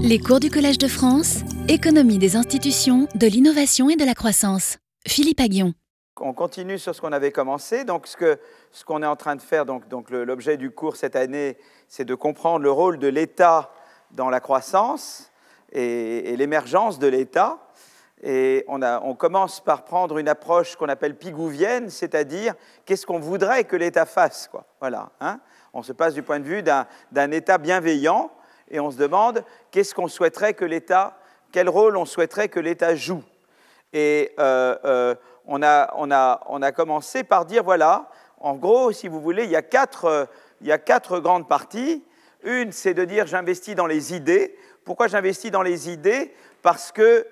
Les cours du Collège de France, économie des institutions, de l'innovation et de la croissance. Philippe Aguillon. On continue sur ce qu'on avait commencé. Donc, ce qu'on ce qu'on est en train de faire, donc, l'objet du cours cette année, c'est de comprendre le rôle de l'État dans la croissance et, l'émergence de l'État. Et on, commence par prendre une approche qu'on appelle pigouvienne, c'est-à-dire qu'est-ce qu'on voudrait que l'État fasse. Quoi. Voilà, hein on se passe du point de vue d'un État bienveillant et on se demande qu'est-ce qu'on souhaiterait que l'État, quel rôle on souhaiterait que l'État joue? Et euh, euh, on, a, on, a, on, a, commencé par dire voilà, en gros, si vous voulez, il y a quatre, il y a quatre grandes parties. Une, c'est de dire j'investis dans les idées. Pourquoi j'investis dans les idées? Parce que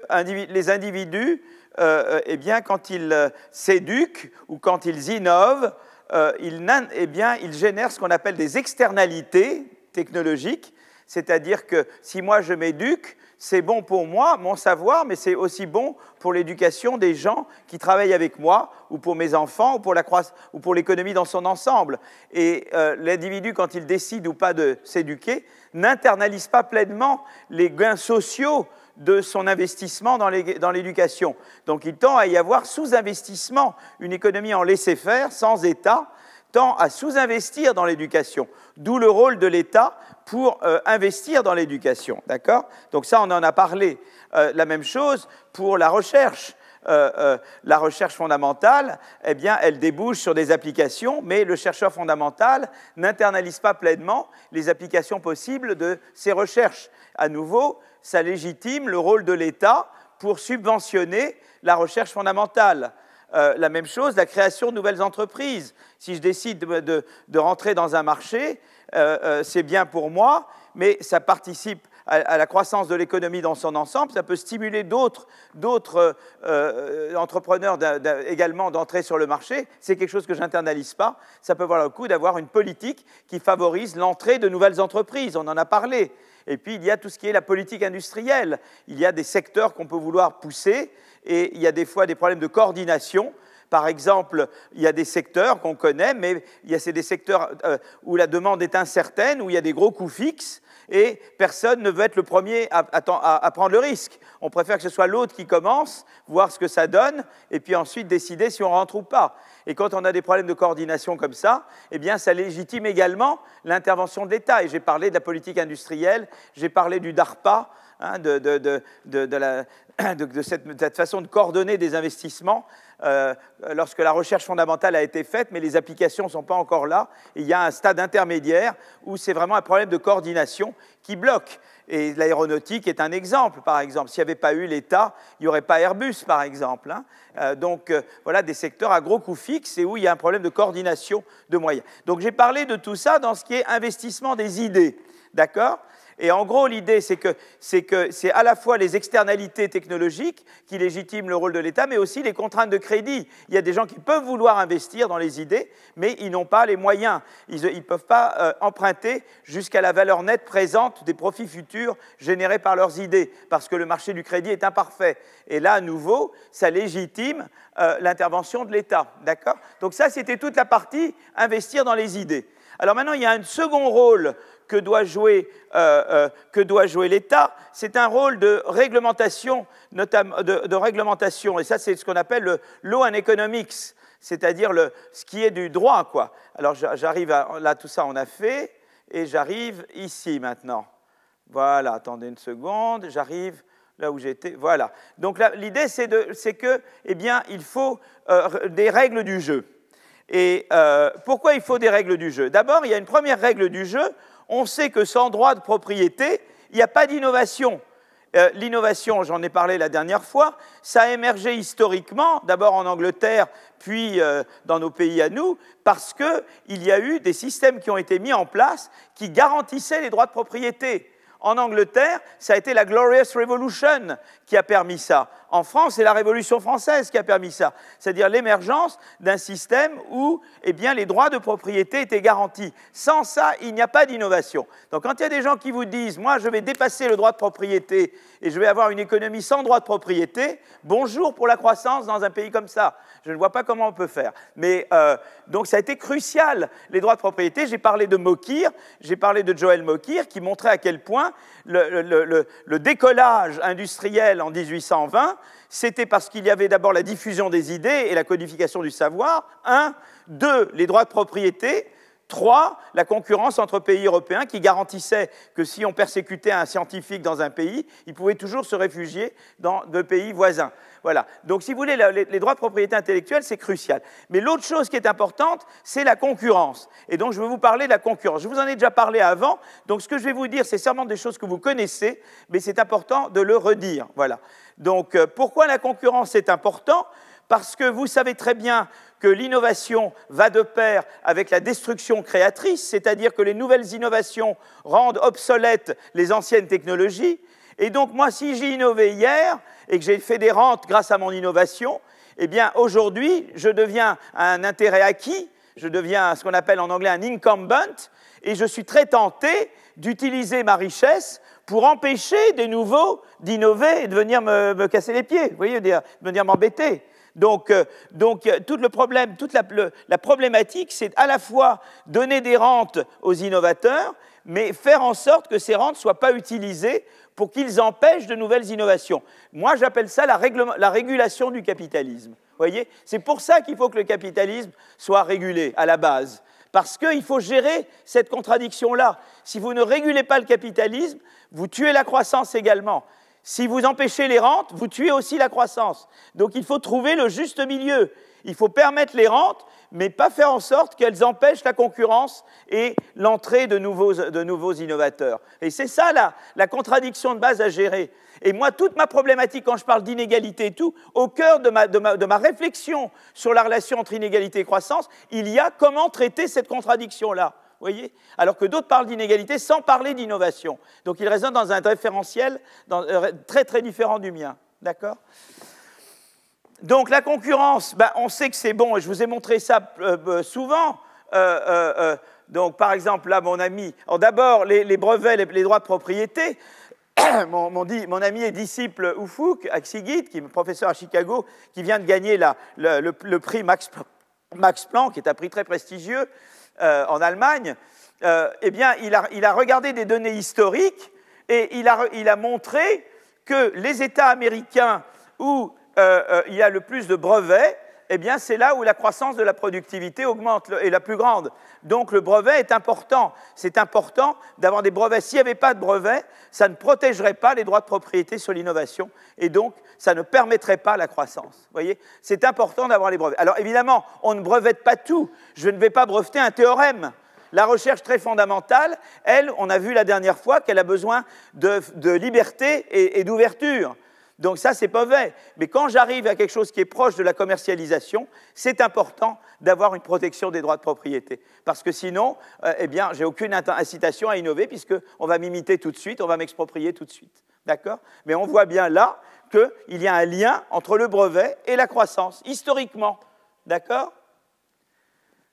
les individus, euh, eh bien, quand ils s'éduquent ou quand ils innovent, euh, ils, eh bien, ils génèrent ce qu'on appelle des externalités technologiques, c'est-à-dire que si moi je m'éduque, c'est bon pour moi, mon savoir, mais c'est aussi bon pour l'éducation des gens qui travaillent avec moi, ou pour mes enfants, ou pour, la ou pour l'économie dans son ensemble. Et euh, l'individu, quand il décide ou pas de s'éduquer, n'internalise pas pleinement les gains sociaux de son investissement dans l'éducation. Donc il tend à y avoir sous-investissement. Une économie en laisser-faire, sans État, tend à sous-investir dans l'éducation. D'où le rôle de l'État pour euh, investir dans l'éducation. D'accord? Donc ça, on en a parlé. Euh, la même chose pour la recherche. Euh, la recherche fondamentale, eh bien, elle débouche sur des applications, mais le chercheur fondamental n'internalise pas pleinement les applications possibles de ses recherches. À nouveau, ça légitime le rôle de l'État pour subventionner la recherche fondamentale. La même chose, la création de nouvelles entreprises. Si je décide de, rentrer dans un marché, c'est bien pour moi, mais ça participe à, la croissance de l'économie dans son ensemble. Ça peut stimuler d'autres entrepreneurs également d'entrer sur le marché. C'est quelque chose que je n'internalise pas. Ça peut avoir le coup d'avoir une politique qui favorise l'entrée de nouvelles entreprises. On en a parlé. Et puis, il y a tout ce qui est la politique industrielle. Il y a des secteurs qu'on peut vouloir pousser et il y a des fois des problèmes de coordination. Par exemple, il y a des secteurs qu'on connaît, mais a des secteurs euh, où la demande est incertaine, où il y a des gros coûts fixes, et personne ne veut être le premier à, prendre le risque. On préfère que ce soit l'autre qui commence, voir ce que ça donne, et puis ensuite décider si on rentre ou pas. Et quand on a des problèmes de coordination comme ça, eh bien, ça légitime également l'intervention de l'État. Et j'ai parlé de la politique industrielle, j'ai parlé du DARPA, de, cette, façon de coordonner des investissements euh, lorsque la recherche fondamentale a été faite, mais les applications ne sont pas encore là. il y a un stade intermédiaire où c'est vraiment un problème de coordination qui bloque. Et l'aéronautique est un exemple, par exemple. S'il n'y avait pas eu l'État, il n'y aurait pas Airbus, par exemple. Hein. Euh, donc euh, voilà des secteurs à gros coûts fixes et où il y a un problème de coordination de moyens. Donc j'ai parlé de tout ça dans ce qui est investissement des idées. D'accord? Et en gros, l'idée, c'est que c'est à la fois les externalités technologiques qui légitiment le rôle de l'État, mais aussi les contraintes de crédit. Il y a des gens qui peuvent vouloir investir dans les idées, mais ils n'ont pas les moyens. Ils ne peuvent pas euh, emprunter jusqu'à la valeur nette présente des profits futurs générés par leurs idées, parce que le marché du crédit est imparfait. Et là, à nouveau, ça légitime euh, l'intervention de l'État. D'accord? Donc ça, c'était toute la partie investir dans les idées. Alors maintenant, il y a un second rôle que doit jouer, euh, euh, l'État, c'est un rôle de réglementation, notamment de, réglementation, et ça c'est ce qu'on appelle le law and economics, c'est-à-dire ce qui est du droit. Quoi. Alors j'arrive là, tout ça on a fait, et j'arrive ici maintenant. Voilà, attendez une seconde, j'arrive là où j'étais. Voilà. Donc l'idée c'est que, eh bien, il faut euh, des règles du jeu. Et pourquoi il faut des règles du jeu? D'abord, il y a une première règle du jeu on sait que sans droit de propriété, il n'y a pas d'innovation. Euh, l'innovation, j'en ai parlé la dernière fois, ça a émergé historiquement, d'abord en Angleterre, puis euh, dans nos pays à nous, parce qu'il y a eu des systèmes qui ont été mis en place qui garantissaient les droits de propriété. En Angleterre, ça a été la Glorious Revolution qui a permis ça. en France, c'est la Révolution française qui a permis ça, c'est-à-dire l'émergence d'un système où eh bien, les droits de propriété étaient garantis. Sans ça, il n'y a pas d'innovation. Donc quand il y a des gens qui vous disent, moi je vais dépasser le droit de propriété et je vais avoir une économie sans droit de propriété, bonjour pour la croissance dans un pays comme ça. Je ne vois pas comment on peut faire. Mais euh, donc ça a été crucial, les droits de propriété. J'ai parlé de Mokir, j'ai parlé de Joël Mokir, qui montrait à quel point le, décollage industriel en 1820, c'était parce qu'il y avait d'abord la diffusion des idées et la codification du savoir. Un, deux, les droits de propriété. Trois, la concurrence entre pays européens qui garantissait que si on persécutait un scientifique dans un pays, il pouvait toujours se réfugier dans deux pays voisins. Voilà. Donc, si vous voulez, les, droits de propriété intellectuelle, c'est crucial. Mais l'autre chose qui est importante, c'est la concurrence. Et donc, je vais vous parler de la concurrence. Je vous en ai déjà parlé avant. Donc, ce que je vais vous dire, c'est sûrement des choses que vous connaissez, mais c'est important de le redire. Voilà. Donc, euh, pourquoi la concurrence est important Parce que vous savez très bien que l'innovation va de pair avec la destruction créatrice, c'est-à-dire que les nouvelles innovations rendent obsolètes les anciennes technologies. Et donc, moi, si j'ai innové hier, et que j'ai fait des rentes grâce à mon innovation, eh bien aujourd'hui, je deviens un intérêt acquis, je deviens ce qu'on appelle en anglais un incumbent, et je suis très tenté d'utiliser ma richesse pour empêcher des nouveaux d'innover et de venir me, casser les pieds, vous voyez, de venir m'embêter. Donc, euh, donc, euh, tout le problème, toute la, la problématique, c'est à la fois donner des rentes aux innovateurs, mais faire en sorte que ces rentes ne soient pas utilisées pour qu'ils empêchent de nouvelles innovations. Moi, j'appelle ça la, régulation du capitalisme. voyez? C'est pour ça qu'il faut que le capitalisme soit régulé à la base. Parce qu'il faut gérer cette contradiction-là. Si vous ne régulez pas le capitalisme, vous tuez la croissance également. Si vous empêchez les rentes, vous tuez aussi la croissance. Donc il faut trouver le juste milieu. Il faut permettre les rentes, mais pas faire en sorte qu'elles empêchent la concurrence et l'entrée de nouveaux, de nouveaux, innovateurs. Et c'est ça la, la contradiction de base à gérer. Et moi, toute ma problématique, quand je parle d'inégalité et tout, au cœur de ma, de, ma, de ma, réflexion sur la relation entre inégalité et croissance, il y a comment traiter cette contradiction-là. Alors que d'autres parlent d'inégalité sans parler d'innovation. Donc ils résonnent dans un référentiel euh, très très différent du mien. D'accord? Donc la concurrence, ben, on sait que c'est bon, et je vous ai montré ça euh, euh, souvent. Donc par exemple, là, mon ami, d'abord les, brevets, les, droits de propriété. mon, ami et disciple Ufuk Aksigit, qui est professeur à Chicago, qui vient de gagner le, prix Max, Planck, qui est un prix très prestigieux en Allemagne, eh bien, il a, regardé des données historiques et il a, montré que les États américains où euh, euh, il y a le plus de brevets, eh c'est là où la croissance de la productivité augmente est la plus grande. Donc le brevet est important. C'est important d'avoir des brevets. S'il n'y avait pas de brevets, ça ne protégerait pas les droits de propriété sur l'innovation et donc ça ne permettrait pas la croissance. Voyez? C'est important d'avoir les brevets. Alors évidemment, on ne brevette pas tout. Je ne vais pas breveter un théorème. La recherche très fondamentale, elle, on a vu la dernière fois qu'elle a besoin de, liberté et d'ouverture. Donc ça, c'est pas vrai. Mais quand j'arrive à quelque chose qui est proche de la commercialisation, c'est important d'avoir une protection des droits de propriété. Parce que sinon, euh, eh bien, j'ai aucune incitation à innover puisqu'on va m'imiter tout de suite, on va m'exproprier tout de suite. D'accord? Mais on voit bien là qu'il y a un lien entre le brevet et la croissance, historiquement. D'accord?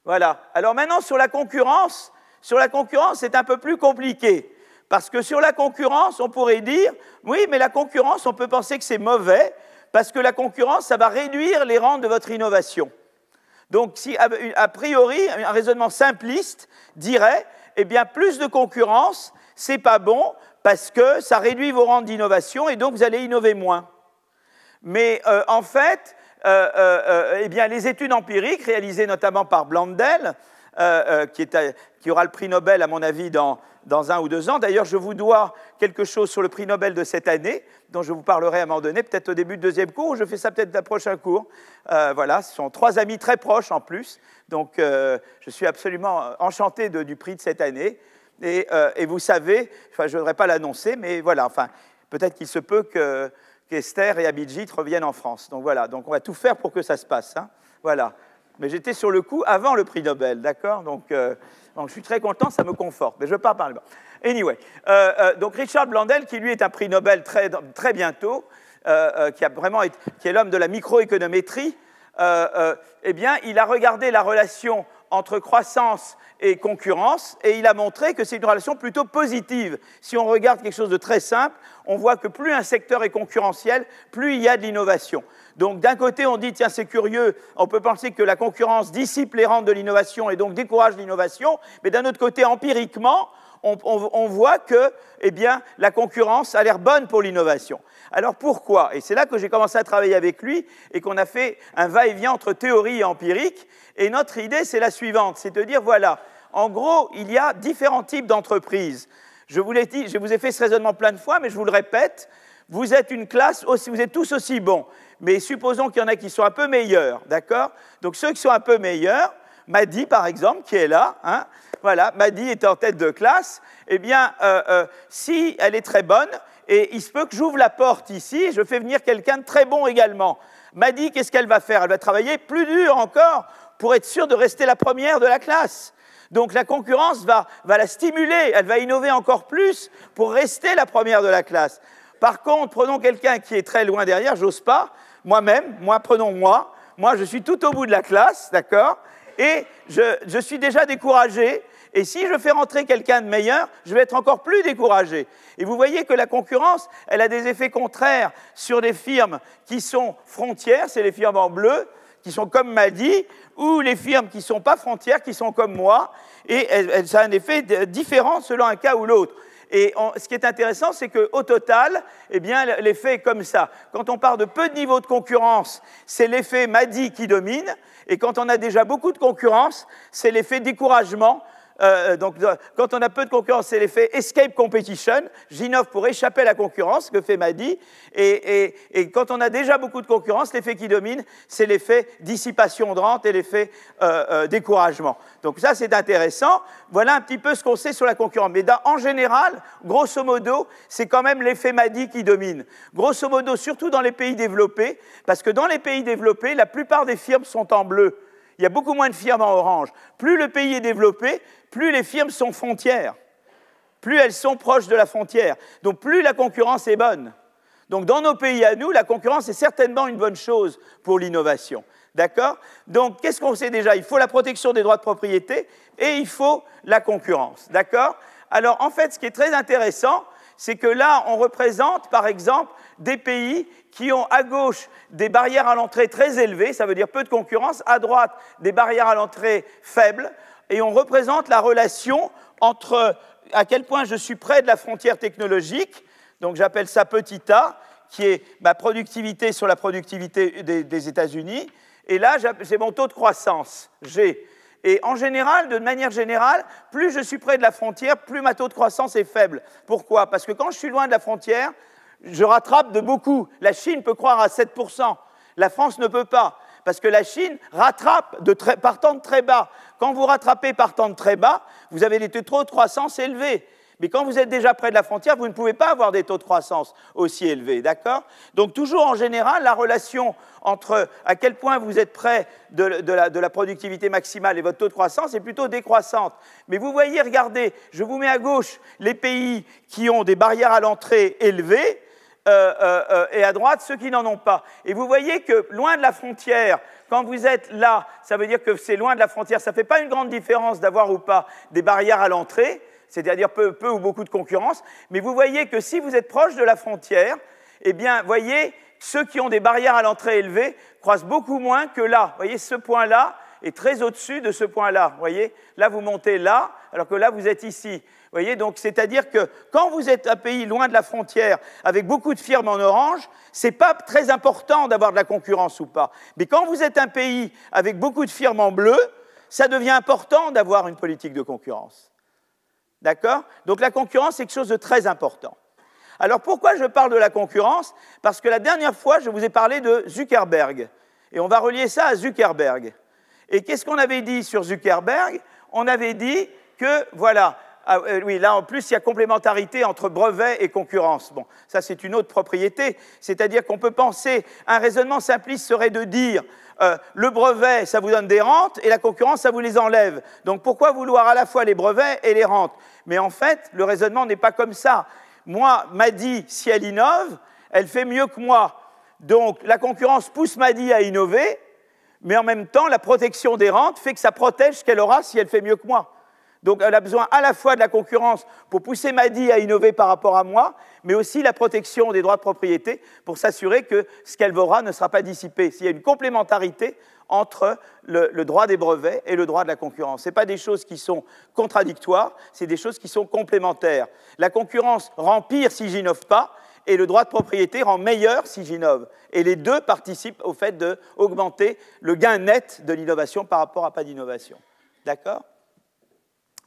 Voilà. Alors maintenant, sur la concurrence, sur la concurrence, c'est un peu plus compliqué. Parce que sur la concurrence, on pourrait dire, oui, mais la concurrence, on peut penser que c'est mauvais, parce que la concurrence, ça va réduire les rentes de votre innovation. Donc, a priori, un raisonnement simpliste dirait, eh bien, plus de concurrence, c'est pas bon, parce que ça réduit vos rentes d'innovation, et donc vous allez innover moins. Mais euh, en fait, euh, euh, eh bien, les études empiriques réalisées notamment par Blandel, qui, aura le prix Nobel, à mon avis, dans, dans un ou deux ans. D'ailleurs, je vous dois quelque chose sur le prix Nobel de cette année, dont je vous parlerai à un moment donné, peut-être au début du deuxième cours, ou je fais ça peut-être le prochain cours. Euh, voilà, ce sont trois amis très proches en plus, donc euh, je suis absolument enchanté du prix de cette année. Et, euh, vous savez, je ne voudrais pas l'annoncer, mais voilà, enfin, peut-être qu'il se peut que qu'Esther et Abidjit reviennent en France. Donc voilà, donc on va tout faire pour que ça se passe. Hein. Voilà. Mais j'étais sur le coup avant le prix Nobel, d'accord? Donc, je suis très content, ça me conforte. Mais je ne veux pas parler. Anyway, euh, euh, donc Richard Blandel, qui lui est un prix Nobel très, très bientôt, qui, a vraiment qui est l'homme de la microéconométrie, eh bien, il a regardé la relation entre croissance et concurrence, et il a montré que c'est une relation plutôt positive. Si on regarde quelque chose de très simple, on voit que plus un secteur est concurrentiel, plus il y a de l'innovation. Donc d'un côté, on dit, tiens, c'est curieux, on peut penser que la concurrence dissipe les rentes de l'innovation et donc décourage l'innovation, mais d'un autre côté, empiriquement, on, voit que eh bien, la concurrence a l'air bonne pour l'innovation. Alors pourquoi? Et c'est là que j'ai commencé à travailler avec lui et qu'on a fait un va-et-vient entre théorie et empirique. Et notre idée, c'est la suivante, c'est de dire, voilà, en gros, il y a différents types d'entreprises. Je vous l'ai dit, je vous ai fait ce raisonnement plein de fois, mais je vous le répète, vous êtes une classe aussi, vous êtes tous aussi bons. Mais supposons qu'il y en a qui sont un peu meilleurs, d'accord? Donc ceux qui sont un peu meilleurs, Madi par exemple, qui est là, hein, voilà, Madi est en tête de classe, eh bien, euh, euh, si elle est très bonne, et il se peut que j'ouvre la porte ici, je fais venir quelqu'un de très bon également. Madi, qu'est-ce qu'elle va faire? Elle va travailler plus dur encore pour être sûre de rester la première de la classe. Donc la concurrence va, va la stimuler, elle va innover encore plus pour rester la première de la classe. Par contre, prenons quelqu'un qui est très loin derrière, j'ose pas, moi-même, moi, prenons moi, moi je suis tout au bout de la classe, d'accord? Et je, je suis déjà découragé, et si je fais rentrer quelqu'un de meilleur, je vais être encore plus découragé. Et vous voyez que la concurrence, elle a des effets contraires sur des firmes qui sont frontières, c'est les firmes en bleu, qui sont comme Madi, ou les firmes qui ne sont pas frontières, qui sont comme moi, et ça a un effet différent selon un cas ou l'autre. Et ce qui est intéressant, c'est qu'au total, eh bien, l'effet est comme ça. Quand on part de peu de niveaux de concurrence, c'est l'effet Madi qui domine. Et quand on a déjà beaucoup de concurrence, c'est l'effet découragement euh, donc, quand on a peu de concurrence, c'est l'effet escape competition. J'innove pour échapper à la concurrence, que fait Madi. Et, quand on a déjà beaucoup de concurrence, l'effet qui domine, c'est l'effet dissipation de rente et l'effet euh, euh, découragement. Donc ça, c'est intéressant. Voilà un petit peu ce qu'on sait sur la concurrence. Mais en général, grosso modo, c'est quand même l'effet Madi qui domine. Grosso modo, surtout dans les pays développés, parce que dans les pays développés, la plupart des firmes sont en bleu il y a beaucoup moins de firmes en orange. Plus le pays est développé, plus les firmes sont frontières, plus elles sont proches de la frontière, donc plus la concurrence est bonne. Donc dans nos pays à nous, la concurrence est certainement une bonne chose pour l'innovation. D'accord? Donc qu'est-ce qu'on sait déjà? Il faut la protection des droits de propriété et il faut la concurrence. D'accord? Alors en fait, ce qui est très intéressant, c'est que là, on représente par exemple des pays qui ont à gauche des barrières à l'entrée très élevées, ça veut dire peu de concurrence, à droite des barrières à l'entrée faibles et on représente la relation entre à quel point je suis près de la frontière technologique, donc j'appelle ça petit a, qui est ma productivité sur la productivité des, États-Unis, et là j'ai mon taux de croissance, G. Et en général, de manière générale, plus je suis près de la frontière, plus ma taux de croissance est faible. Pourquoi? Parce que quand je suis loin de la frontière, je rattrape de beaucoup. La Chine peut croire à 7%, la France ne peut pas parce que la Chine rattrape de partant de très bas. Quand vous rattrapez partant de très bas, vous avez des taux de croissance élevés. Mais quand vous êtes déjà près de la frontière, vous ne pouvez pas avoir des taux de croissance aussi élevés, d'accord? Donc toujours en général, la relation entre à quel point vous êtes près de, la, de, la, productivité maximale et votre taux de croissance est plutôt décroissante. Mais vous voyez, regardez, je vous mets à gauche les pays qui ont des barrières à l'entrée élevées, euh, euh, euh, et à droite ceux qui n'en ont pas. Et vous voyez que loin de la frontière, quand vous êtes là, ça veut dire que c'est loin de la frontière. Ça ne fait pas une grande différence d'avoir ou pas des barrières à l'entrée, c'est-à-dire peu, peu, ou beaucoup de concurrence. Mais vous voyez que si vous êtes proche de la frontière, eh bien, voyez, ceux qui ont des barrières à l'entrée élevées croissent beaucoup moins que là. Voyez, ce point-là est très au-dessus de ce point-là. Voyez, là, vous montez là, alors que là, vous êtes ici voyez, donc c'est-à-dire que quand vous êtes un pays loin de la frontière, avec beaucoup de firmes en orange, c'est pas très important d'avoir de la concurrence ou pas. Mais quand vous êtes un pays avec beaucoup de firmes en bleu, ça devient important d'avoir une politique de concurrence. D'accord? Donc la concurrence, c'est quelque chose de très important. Alors pourquoi je parle de la concurrence? Parce que la dernière fois, je vous ai parlé de Zuckerberg. Et on va relier ça à Zuckerberg. Et qu'est-ce qu'on avait dit sur Zuckerberg? On avait dit que, voilà, ah, euh, oui, là en plus, il y a complémentarité entre brevet et concurrence. Bon, ça c'est une autre propriété, c'est-à-dire qu'on peut penser, un raisonnement simpliste serait de dire euh, le brevet, ça vous donne des rentes et la concurrence, ça vous les enlève. Donc pourquoi vouloir à la fois les brevets et les rentes? Mais en fait, le raisonnement n'est pas comme ça. Moi, m'a dit, si elle innove, elle fait mieux que moi. Donc la concurrence pousse Madi à innover, mais en même temps, la protection des rentes fait que ça protège ce qu'elle aura si elle fait mieux que moi. Donc elle a besoin à la fois de la concurrence pour pousser Madi à innover par rapport à moi, mais aussi la protection des droits de propriété pour s'assurer que ce qu'elle vaudra ne sera pas dissipé. S'il y a une complémentarité entre le, droit des brevets et le droit de la concurrence. Ce pas des choses qui sont contradictoires, c'est des choses qui sont complémentaires. La concurrence rend pire si j'innove pas, et le droit de propriété rend meilleur si j'innove. Et les deux participent au fait d'augmenter le gain net de l'innovation par rapport à pas d'innovation. D'accord?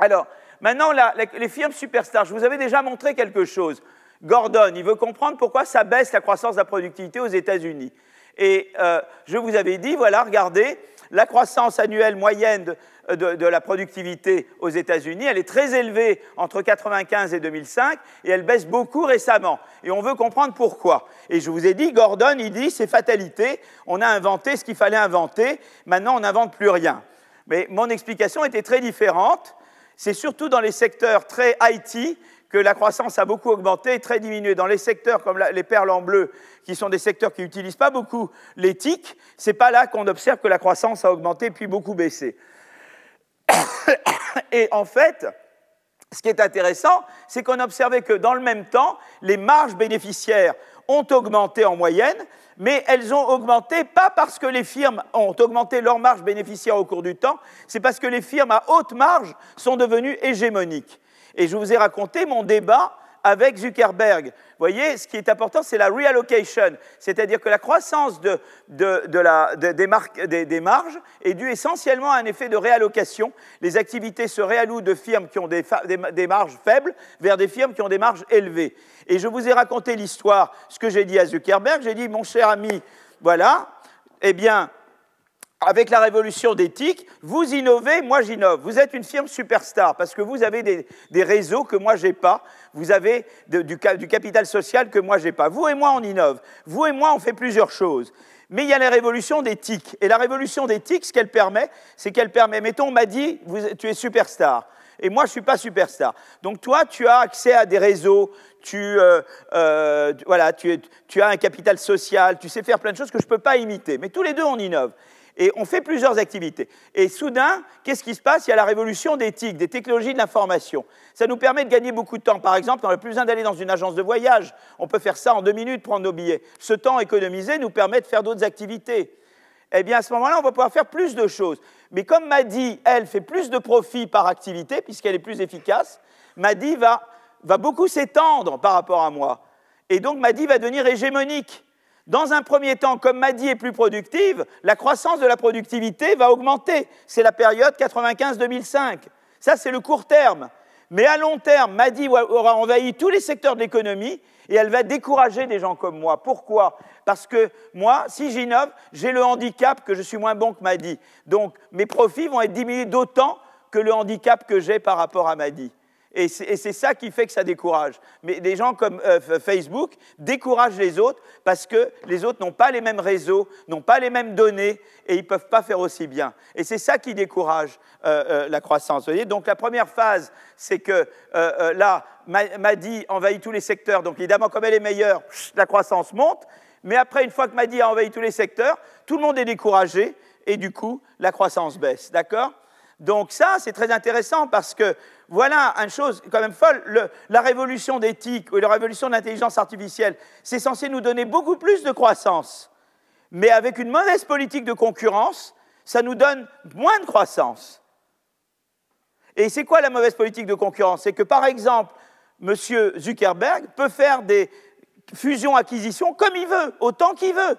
Alors, maintenant, les firmes superstars, je vous avais déjà montré quelque chose. Gordon, il veut comprendre pourquoi ça baisse la croissance de la productivité aux États-Unis. Et euh, je vous avais dit, voilà, regardez, la croissance annuelle moyenne de, la productivité aux États-Unis, elle est très élevée entre 1995 et 2005, et elle baisse beaucoup récemment. Et on veut comprendre pourquoi. Et je vous ai dit, Gordon, il dit, c'est fatalité, on a inventé ce qu'il fallait inventer, maintenant on n'invente plus rien. Mais mon explication était très différente. C'est surtout dans les secteurs très IT que la croissance a beaucoup augmenté et très diminué. Dans les secteurs comme les perles en bleu, qui sont des secteurs qui n'utilisent pas beaucoup l'éthique, ce n'est pas là qu'on observe que la croissance a augmenté puis beaucoup baissé. Et en fait, ce qui est intéressant, c'est qu'on a observé que dans le même temps, les marges bénéficiaires ont augmenté en moyenne, mais elles ont augmenté pas parce que les firmes ont augmenté leurs marges bénéficiaires au cours du temps, c'est parce que les firmes à haute marge sont devenues hégémoniques. Et je vous ai raconté mon débat avec Zuckerberg. Vous voyez, ce qui est important, c'est la reallocation, c'est-à-dire que la croissance des, marges est due essentiellement à un effet de réallocation. Les activités se réallouent de firmes qui ont des marges faibles vers des firmes qui ont des marges élevées. Et je vous ai raconté l'histoire, ce que j'ai dit à Zuckerberg, j'ai dit, mon cher ami, voilà, eh bien, avec la révolution d'éthique, vous innovez, moi j'innove. Vous êtes une firme superstar parce que vous avez des, réseaux que moi n'ai pas. Vous avez du, capital social que moi n'ai pas. Vous et moi, on innove. Vous et moi, on fait plusieurs choses. Mais il y a la révolution d'éthique. Et la révolution d'éthique, ce qu'elle permet, c'est qu'elle permet, mettons, on m'a dit, tu es superstar. Et moi, je ne suis pas superstar. Donc toi, tu as accès à des réseaux, tu, euh, euh, voilà, tu, tu as un capital social, tu sais faire plein de choses que je ne peux pas imiter. Mais tous les deux, on innove. Et on fait plusieurs activités. Et soudain, qu'est-ce qui se passe? Il y a la révolution d'éthique, des technologies de l'information. Ça nous permet de gagner beaucoup de temps. Par exemple, on n'a plus besoin d'aller dans une agence de voyage. On peut faire ça en deux minutes, prendre nos billets. Ce temps économisé nous permet de faire d'autres activités. Eh bien, à ce moment-là, on va pouvoir faire plus de choses. Mais comme Madi, elle, fait plus de profit par activité, puisqu'elle est plus efficace, Madi va, va beaucoup s'étendre par rapport à moi. Et donc, Madi va devenir hégémonique. Dans un premier temps, comme Madi est plus productive, la croissance de la productivité va augmenter. C'est la période 95-2005. Ça, c'est le court terme. Mais à long terme, Madi aura envahi tous les secteurs de l'économie et elle va décourager des gens comme moi. Pourquoi? Parce que moi, si j'innove, j'ai le handicap que je suis moins bon que Madi. Donc mes profits vont être diminués d'autant que le handicap que j'ai par rapport à Madi. Et c'est ça qui fait que ça décourage. Mais des gens comme euh, Facebook découragent les autres parce que les autres n'ont pas les mêmes réseaux, n'ont pas les mêmes données et ils ne peuvent pas faire aussi bien. Et c'est ça qui décourage euh, euh, la croissance. Donc la première phase, c'est que là, Madi envahit tous les secteurs. Donc évidemment, comme elle est meilleure, la croissance monte. Mais après, une fois que Madi a envahi tous les secteurs, tout le monde est découragé et du coup, la croissance baisse. D'accord? Donc ça, c'est très intéressant parce que voilà une chose quand même folle. la révolution d'éthique ou la révolution de l'intelligence artificielle, c'est censé nous donner beaucoup plus de croissance. Mais avec une mauvaise politique de concurrence, ça nous donne moins de croissance. Et c'est quoi la mauvaise politique de concurrence? C'est que par exemple, M. Zuckerberg peut faire des fusions-acquisitions comme il veut, autant qu'il veut,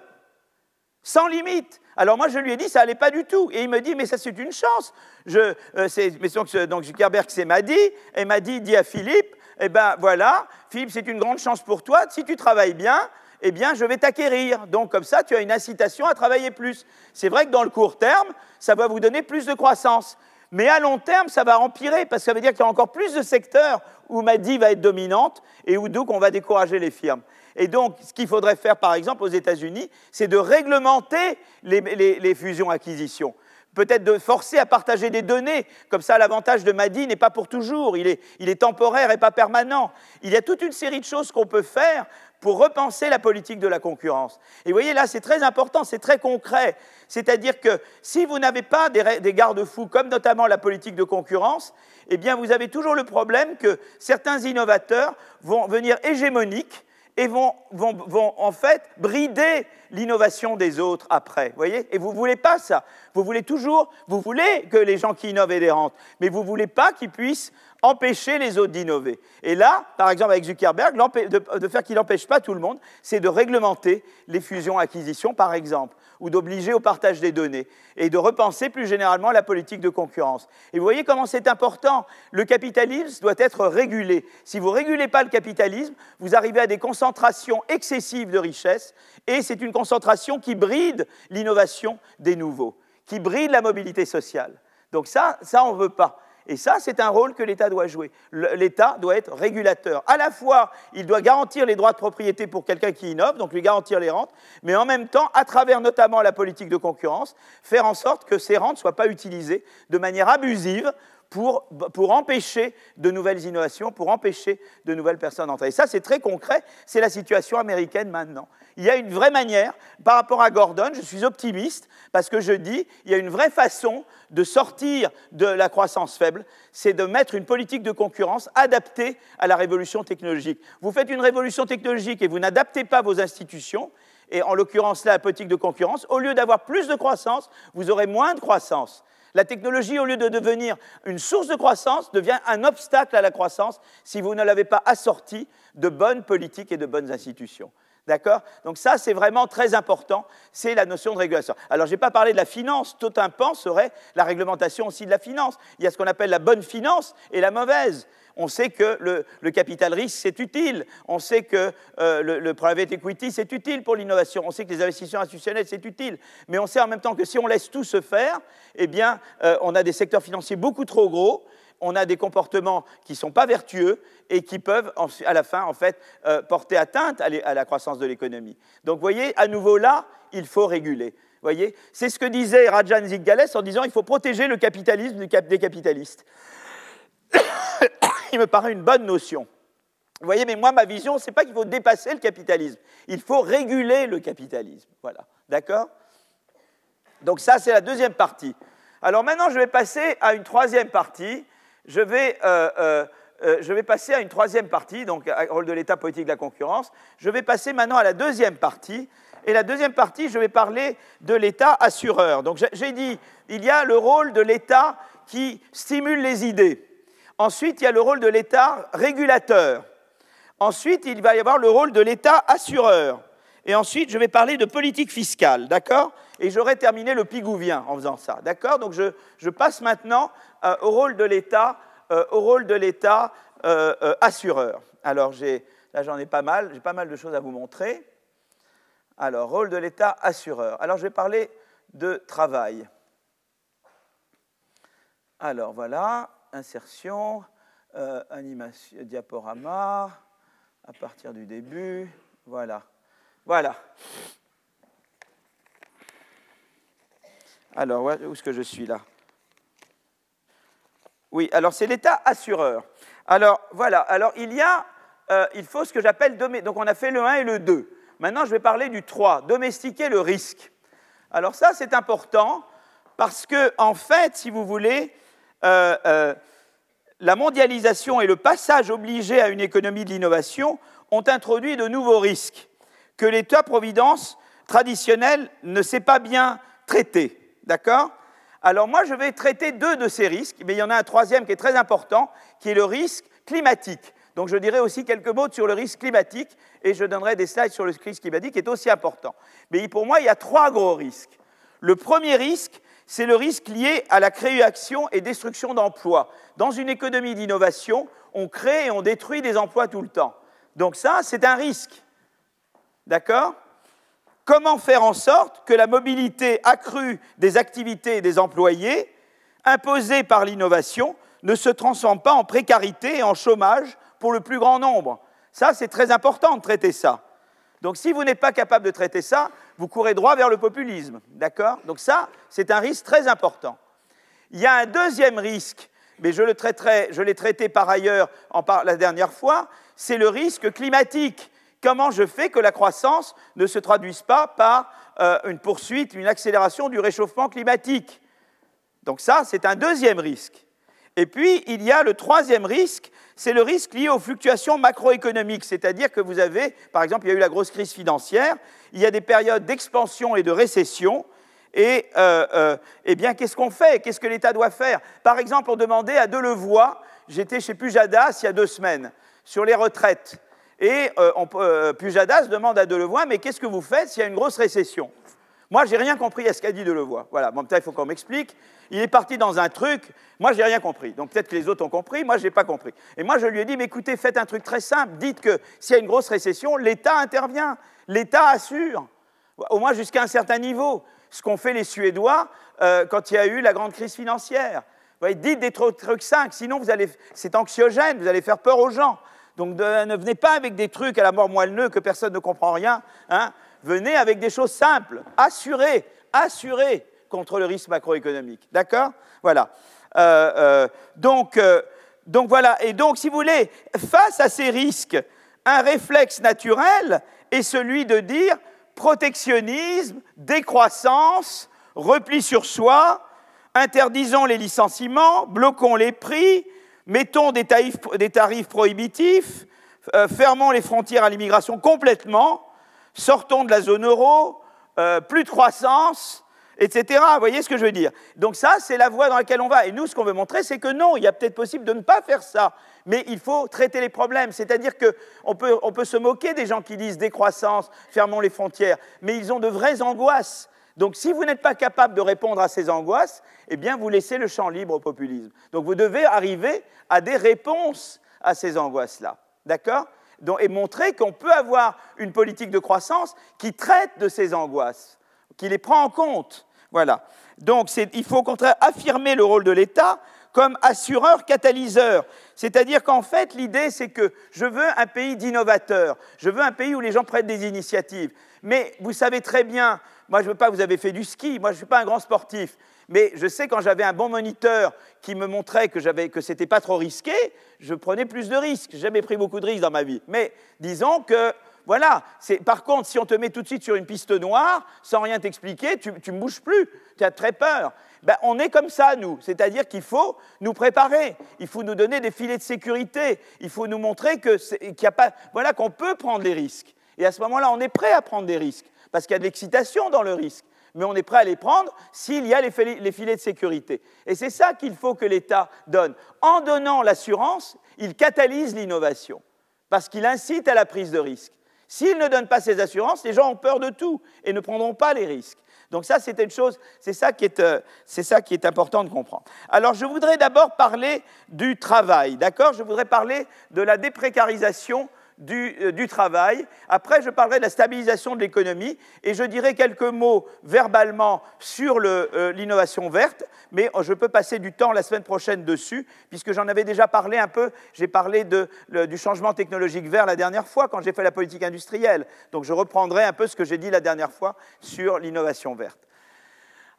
sans limite. Alors moi, je lui ai dit, ça n'allait pas du tout. Et il me dit, mais ça, c'est une chance. Je, euh, donc, Zuckerberg, c'est m'a dit, et m'a dit, dit à Philippe, eh ben voilà, Philippe, c'est une grande chance pour toi. Si tu travailles bien, eh bien, je vais t'acquérir. Donc, comme ça, tu as une incitation à travailler plus. C'est vrai que dans le court terme, ça va vous donner plus de croissance. Mais à long terme, ça va empirer, parce que ça veut dire qu'il y a encore plus de secteurs où Madi va être dominante et où donc on va décourager les firmes. Et donc, ce qu'il faudrait faire, par exemple, aux États-Unis, c'est de réglementer les, fusions-acquisitions. peut-être de forcer à partager des données. Comme ça, l'avantage de Madi n'est pas pour toujours, il est, temporaire et pas permanent. Il y a toute une série de choses qu'on peut faire pour repenser la politique de la concurrence. Et vous voyez, là, c'est très important, c'est très concret. C'est-à-dire que si vous n'avez pas des, des garde-fous, comme notamment la politique de concurrence, eh bien, vous avez toujours le problème que certains innovateurs vont venir hégémoniques et vont, vont, vont, en fait brider l'innovation des autres après. Voyez? Et vous ne voulez pas ça. Vous voulez toujours, vous voulez que les gens qui innovent aient des rentes, mais vous ne voulez pas qu'ils puissent empêcher les autres d'innover. Et là, par exemple, avec Zuckerberg, de, faire qu'il n'empêche pas tout le monde, c'est de réglementer les fusions-acquisitions, par exemple, ou d'obliger au partage des données, et de repenser plus généralement la politique de concurrence. Et vous voyez comment c'est important. Le capitalisme doit être régulé. Si vous ne régulez pas le capitalisme, vous arrivez à des concentrations excessives de richesses, et c'est une concentration qui bride l'innovation des nouveaux, qui bride la mobilité sociale. Donc ça, ça, on ne veut pas. Et ça, c'est un rôle que l'État doit jouer. L'État doit être régulateur. À la fois, il doit garantir les droits de propriété pour quelqu'un qui innove, donc lui garantir les rentes, mais en même temps, à travers notamment la politique de concurrence, faire en sorte que ces rentes ne soient pas utilisées de manière abusive pour, pour, empêcher de nouvelles innovations, pour empêcher de nouvelles personnes d'entrer. Et ça, c'est très concret, c'est la situation américaine maintenant. Il y a une vraie manière, par rapport à Gordon, je suis optimiste, parce que je dis, il y a une vraie façon de sortir de la croissance faible, c'est de mettre une politique de concurrence adaptée à la révolution technologique. Vous faites une révolution technologique et vous n'adaptez pas vos institutions, et en l'occurrence la politique de concurrence, au lieu d'avoir plus de croissance, vous aurez moins de croissance. La technologie, au lieu de devenir une source de croissance, devient un obstacle à la croissance si vous ne l'avez pas assortie de bonnes politiques et de bonnes institutions. D'accord? Donc ça, c'est vraiment très important, c'est la notion de régulation. Alors, je n'ai pas parlé de la finance, tout un pan serait la réglementation aussi de la finance. Il y a ce qu'on appelle la bonne finance et la mauvaise. On sait que le, capital risque, c'est utile. On sait que euh, le, private equity, c'est utile pour l'innovation. On sait que les investissements institutionnels, c'est utile. Mais on sait en même temps que si on laisse tout se faire, eh bien, euh, on a des secteurs financiers beaucoup trop gros on a des comportements qui ne sont pas vertueux et qui peuvent, à la fin, en fait, euh, porter atteinte à, la croissance de l'économie. Donc, vous voyez, à nouveau là, il faut réguler. voyez C'est ce que disait Rajan Ziggales en disant il faut protéger le capitalisme des capitalistes. il me paraît une bonne notion. Vous voyez, mais moi, ma vision, ce n'est pas qu'il faut dépasser le capitalisme. Il faut réguler le capitalisme. Voilà. D'accord? Donc ça, c'est la deuxième partie. Alors maintenant, je vais passer à une troisième partie je vais, euh, euh, euh, je vais passer à une troisième partie, donc rôle de l'État politique de la concurrence. Je vais passer maintenant à la deuxième partie. Et la deuxième partie, je vais parler de l'État assureur. Donc j'ai dit, il y a le rôle de l'État qui stimule les idées. Ensuite, il y a le rôle de l'État régulateur. Ensuite, il va y avoir le rôle de l'État assureur. Et ensuite, je vais parler de politique fiscale, d'accord? Et j'aurai terminé le pigouvien en faisant ça, d'accord? Donc je, passe maintenant euh, au rôle de l'État, euh, au rôle de l'État euh, assureur. Alors là, j'en ai pas mal, j'ai pas mal de choses à vous montrer. Alors, rôle de l'État assureur. Alors, je vais parler de travail. Alors, voilà, insertion, animation, diaporama, à partir du début, voilà. Voilà. Alors, où est-ce que je suis là? Oui, alors c'est l'État assureur. Alors, voilà. Alors, il y a, euh, il faut ce que j'appelle, donc on a fait le 1 et le 2. Maintenant, je vais parler du 3, domestiquer le risque. Alors ça, c'est important parce que, en fait, si vous voulez, euh, euh, la mondialisation et le passage obligé à une économie de l'innovation ont introduit de nouveaux risques que l'État-providence traditionnel ne sait pas bien traiter. D'accord? Alors moi, je vais traiter deux de ces risques, mais il y en a un troisième qui est très important, qui est le risque climatique. Donc je dirai aussi quelques mots sur le risque climatique et je donnerai des slides sur le risque climatique qui est aussi important. Mais pour moi, il y a trois gros risques. Le premier risque, c'est le risque lié à la création et destruction d'emplois. Dans une économie d'innovation, on crée et on détruit des emplois tout le temps. Donc ça, c'est un risque. D'accord? Comment faire en sorte que la mobilité accrue des activités et des employés, imposée par l'innovation, ne se transforme pas en précarité et en chômage pour le plus grand nombre? Ça, c'est très important de traiter ça. Donc si vous n'êtes pas capable de traiter ça, vous courez droit vers le populisme. D'accord? Donc ça, c'est un risque très important. Il y a un deuxième risque, mais je l'ai traité par ailleurs la dernière fois, c'est le risque climatique. Comment je fais que la croissance ne se traduise pas par euh, une poursuite, une accélération du réchauffement climatique? Donc ça, c'est un deuxième risque. Et puis, il y a le troisième risque, c'est le risque lié aux fluctuations macroéconomiques, c'est-à-dire que vous avez, par exemple, il y a eu la grosse crise financière, il y a des périodes d'expansion et de récession, et euh, euh, eh bien, qu'est-ce qu'on fait? Qu'est-ce que l'État doit faire? Par exemple, on demandait à Delevoye, j'étais chez Pujadas il y a deux semaines, sur les retraites, et euh, Pujadas demande à Delevoye, mais qu'est-ce que vous faites s'il y a une grosse récession? Moi, j'ai rien compris à ce qu'a dit Delevoye. Voilà, bon, peut-être il faut qu'on m'explique. Il est parti dans un truc, moi, j'ai rien compris. Donc peut-être que les autres ont compris, moi, je n'ai pas compris. Et moi, je lui ai dit, mais écoutez, faites un truc très simple. Dites que s'il y a une grosse récession, l'État intervient. L'État assure, au moins jusqu'à un certain niveau. Ce qu'ont fait les Suédois euh, quand il y a eu la grande crise financière. Vous voyez, dites des trucs simples, sinon vous allez, c'est anxiogène, vous allez faire peur aux gens. Donc ne venez pas avec des trucs à la mort moelleux que personne ne comprend rien. Hein venez avec des choses simples, assurées, assurées contre le risque macroéconomique. D'accord? Voilà. Euh, euh, donc, euh, donc voilà. Et donc, si vous voulez, face à ces risques, un réflexe naturel est celui de dire protectionnisme, décroissance, repli sur soi, interdisons les licenciements, bloquons les prix, mettons des tarifs, des tarifs prohibitifs, fermons les frontières à l'immigration complètement, sortons de la zone euro, euh, plus de croissance, etc. Vous voyez ce que je veux dire? Donc ça, c'est la voie dans laquelle on va. Et nous, ce qu'on veut montrer, c'est que non, il y a peut-être possible de ne pas faire ça. Mais il faut traiter les problèmes. C'est-à-dire qu'on peut, on peut se moquer des gens qui disent décroissance, fermons les frontières, mais ils ont de vraies angoisses. Donc si vous n'êtes pas capable de répondre à ces angoisses, eh bien vous laissez le champ libre au populisme. Donc vous devez arriver à des réponses à ces angoisses-là. D'accord? Et montrer qu'on peut avoir une politique de croissance qui traite de ces angoisses, qui les prend en compte. Voilà. Donc il faut au contraire affirmer le rôle de l'État comme assureur catalyseur. C'est-à-dire qu'en fait, l'idée, c'est que je veux un pays d'innovateurs, je veux un pays où les gens prennent des initiatives. Mais vous savez très bien, moi je ne veux pas, vous avez fait du ski, moi je ne suis pas un grand sportif, mais je sais quand j'avais un bon moniteur qui me montrait que, que ce n'était pas trop risqué, je prenais plus de risques. J'ai jamais pris beaucoup de risques dans ma vie. Mais disons que, voilà, par contre, si on te met tout de suite sur une piste noire, sans rien t'expliquer, tu ne bouges plus, tu as très peur. Ben, on est comme ça, nous. C'est-à-dire qu'il faut nous préparer, il faut nous donner des filets de sécurité, il faut nous montrer que qu'il a pas, voilà, qu'on peut prendre les risques. Et à ce moment-là, on est prêt à prendre des risques, parce qu'il y a de l'excitation dans le risque mais on est prêt à les prendre s'il y a les filets de sécurité. Et c'est ça qu'il faut que l'État donne. En donnant l'assurance, il catalyse l'innovation, parce qu'il incite à la prise de risque. S'il ne donne pas ces assurances, les gens ont peur de tout et ne prendront pas les risques. Donc ça, c'est une chose, c'est ça, qui est, euh, ça qui est important de comprendre. Alors, je voudrais d'abord parler du travail, d'accord? Je voudrais parler de la déprécarisation euh, du, travail. Après, je parlerai de la stabilisation de l'économie et je dirai quelques mots verbalement sur euh, l'innovation verte, mais je peux passer du temps la semaine prochaine dessus, puisque j'en avais déjà parlé un peu. J'ai parlé du changement technologique vert la dernière fois quand j'ai fait la politique industrielle. Donc je reprendrai un peu ce que j'ai dit la dernière fois sur l'innovation verte.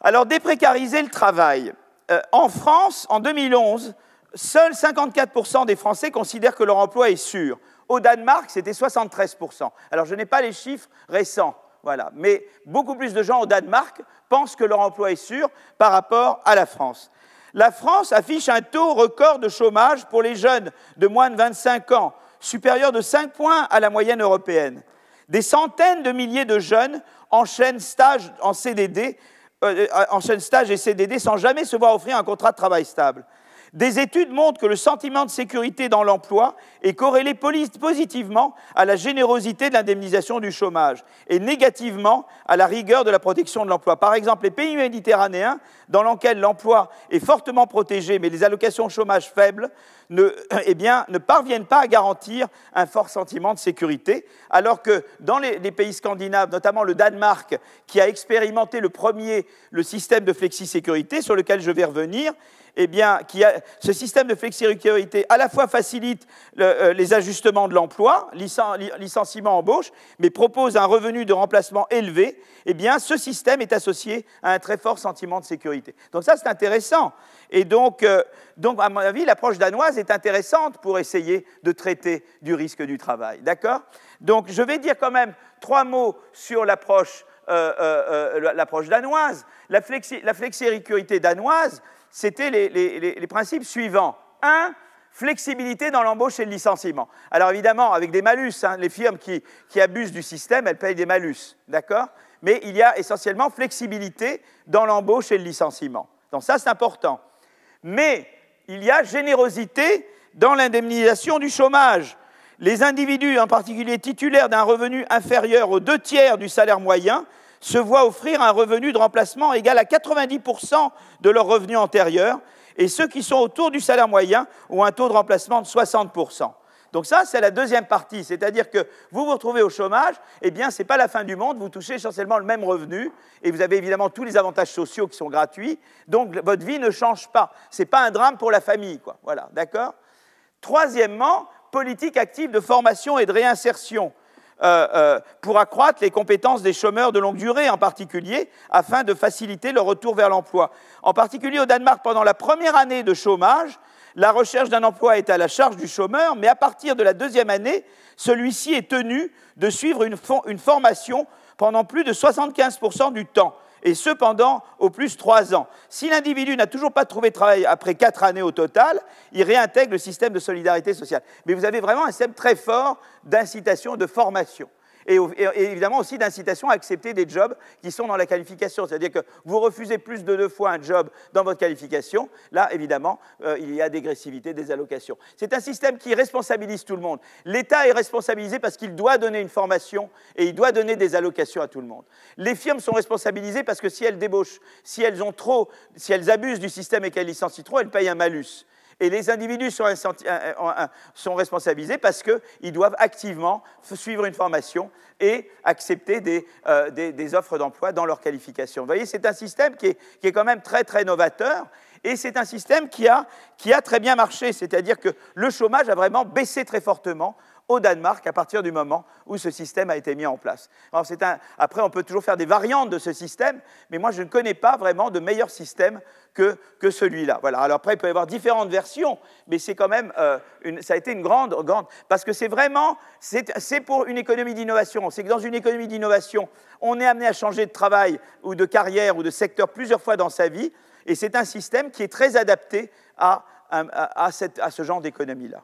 Alors, déprécariser le travail. Euh, en France, en 2011, seuls 54% des Français considèrent que leur emploi est sûr. Au Danemark, c'était 73%. Alors, je n'ai pas les chiffres récents, voilà. Mais beaucoup plus de gens au Danemark pensent que leur emploi est sûr par rapport à la France. La France affiche un taux record de chômage pour les jeunes de moins de 25 ans, supérieur de 5 points à la moyenne européenne. Des centaines de milliers de jeunes enchaînent stage en euh, euh, enchaînent stage et CDD sans jamais se voir offrir un contrat de travail stable. Des études montrent que le sentiment de sécurité dans l'emploi est corrélé positivement à la générosité de l'indemnisation du chômage et négativement à la rigueur de la protection de l'emploi. Par exemple, les pays méditerranéens, dans lesquels l'emploi est fortement protégé mais les allocations chômage faibles, ne, eh parviennent pas à garantir un fort sentiment de sécurité, alors que dans les, les pays scandinaves, notamment le Danemark, qui a expérimenté le premier le système de flexi-sécurité, sur lequel je vais revenir, eh bien, ce système de flexi-sécurité à la fois facilite euh, les ajustements de l'emploi, licenciement, embauche, mais propose un revenu de remplacement élevé, eh bien, ce système est associé à un très fort sentiment de sécurité. Donc ça, c'est intéressant. Et donc, euh, à mon avis, l'approche danoise est intéressante pour essayer de traiter du risque du travail. D'accord? Donc, je vais dire quand même trois mots sur l'approche euh, danoise. La, flexi, danoise, c'était les, principes suivants. Un, flexibilité dans l'embauche et le licenciement. Alors évidemment, avec des malus, hein, les firmes qui, abusent du système, elles payent des malus, d'accord? Mais il y a essentiellement flexibilité dans l'embauche et le licenciement. Donc ça, c'est important. Mais il y a générosité dans l'indemnisation du chômage. Les individus, en particulier titulaires d'un revenu inférieur aux deux tiers du salaire moyen, se voient offrir un revenu de remplacement égal à 90% de leur revenu antérieur, et ceux qui sont autour du salaire moyen ont un taux de remplacement de 60%. Donc ça, c'est la deuxième partie, c'est-à-dire que vous vous retrouvez au chômage, eh bien, ce n'est pas la fin du monde, vous touchez essentiellement le même revenu, et vous avez évidemment tous les avantages sociaux qui sont gratuits, donc votre vie ne change pas. Ce n'est pas un drame pour la famille, quoi. Voilà, d'accord? Troisièmement, politique active de formation et de réinsertion. Euh, euh, pour accroître les compétences des chômeurs de longue durée en particulier, afin de faciliter le retour vers l'emploi. En particulier au Danemark, pendant la première année de chômage, la recherche d'un emploi est à la charge du chômeur, mais à partir de la deuxième année, celui-ci est tenu de suivre une, une formation pendant plus de 75% du temps et cependant au plus trois ans. Si l'individu n'a toujours pas trouvé de travail après quatre années au total, il réintègre le système de solidarité sociale. Mais vous avez vraiment un système très fort d'incitation, de formation et, évidemment aussi d'incitation à accepter des jobs qui sont dans la qualification. C'est-à-dire que vous refusez plus de deux fois un job dans votre qualification, là, évidemment, euh, il y a dégressivité des allocations. C'est un système qui responsabilise tout le monde. L'État est responsabilisé parce qu'il doit donner une formation et il doit donner des allocations à tout le monde. Les firmes sont responsabilisées parce que si elles débauchent, si elles ont trop, si elles abusent du système et qu'elles licencient trop, elles payent un malus. Et les individus sont, responsabilisés parce qu'ils doivent activement suivre une formation et accepter euh, des, offres d'emploi dans leur qualification. Vous voyez, c'est un système qui est, quand même très, très novateur. Et c'est un système qui a très bien marché, c'est-à-dire que le chômage a vraiment baissé très fortement au Danemark à partir du moment où ce système a été mis en place. Après, on peut toujours faire des variantes de ce système, mais moi, je ne connais pas vraiment de meilleur système que, que celui-là. Voilà. Alors après, il peut y avoir différentes versions, mais c'est quand même, euh, une, ça a été une grande, grande, parce que c'est vraiment, c'est pour une économie d'innovation. C'est que dans une économie d'innovation, on est amené à changer de travail ou de carrière ou de secteur plusieurs fois dans sa vie, et c'est un système qui est très adapté à, à, cette, à ce genre d'économie-là.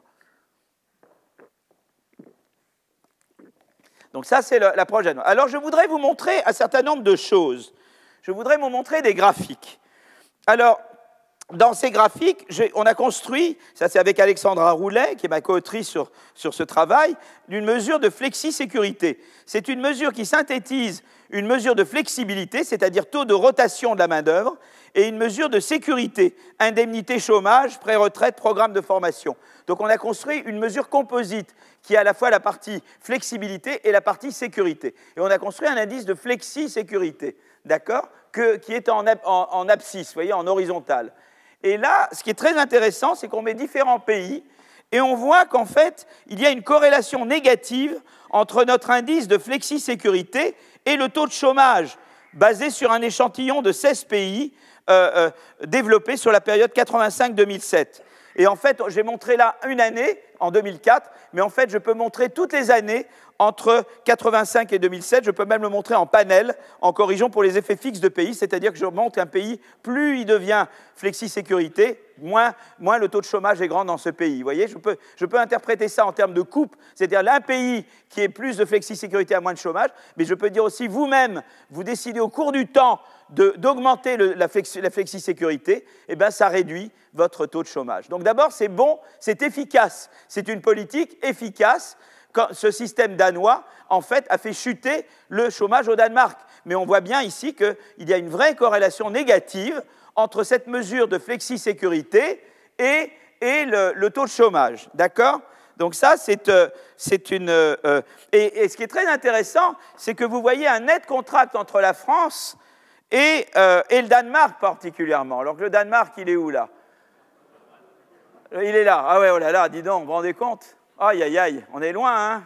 Donc ça, c'est l'approche danoise. Alors je voudrais vous montrer un certain nombre de choses. Je voudrais vous montrer des graphiques. Alors, dans ces graphiques, on a construit, ça c'est avec Alexandra Roulet, qui est ma co-autrice sur, sur, ce travail, une mesure de flexi-sécurité. C'est une mesure qui synthétise une mesure de flexibilité, c'est-à-dire taux de rotation de la main-d'œuvre, et une mesure de sécurité, indemnité chômage, pré-retraite, programme de formation. Donc on a construit une mesure composite qui a à la fois la partie flexibilité et la partie sécurité. Et on a construit un indice de flexi-sécurité, d'accord, qui est en, en, abscisse, voyez, en horizontal. Et là, ce qui est très intéressant, c'est qu'on met différents pays et on voit qu'en fait, il y a une corrélation négative entre notre indice de flexi-sécurité et le taux de chômage, basé sur un échantillon de 16 pays euh, euh, développés sur la période 85-2007. Et en fait, j'ai montré là une année, en 2004, mais en fait, je peux montrer toutes les années entre 85 et 2007. Je peux même le montrer en panel, en corrigeant pour les effets fixes de pays, c'est-à-dire que je montre un pays, plus il devient flexi-sécurité, moins, le taux de chômage est grand dans ce pays. Vous voyez, je peux, je peux interpréter ça en termes de coupe, c'est-à-dire un pays qui est plus de flexi-sécurité à moins de chômage, mais je peux dire aussi vous-même, vous décidez au cours du temps d'augmenter la, flexi-sécurité, et eh bien ça réduit votre taux de chômage. Donc d'abord, c'est bon, c'est efficace, c'est une politique efficace. Quand ce système danois, en fait, a fait chuter le chômage au Danemark. Mais on voit bien ici qu'il y a une vraie corrélation négative entre cette mesure de flexi-sécurité et, le, taux de chômage. D'accord? Donc ça, c'est euh, une... Euh, et, ce qui est très intéressant, c'est que vous voyez un net contract entre la France et, euh, et, le Danemark particulièrement. Alors que le Danemark, il est où là? Il est là. Ah ouais, oh là là, dis donc, vous vous rendez compte? Aïe, aïe, aïe, on est loin, hein,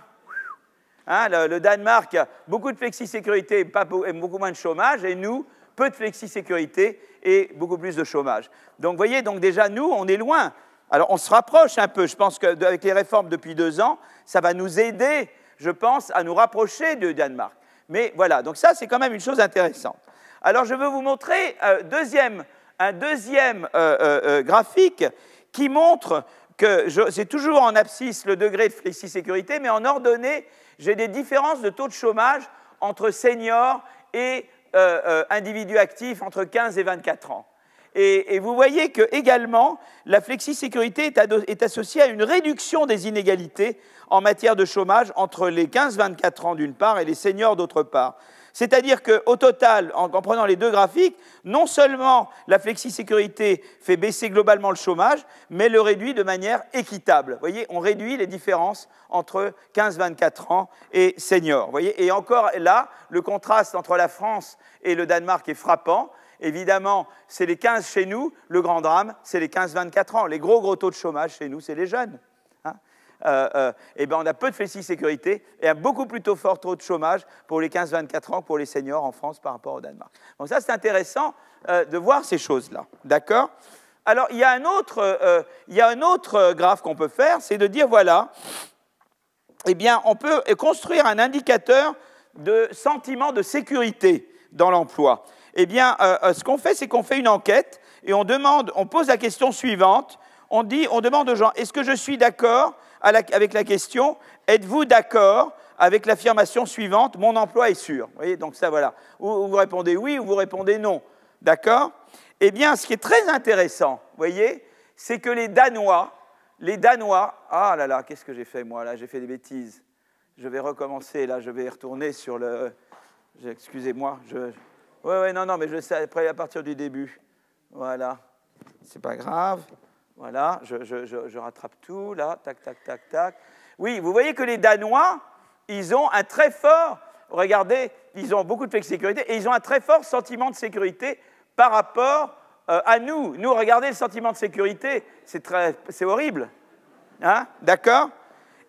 hein le, Danemark, beaucoup de flexi-sécurité, beaucoup moins de chômage, et nous, peu de flexi-sécurité et beaucoup plus de chômage. Donc, vous voyez, donc déjà, nous, on est loin. Alors, on se rapproche un peu. Je pense qu'avec les réformes depuis deux ans, ça va nous aider, je pense, à nous rapprocher du Danemark. Mais voilà, donc ça, c'est quand même une chose intéressante. Alors, je veux vous montrer euh, un deuxième euh, euh, graphique qui montre que c'est toujours en abscisse le degré de flexi-sécurité, mais en ordonnée, j'ai des différences de taux de chômage entre seniors et individus actifs entre 15 et 24 ans. Et, vous voyez que également, la flexi-sécurité est, associée à une réduction des inégalités en matière de chômage entre les 15-24 ans d'une part et les seniors d'autre part. C'est-à-dire qu'au total, en, prenant les deux graphiques, non seulement la flexi-sécurité fait baisser globalement le chômage, mais le réduit de manière équitable. Vous voyez, on réduit les différences entre 15-24 ans et seniors. Voyez et encore là, le contraste entre la France et le Danemark est frappant. Évidemment, c'est les 15 chez nous. Le grand drame, c'est les 15-24 ans. Les gros, gros taux de chômage chez nous, c'est les jeunes. Euh, euh, eh ben, on a peu de flexi-sécurité et un beaucoup plutôt fort taux de chômage pour les 15-24 ans pour les seniors en France par rapport au Danemark. Donc ça, c'est intéressant euh, de voir ces choses-là. D'accord? Alors, il y, a un autre, il y a un autre graphe qu'on peut faire, c'est de dire, voilà, eh bien, on peut construire un indicateur de sentiment de sécurité dans l'emploi eh bien, ce qu'on fait, c'est qu'on fait une enquête et on demande, on pose la question suivante. On dit, on demande aux gens, est-ce que je suis d'accord avec la question Êtes-vous d'accord avec l'affirmation suivante Mon emploi est sûr? Vous donc ça, voilà. Ou vous répondez oui ou vous répondez non. D'accord? Eh bien, ce qui est très intéressant, voyez, c'est que les Danois, les Danois, ah là là, qu'est-ce que j'ai fait moi là J'ai fait des bêtises. Je vais recommencer là, je vais retourner sur le. Excusez-moi, je, oui, oui, non, non, mais je sais après à partir du début. Voilà. C'est pas grave. Voilà, je, rattrape tout, là, tac, tac, tac, tac. Oui, vous voyez que les Danois, ils ont un très fort, regardez, ils ont beaucoup de sécurité et ils ont un très fort sentiment de sécurité par rapport euh, à nous. Nous, regardez le sentiment de sécurité, c'est horrible. Hein, D'accord?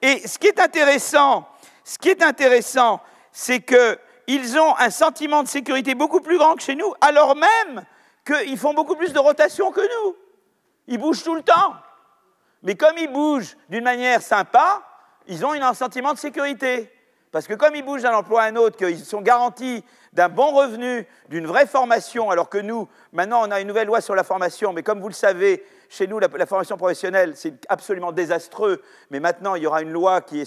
Et ce qui est intéressant, ce qui est intéressant, c'est que ils ont un sentiment de sécurité beaucoup plus grand que chez nous, alors même qu'ils font beaucoup plus de rotation que nous. Ils bougent tout le temps. Mais comme ils bougent d'une manière sympa, ils ont un sentiment de sécurité. Parce que comme ils bougent d'un emploi à un autre, qu'ils sont garantis d'un bon revenu, d'une vraie formation, alors que nous, maintenant, on a une nouvelle loi sur la formation, mais comme vous le savez, chez nous, la, formation professionnelle, c'est absolument désastreux, mais maintenant, il y aura une loi qui,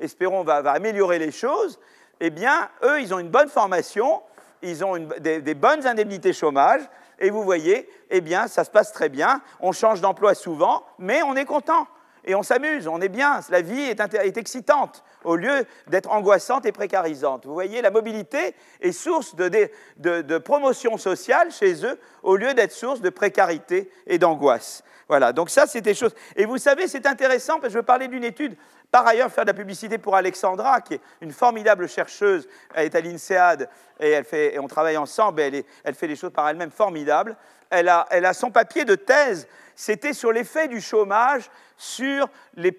espérons, va améliorer les choses eh bien, eux, ils ont une bonne formation, ils ont des, bonnes indemnités chômage, et vous voyez, eh bien, ça se passe très bien. On change d'emploi souvent, mais on est content et on s'amuse, on est bien. La vie est, excitante au lieu d'être angoissante et précarisante. Vous voyez, la mobilité est source de promotion sociale chez eux au lieu d'être source de précarité et d'angoisse. Voilà, donc ça, c'est des choses. Et vous savez, c'est intéressant, parce que je veux parler d'une étude, par ailleurs, faire de la publicité pour Alexandra, qui est une formidable chercheuse, elle est à l'INSEAD, et, on travaille ensemble, elle, fait des choses par elle-même formidables. Elle a, son papier de thèse, c'était sur l'effet du chômage sur, les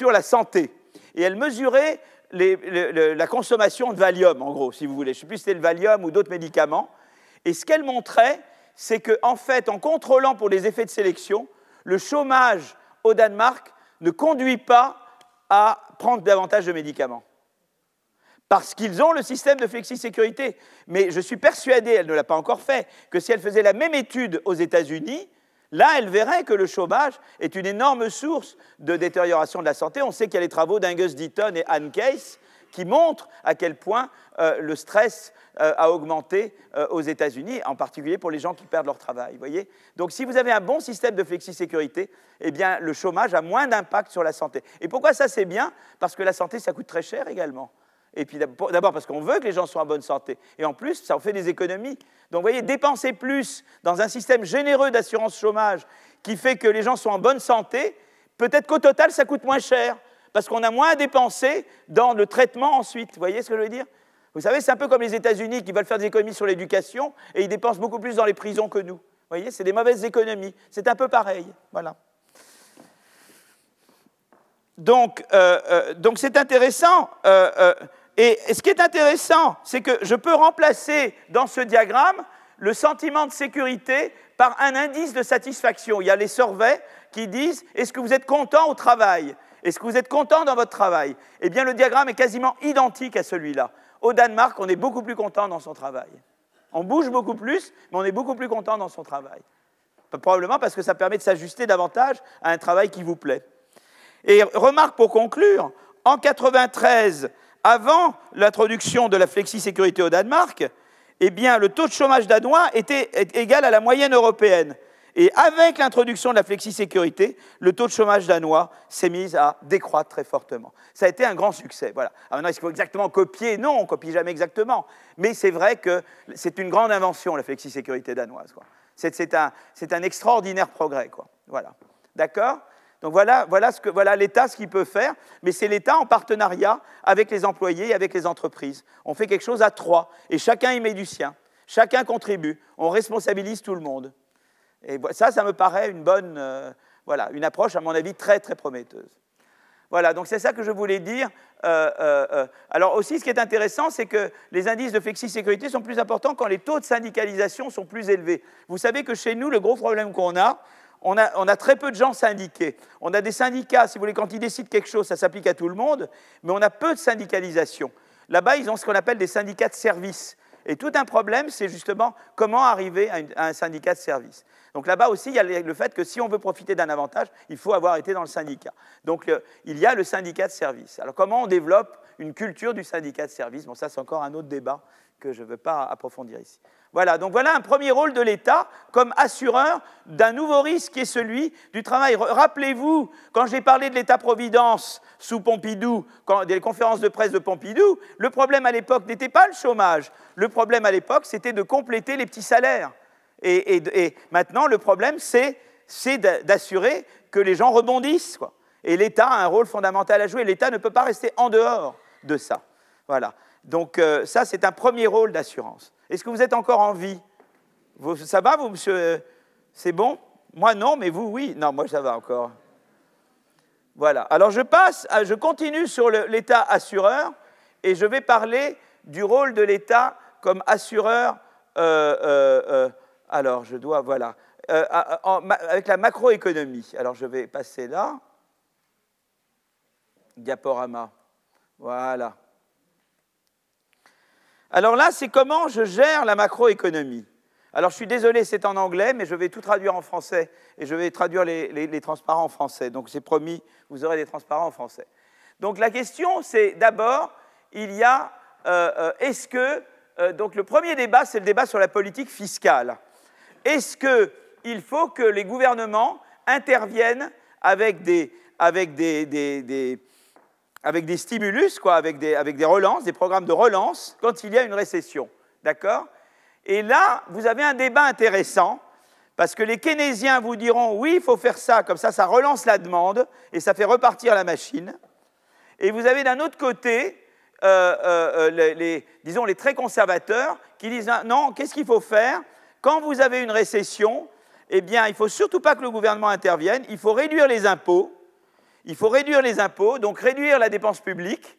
la santé. Et elle mesurait la consommation de Valium, en gros, si vous voulez. Je ne sais plus si c'était le Valium ou d'autres médicaments. Et ce qu'elle montrait, c'est qu'en en fait, en contrôlant pour les effets de sélection, le chômage au Danemark ne conduit pas à prendre davantage de médicaments. Parce qu'ils ont le système de flexi-sécurité. Mais je suis persuadé, elle ne l'a pas encore fait, que si elle faisait la même étude aux États-Unis, là, elle verrait que le chômage est une énorme source de détérioration de la santé. On sait qu'il y a les travaux d'Angus Deaton et Anne Case qui montrent à quel point euh, le stress euh, a augmenté euh, aux États-Unis, en particulier pour les gens qui perdent leur travail. Voyez Donc si vous avez un bon système de flexi-sécurité, eh bien, le chômage a moins d'impact sur la santé. Et pourquoi ça c'est bien? Parce que la santé, ça coûte très cher également. Et puis d'abord parce qu'on veut que les gens soient en bonne santé. Et en plus, ça en fait des économies. Donc vous voyez, dépenser plus dans un système généreux d'assurance chômage qui fait que les gens sont en bonne santé, peut-être qu'au total, ça coûte moins cher. Parce qu'on a moins à dépenser dans le traitement ensuite. Vous voyez ce que je veux dire? Vous savez, c'est un peu comme les États-Unis qui veulent faire des économies sur l'éducation et ils dépensent beaucoup plus dans les prisons que nous. Vous voyez, c'est des mauvaises économies. C'est un peu pareil. Voilà. donc, donc c'est intéressant. et ce qui est intéressant, c'est que je peux remplacer dans ce diagramme le sentiment de sécurité par un indice de satisfaction. Il y a les surveys qui disent est-ce que vous êtes content au travail? Est-ce que vous êtes content dans votre travail? Eh bien, le diagramme est quasiment identique à celui-là. Au Danemark, on est beaucoup plus content dans son travail. On bouge beaucoup plus, mais on est beaucoup plus content dans son travail. Probablement parce que ça permet de s'ajuster davantage à un travail qui vous plaît. Et remarque pour conclure, en 93, avant l'introduction de la flexi-sécurité au Danemark, eh bien, le taux de chômage danois était égal à la moyenne européenne. Et avec l'introduction de la flexi-sécurité, le taux de chômage danois s'est mis à décroître très fortement. Ça a été un grand succès. Voilà. Alors maintenant, est-ce qu'il faut exactement copier? Non, on ne copie jamais exactement. Mais c'est vrai que c'est une grande invention, la flexi-sécurité danoise. C'est un, un, extraordinaire progrès. Quoi. Voilà. D'accord? Donc voilà, voilà, ce que, voilà l'État ce qu'il peut faire, mais c'est l'État en partenariat avec les employés et avec les entreprises. On fait quelque chose à trois, et chacun y met du sien. Chacun contribue. On responsabilise tout le monde. Et ça, ça me paraît une bonne, euh, voilà, une approche, à mon avis, très, très prometteuse. Voilà, donc c'est ça que je voulais dire. Euh, euh, alors aussi, ce qui est intéressant, c'est que les indices de flexi-sécurité sont plus importants quand les taux de syndicalisation sont plus élevés. Vous savez que chez nous, le gros problème qu'on a, on a, on a, très peu de gens syndiqués. On a des syndicats, si vous voulez, quand ils décident quelque chose, ça s'applique à tout le monde, mais on a peu de syndicalisation. Là-bas, ils ont ce qu'on appelle des syndicats de service. Et tout un problème, c'est justement comment arriver à, un syndicat de service. Donc là-bas aussi, il y a le fait que si on veut profiter d'un avantage, il faut avoir été dans le syndicat. Donc il y a le syndicat de service. Alors comment on développe une culture du syndicat de service? Bon, ça c'est encore un autre débat que je ne veux pas approfondir ici. Voilà, donc voilà un premier rôle de l'État comme assureur d'un nouveau risque qui est celui du travail. Rappelez-vous, quand j'ai parlé de l'État-providence sous Pompidou, des conférences de presse de Pompidou, le problème à l'époque n'était pas le chômage. Le problème à l'époque, c'était de compléter les petits salaires. Et, maintenant, le problème, c'est d'assurer que les gens rebondissent. Et l'État a un rôle fondamental à jouer. L'État ne peut pas rester en dehors de ça. Voilà. Donc euh, ça, c'est un premier rôle d'assurance. Est-ce que vous êtes encore en vie? Ça va, vous, monsieur C'est bon? Moi, non, mais vous, oui. Non, moi, ça va encore. Voilà. Alors, je passe, je continue sur l'État assureur et je vais parler du rôle de l'État comme assureur. Euh, euh, alors, je dois, voilà, avec la macroéconomie. Alors, je vais passer là. Diaporama. Voilà. Alors là, c'est comment je gère la macroéconomie. Alors je suis désolé, c'est en anglais, mais je vais tout traduire en français et je vais traduire les, transparents en français. Donc c'est promis, vous aurez des transparents en français. Donc la question, c'est d'abord, il y a, euh, euh, est-ce que, euh, donc le premier débat, c'est le débat sur la politique fiscale. Est-ce qu'il faut que les gouvernements interviennent avec des, avec des stimulus, quoi, avec des, relances, des programmes de relance, quand il y a une récession. D'accord? Et là, vous avez un débat intéressant, parce que les keynésiens vous diront oui, il faut faire ça, comme ça, ça relance la demande et ça fait repartir la machine. Et vous avez d'un autre côté, euh, euh, euh, les, disons, les très conservateurs qui disent non, qu'est-ce qu'il faut faire? Quand vous avez une récession, eh bien, il ne faut surtout pas que le gouvernement intervienne, il faut réduire les impôts il faut réduire les impôts, donc réduire la dépense publique.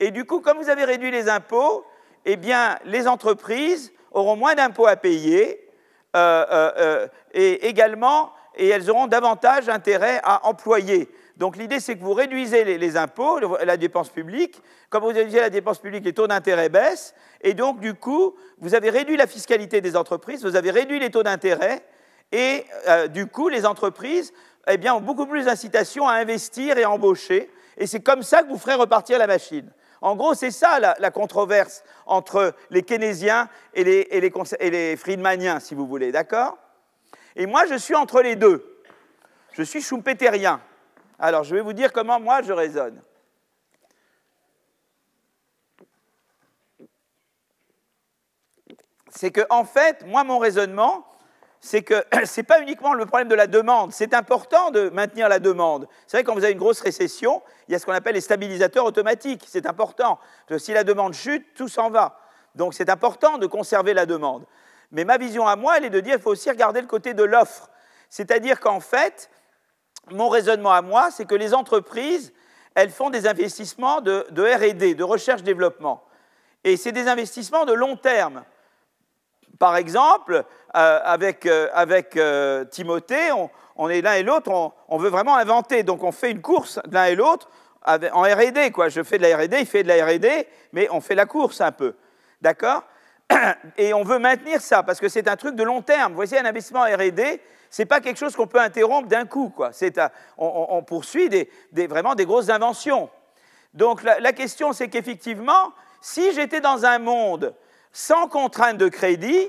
Et du coup, comme vous avez réduit les impôts, eh les entreprises auront moins d'impôts à payer euh, euh, euh, et également, et elles auront davantage intérêt à employer. Donc l'idée, c'est que vous réduisez les, impôts, la dépense publique. Comme vous réduisez la dépense publique, les taux d'intérêt baissent. Et donc, du coup, vous avez réduit la fiscalité des entreprises, vous avez réduit les taux d'intérêt. Et du coup, les entreprises eh bien, ont beaucoup plus d'incitation à investir et à embaucher. Et c'est comme ça que vous ferez repartir la machine. En gros, c'est ça la, controverse entre les keynésiens et les, et, friedmaniens, si vous voulez, d'accord? Et moi, je suis entre les deux. Je suis schumpeterien. Alors, je vais vous dire comment moi je raisonne. C'est que, en fait, moi, mon raisonnement, c'est que ce n'est pas uniquement le problème de la demande. C'est important de maintenir la demande. C'est vrai, quand vous avez une grosse récession, il y a ce qu'on appelle les stabilisateurs automatiques. C'est important. si la demande chute, tout s'en va. Donc c'est important de conserver la demande. Mais ma vision à moi, elle est de dire qu'il faut aussi regarder le côté de l'offre. C'est-à-dire qu'en fait, mon raisonnement à moi, c'est que les entreprises, elles font des investissements de, RD, de recherche-développement. Et c'est des investissements de long terme. Par exemple, euh, avec, euh, avec euh, Timothée, on, est l'un et l'autre, on, veut vraiment inventer. Donc on fait une course l'un et l'autre en RD. Je fais de la RD, il fait de la RD, mais on fait la course un peu. D'accord? Et on veut maintenir ça parce que c'est un truc de long terme. Vous voyez, un investissement en RD, ce n'est pas quelque chose qu'on peut interrompre d'un coup. Quoi. on, poursuit vraiment des grosses inventions. Donc la, question, c'est qu'effectivement, si j'étais dans un monde sans contrainte de crédit,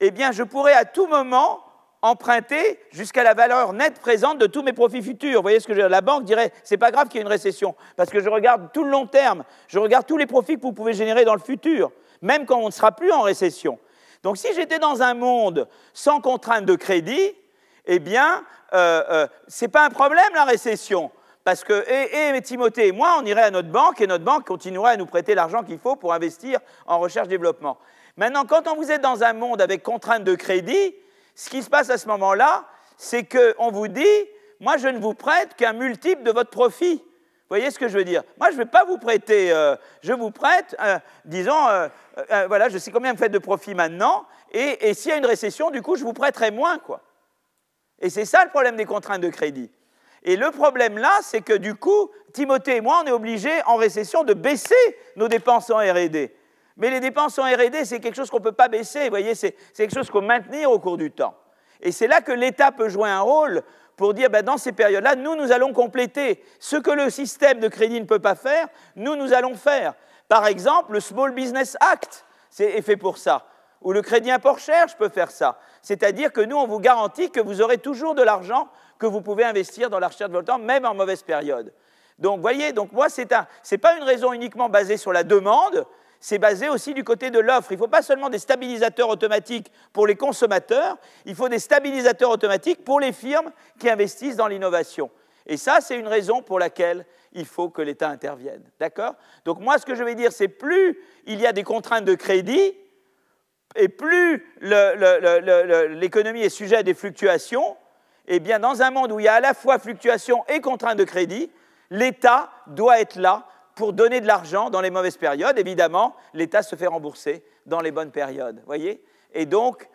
eh bien, je pourrais à tout moment emprunter jusqu'à la valeur nette présente de tous mes profits futurs. Vous voyez ce que je La banque dirait, c'est pas grave qu'il y ait une récession, parce que je regarde tout le long terme, je regarde tous les profits que vous pouvez générer dans le futur, même quand on ne sera plus en récession. Donc si j'étais dans un monde sans contrainte de crédit, eh bien, euh, euh, ce n'est pas un problème la récession. Parce que, et, Timothée et moi, on irait à notre banque et notre banque continuerait à nous prêter l'argent qu'il faut pour investir en recherche-développement. Maintenant, quand on vous êtes dans un monde avec contrainte de crédit, ce qui se passe à ce moment-là, c'est qu'on vous dit, moi je ne vous prête qu'un multiple de votre profit. Vous voyez ce que je veux dire? Moi, je ne vais pas vous prêter, euh, je vous prête, disons, voilà, je sais combien vous faites de profit maintenant, et, et s'il y a une récession, du coup, je vous prêterai moins, quoi. Et c'est ça le problème des contraintes de crédit. Et le problème là, c'est que du coup, Timothée et moi, on est obligés en récession de baisser nos dépenses en RD. Mais les dépenses en RD, c'est quelque chose qu'on ne peut pas baisser, vous voyez, c'est quelque chose qu'on peut maintenir au cours du temps. Et c'est là que l'État peut jouer un rôle pour dire, ben, dans ces périodes-là, nous, nous allons compléter. Ce que le système de crédit ne peut pas faire, nous, nous allons faire. Par exemple, le Small Business Act est fait pour ça. Ou le crédit import cherche peut faire ça. C'est-à-dire que nous, on vous garantit que vous aurez toujours de l'argent que vous pouvez investir dans la recherche de votre même en mauvaise période. Donc, voyez, donc moi, ce n'est pas une raison uniquement basée sur la demande, c'est basé aussi du côté de l'offre. Il ne faut pas seulement des stabilisateurs automatiques pour les consommateurs, il faut des stabilisateurs automatiques pour les firmes qui investissent dans l'innovation. Et ça, c'est une raison pour laquelle il faut que l'État intervienne. D'accord? Donc moi, ce que je vais dire, c'est plus il y a des contraintes de crédit, et plus l'économie est sujet à des fluctuations, eh bien, dans un monde où il y a à la fois fluctuations et contraintes de crédit, l'État doit être là pour donner de l'argent dans les mauvaises périodes. Évidemment, l'État se fait rembourser dans les bonnes périodes. Voyez et donc,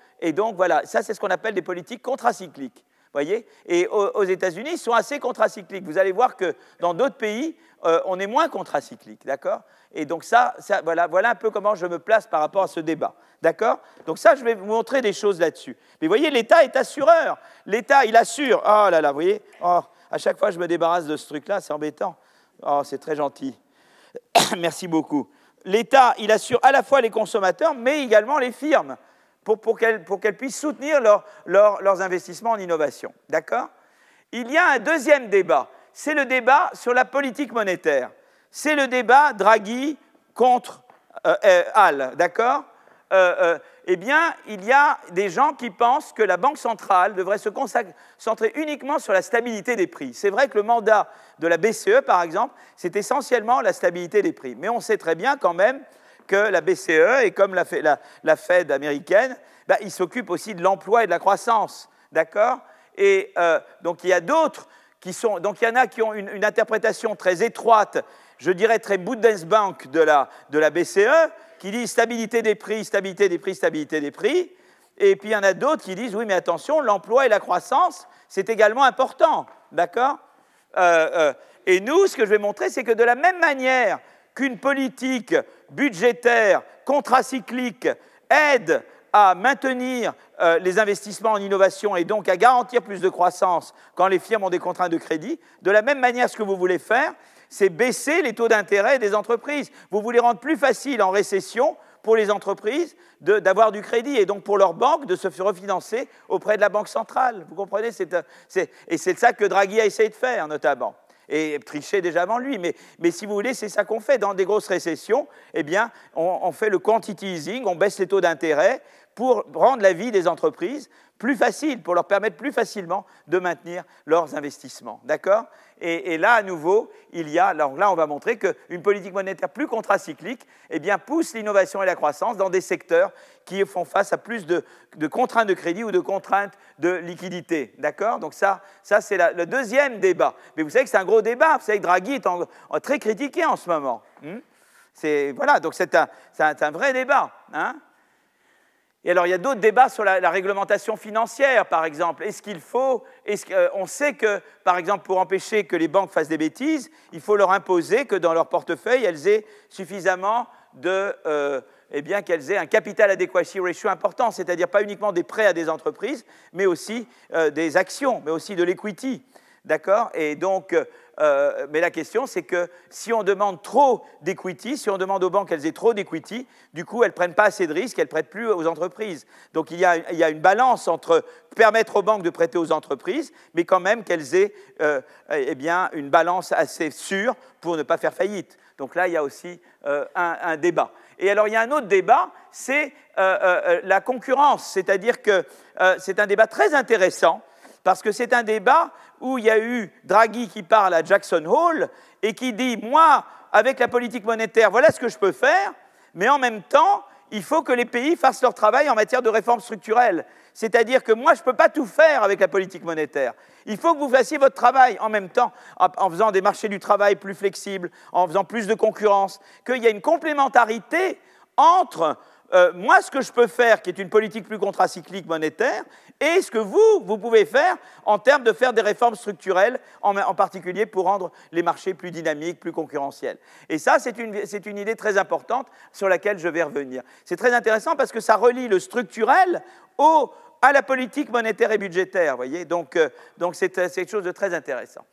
voilà, ça, c'est ce qu'on appelle des politiques contracycliques. Voyez et aux, États-Unis, ils sont assez contracycliques. Vous allez voir que dans d'autres pays, euh, on est moins contracyclique. D'accord? Et donc, ça, voilà, voilà un peu comment je me place par rapport à ce débat. D'accord? Donc ça, je vais vous montrer des choses là-dessus. Mais voyez, l'État est assureur. L'État, il assure. Oh là là, vous voyez? Oh, À chaque fois, je me débarrasse de ce truc-là, c'est embêtant. Oh, c'est très gentil. Merci beaucoup. L'État, il assure à la fois les consommateurs, mais également les firmes, pour, pour qu'elles puissent soutenir leurs investissements en innovation. D'accord? Il y a un deuxième débat. C'est le débat sur la politique monétaire. C'est le débat Draghi contre euh, euh. D'accord euh, euh, eh bien, il y a des gens qui pensent que la Banque centrale devrait se concentrer uniquement sur la stabilité des prix. C'est vrai que le mandat de la BCE, par exemple, c'est essentiellement la stabilité des prix. Mais on sait très bien quand même que la BCE, et comme la, Fed américaine, bah, ils s'occupent aussi de l'emploi et de la croissance. D'accord Et donc il y a d'autres Donc il y en a qui ont une, interprétation très étroite, je dirais très Bundesbank de la, BCE, qui disent stabilité des prix, stabilité des prix, stabilité des prix. Et puis il y en a d'autres qui disent oui, mais attention, l'emploi et la croissance, c'est également important. D'accord? Euh, euh, Et nous, ce que je vais montrer, c'est que de la même manière qu'une politique budgétaire contracyclique aide à maintenir euh, les investissements en innovation et donc à garantir plus de croissance quand les firmes ont des contraintes de crédit, de la même manière, ce que vous voulez faire, c'est baisser les taux d'intérêt des entreprises. Vous voulez rendre plus facile en récession pour les entreprises d'avoir du crédit et donc pour leurs banques de se refinancer auprès de la Banque centrale. Vous comprenez Et c'est ça que Draghi a essayé de faire notamment. Et Trichet déjà avant lui. Mais, mais si vous voulez, c'est ça qu'on fait. Dans des grosses récessions, eh bien, on, on fait le quantity easing, on baisse les taux d'intérêt pour rendre la vie des entreprises plus facile, pour leur permettre plus facilement de maintenir leurs investissements. D'accord? Et, là, à nouveau, il y a, alors là, on va montrer qu'une politique monétaire plus contracyclique eh bien, pousse l'innovation et la croissance dans des secteurs qui font face à plus de, contraintes de crédit ou de contraintes de liquidité. D'accord? Donc ça, ça c'est le deuxième débat. Mais vous savez que c'est un gros débat. Vous savez que Draghi est très critiqué en ce moment. Hmm? Voilà, donc c'est un, un, vrai débat. Hein? Et alors, il y a d'autres débats sur la, réglementation financière, par exemple. Est-ce qu'il faut. Est euh, on sait que, par exemple, pour empêcher que les banques fassent des bêtises, il faut leur imposer que dans leur portefeuille, elles aient suffisamment de. Euh, eh bien, qu'elles aient un capital adequacy ratio important, c'est-à-dire pas uniquement des prêts à des entreprises, mais aussi euh, des actions, mais aussi de l'equity. D'accord? Et donc, euh, mais la question, c'est que si on demande trop d'equity, si on demande aux banques qu'elles aient trop d'equity, du coup, elles ne prennent pas assez de risques, elles ne prêtent plus aux entreprises. Donc il y, a, une balance entre permettre aux banques de prêter aux entreprises, mais quand même qu'elles aient euh, eh bien, une balance assez sûre pour ne pas faire faillite. Donc là, il y a aussi euh, un, débat. Et alors, il y a un autre débat, c'est la concurrence, c'est-à-dire que c'est un débat très intéressant parce que c'est un débat où il y a eu Draghi qui parle à Jackson Hole et qui dit, moi, avec la politique monétaire, voilà ce que je peux faire, mais en même temps, il faut que les pays fassent leur travail en matière de réforme structurelle. C'est-à-dire que moi, je ne peux pas tout faire avec la politique monétaire. Il faut que vous fassiez votre travail en même temps, en faisant des marchés du travail plus flexibles, en faisant plus de concurrence, qu'il y a une complémentarité entre euh, moi, ce que je peux faire, qui est une politique plus contracyclique monétaire, et ce que vous, vous pouvez faire en termes de faire des réformes structurelles, en, particulier pour rendre les marchés plus dynamiques, plus concurrentiels. Et ça, c'est une, idée très importante sur laquelle je vais revenir. C'est très intéressant parce que ça relie le structurel au, à la politique monétaire et budgétaire, voyez Donc, euh, donc c'est quelque chose de très intéressant.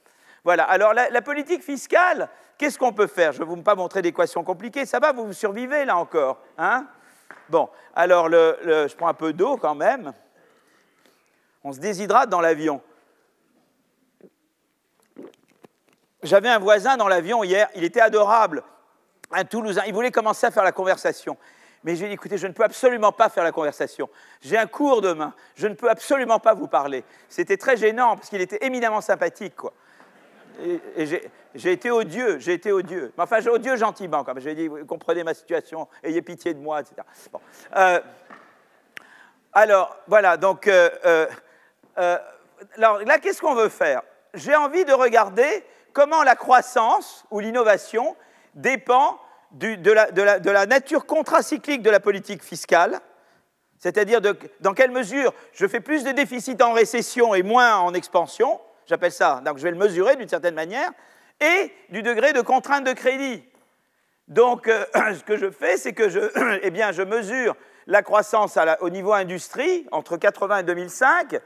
Voilà, alors la, la politique fiscale, qu'est-ce qu'on peut faire? Je ne vais vous pas montrer d'équations compliquées, ça va, vous survivez là encore, hein? Bon, alors je prends un peu d'eau quand même. On se déshydrate dans l'avion. J'avais un voisin dans l'avion hier, il était adorable, un Toulousain, il voulait commencer à faire la conversation. Mais j'ai dit, écoutez, je ne peux absolument pas faire la conversation. J'ai un cours demain, je ne peux absolument pas vous parler. C'était très gênant parce qu'il était éminemment sympathique. Quoi et, j'ai été odieux, j'ai été odieux. Mais enfin, odieux gentiment, comme j'ai dit, vous comprenez ma situation, ayez pitié de moi, etc. Euh, alors, voilà, donc, euh, euh, là, qu'est-ce qu'on veut faire? J'ai envie de regarder comment la croissance ou l'innovation dépend de, la, de, la, nature contracyclique de la politique fiscale, c'est-à-dire dans quelle mesure je fais plus de déficit en récession et moins en expansion, j'appelle ça, donc je vais le mesurer d'une certaine manière, et du degré de contrainte de crédit. Donc, euh, ce que je fais, c'est que je, eh bien, je mesure la croissance au niveau industrie entre 80 et 2005.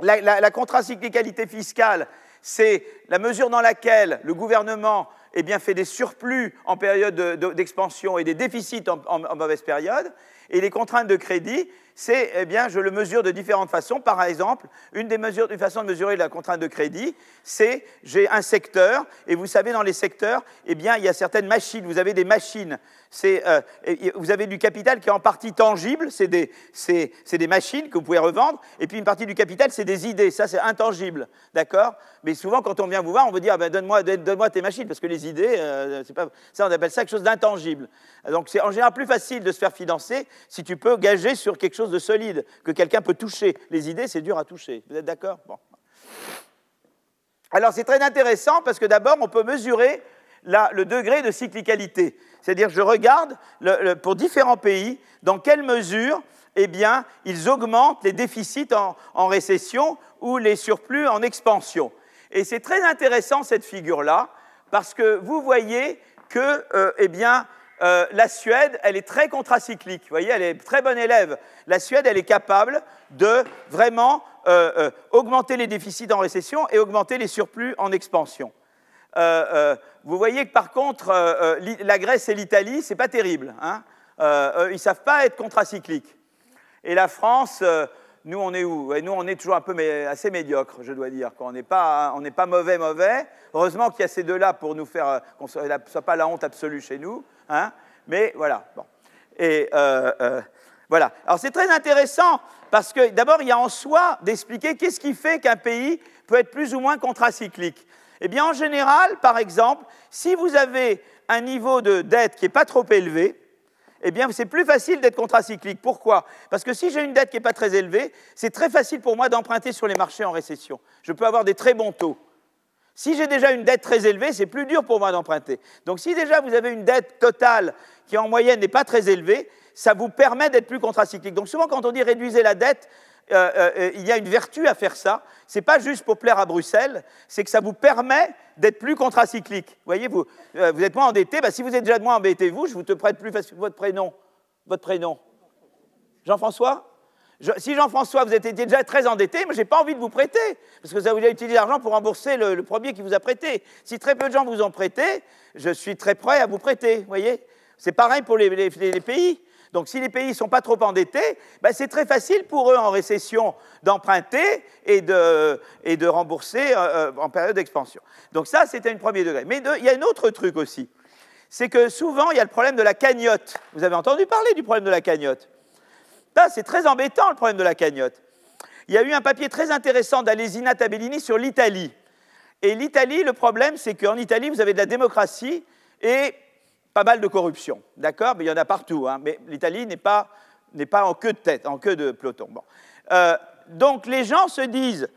La, la, contracyclicalité fiscale, c'est la mesure dans laquelle le gouvernement eh bien, fait des surplus en période d'expansion et des déficits en mauvaise période. Et les contraintes de crédit, c'est, eh bien, je le mesure de différentes façons. Par exemple, une des mesures, une façon de mesurer la contrainte de crédit, c'est j'ai un secteur, et vous savez, dans les secteurs, eh bien, il y a certaines machines. Vous avez des machines. Euh, vous avez du capital qui est en partie tangible, c'est des, des, machines que vous pouvez revendre, et puis une partie du capital, c'est des idées. Ça, c'est intangible, d'accord? Mais souvent, quand on vient vous voir, on vous dit ah ben, donne-moi, donne tes machines, parce que les idées, euh, pas, ça, on appelle ça quelque chose d'intangible. Donc, c'est en général plus facile de se faire financer si tu peux gager sur quelque chose de solide, que quelqu'un peut toucher. Les idées, c'est dur à toucher. Vous êtes d'accord? Bon. Alors c'est très intéressant parce que d'abord, on peut mesurer le degré de cyclicalité. C'est-à-dire, je regarde pour différents pays dans quelle mesure eh bien, ils augmentent les déficits en, récession ou les surplus en expansion. Et c'est très intéressant cette figure-là parce que vous voyez que euh, eh bien, euh, la Suède, elle est très contracyclique. Vous voyez, elle est très bonne élève. La Suède, elle est capable de vraiment euh, euh, augmenter les déficits en récession et augmenter les surplus en expansion. vous voyez que par contre, la Grèce et l'Italie, c'est pas terrible. Hein. ils ne savent pas être contracycliques. Et la France, nous, on est où? Nous, on est toujours un peu assez médiocre, je dois dire. On n'est pas, pas mauvais, mauvais. Heureusement qu'il y a ces deux-là pour nous faire qu'on ne soit pas la honte absolue chez nous. Hein mais voilà. Bon. Et euh, euh, Voilà. Alors c'est très intéressant parce que d'abord, il y a en soi d'expliquer qu'est-ce qui fait qu'un pays peut être plus ou moins contracyclique. Eh bien, en général, par exemple, si vous avez un niveau de dette qui n'est pas trop élevé, eh bien, c'est plus facile d'être contracyclique. Pourquoi? Parce que si j'ai une dette qui n'est pas très élevée, c'est très facile pour moi d'emprunter sur les marchés en récession. Je peux avoir des très bons taux. Si j'ai déjà une dette très élevée, c'est plus dur pour moi d'emprunter. Donc si déjà vous avez une dette totale qui en moyenne n'est pas très élevée, ça vous permet d'être plus contracyclique. Donc souvent quand on dit réduisez la dette, euh, euh, euh, il y a une vertu à faire ça. Ce n'est pas juste pour plaire à Bruxelles, c'est que ça vous permet d'être plus contracyclique. Vous voyez, vous, vous êtes moins endetté. Bah, si vous êtes déjà moins endetté, vous, je vous te prête plus facilement votre prénom. Votre prénom Jean-François? Si Jean-François, vous étiez déjà très endetté, mais je n'ai pas envie de vous prêter, parce que vous avez utilisé l'argent pour rembourser le, premier qui vous a prêté. Si très peu de gens vous ont prêté, je suis très prêt à vous prêter. Voyez C'est pareil pour les, pays. Donc si les pays ne sont pas trop endettés, ben, c'est très facile pour eux en récession d'emprunter et de, et de rembourser euh, euh, en période d'expansion. Donc ça, c'était une premier degré. Mais il y a un autre truc aussi. C'est que souvent, il y a le problème de la cagnotte. Vous avez entendu parler du problème de la cagnotte? C'est très embêtant le problème de la cagnotte. Il y a eu un papier très intéressant d'Alesina Tabellini sur l'Italie. Et l'Italie, le problème, c'est qu'en Italie, vous avez de la démocratie et pas mal de corruption. D'accord? Mais il y en a partout. Hein. Mais l'Italie n'est pas, pas, en queue de tête, en queue de peloton. Euh, donc les gens se disent,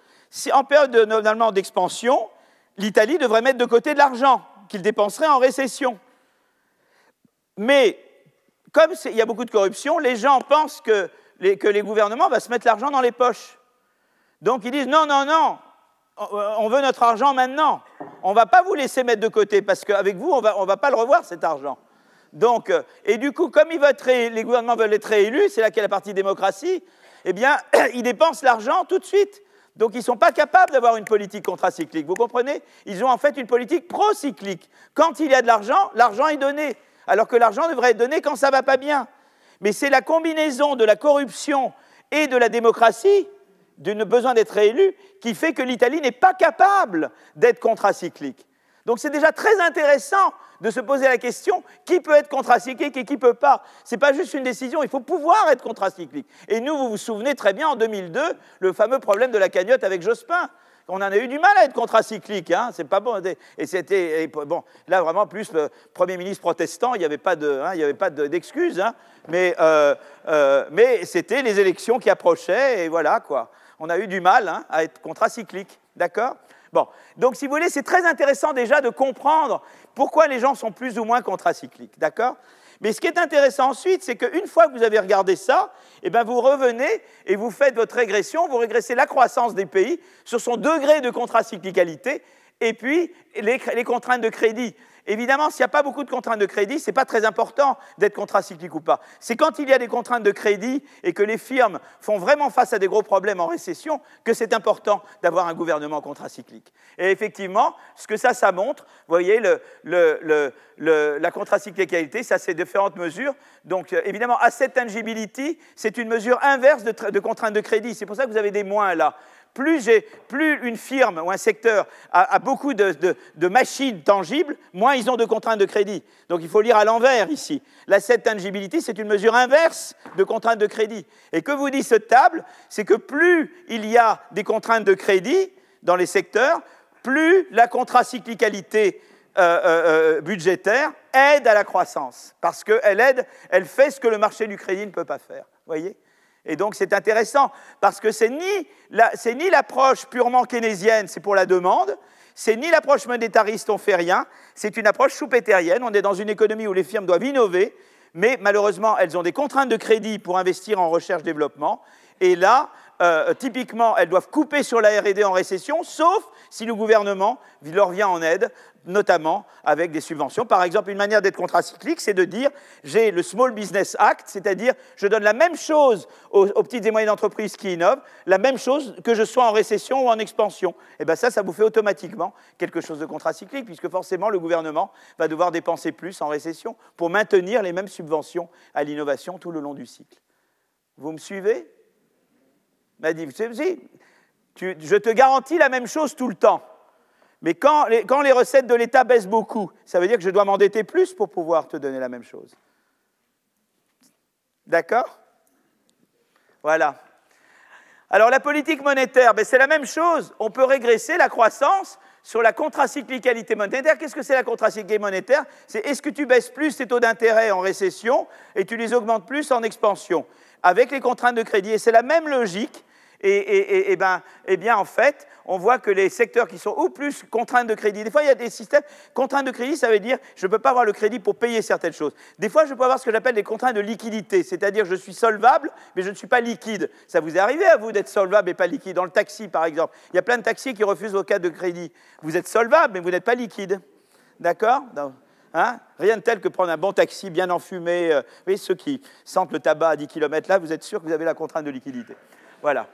en période normalement d'expansion, l'Italie devrait mettre de côté de l'argent qu'il dépenserait en récession. Mais comme il y a beaucoup de corruption, les gens pensent que les, gouvernements vont se mettre l'argent dans les poches. Donc ils disent non, non, non, on veut notre argent maintenant. On ne va pas vous laisser mettre de côté parce qu'avec vous, on ne va pas le revoir cet argent. Donc, euh, et du coup, comme les gouvernements veulent être réélus, c'est là qu'est la partie démocratie, eh bien, ils dépensent l'argent tout de suite. Donc, ils ne sont pas capables d'avoir une politique contracyclique. Vous comprenez? Ils ont en fait une politique procyclique. Quand il y a de l'argent, l'argent est donné alors que l'argent devrait être donné quand ça ne va pas bien. Mais c'est la combinaison de la corruption et de la démocratie, du besoin d'être réélu, qui fait que l'Italie n'est pas capable d'être contracyclique. Donc c'est déjà très intéressant de se poser la question qui peut être contracyclique et qui peut pas? Ce n'est pas juste une décision, il faut pouvoir être contracyclique. Et nous, vous vous souvenez très bien, en 2002, le fameux problème de la cagnotte avec Jospin on en a eu du mal à être contracyclique, hein, c'est pas bon. Et c'était bon, là vraiment plus premier ministre protestant, il n'y avait pas d'excuses, mais mais c'était les élections qui approchaient et voilà quoi. On a eu du mal hein, à être contracyclique, d'accord? Bon, donc si vous voulez, c'est très intéressant déjà de comprendre pourquoi les gens sont plus ou moins contracycliques, d'accord? Mais ce qui est intéressant ensuite, c'est qu'une fois que vous avez regardé ça, eh bien vous revenez et vous faites votre régression, vous régressez la croissance des pays sur son degré de contracyclicalité et puis les contraintes de crédit. Évidemment, s'il n'y a pas beaucoup de contraintes de crédit, ce n'est pas très important d'être contracyclique ou pas. C'est quand il y a des contraintes de crédit et que les firmes font vraiment face à des gros problèmes en récession que c'est important d'avoir un gouvernement contracyclique. Et effectivement, ce que ça, ça montre, vous voyez, la contracyclicalité, ça c'est différentes mesures. Donc euh, évidemment, asset tangibility, c'est une mesure inverse de, de contraintes de crédit. C'est pour ça que vous avez des moins là plus, une firme ou un secteur a, beaucoup de, machines tangibles, moins ils ont de contraintes de crédit. Donc il faut lire à l'envers ici. L'asset tangibility, c'est une mesure inverse de contraintes de crédit. Et que vous dit cette table C'est que plus il y a des contraintes de crédit dans les secteurs, plus la contracyclicalité euh, euh, euh, budgétaire aide à la croissance. Parce qu'elle aide, elle fait ce que le marché du crédit ne peut pas faire. voyez? Et donc c'est intéressant parce que c'est ni, l'approche purement keynésienne, c'est pour la demande, c'est ni l'approche monétariste, on fait rien, c'est une approche soupétérienne. On est dans une économie où les firmes doivent innover, mais malheureusement elles ont des contraintes de crédit pour investir en recherche-développement. Et là, euh, typiquement, elles doivent couper sur la RD en récession, sauf si le gouvernement leur vient en aide, notamment avec des subventions. Par exemple, une manière d'être contracyclique, c'est de dire j'ai le Small Business Act, c'est-à-dire je donne la même chose aux, petites et moyennes entreprises qui innovent, la même chose que je sois en récession ou en expansion. Et eh bien ça, ça vous fait automatiquement quelque chose de contracyclique, puisque forcément le gouvernement va devoir dépenser plus en récession pour maintenir les mêmes subventions à l'innovation tout le long du cycle. Vous me suivez? M'a dit, je te garantis la même chose tout le temps. Mais quand les, recettes de l'État baissent beaucoup, ça veut dire que je dois m'endetter plus pour pouvoir te donner la même chose. D'accord? Voilà. Alors la politique monétaire, ben, c'est la même chose. On peut régresser la croissance sur la contracyclicalité monétaire. Qu'est-ce que c'est la contracyclicalité monétaire? C'est est-ce que tu baisses plus tes taux d'intérêt en récession et tu les augmentes plus en expansion? Avec les contraintes de crédit. Et c'est la même logique. Et, ben, et bien, en fait, on voit que les secteurs qui sont ou plus contraintes de crédit, des fois il y a des systèmes, contraintes de crédit, ça veut dire je ne peux pas avoir le crédit pour payer certaines choses. Des fois, je peux avoir ce que j'appelle des contraintes de liquidité, c'est-à-dire je suis solvable, mais je ne suis pas liquide. Ça vous est arrivé à vous d'être solvable et pas liquide? Dans le taxi, par exemple, il y a plein de taxis qui refusent vos cartes de crédit. Vous êtes solvable, mais vous n'êtes pas liquide. D'accord? Hein Rien de tel que prendre un bon taxi bien enfumé. Euh, vous voyez, ceux qui sentent le tabac à 10 km là, vous êtes sûr que vous avez la contrainte de liquidité. Voilà.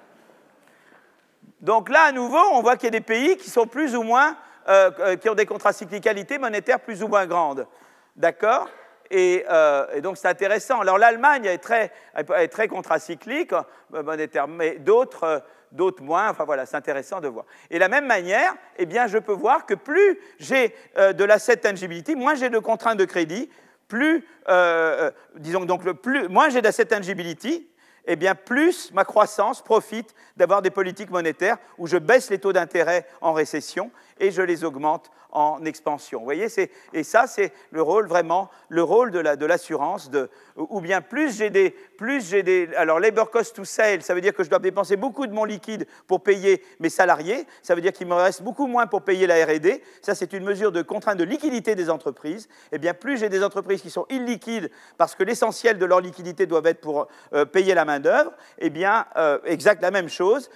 Donc là, à nouveau, on voit qu'il y a des pays qui sont plus ou moins, euh, euh, qui ont des contracyclicalités monétaires plus ou moins grandes. D'accord? Euh, et, donc c'est intéressant. Alors l'Allemagne est très, est très contracyclique monétaire, mais d'autres, d'autres moins. Enfin voilà, c'est intéressant de voir. Et de la même manière, eh bien, je peux voir que plus j'ai de l'asset tangibility, moins j'ai de contraintes de crédit, plus, disons donc, le plus, moins j'ai d'asset tangibility, eh bien plus ma croissance profite d'avoir des politiques monétaires où je baisse les taux d'intérêt en récession et je les augmente en expansion. Vous voyez, et ça, c'est le rôle vraiment, le rôle de l'assurance, ou bien plus j'ai des, plus j'ai des, alors labor cost to sale, ça veut dire que je dois dépenser beaucoup de mon liquide pour payer mes salariés, ça veut dire qu'il me reste beaucoup moins pour payer la R&D, ça c'est une mesure de contrainte de liquidité des entreprises, eh bien plus j'ai des entreprises qui sont illiquides parce que l'essentiel de leur liquidité doit être pour euh, payer la main d'œuvre, et eh bien euh, exact la même chose,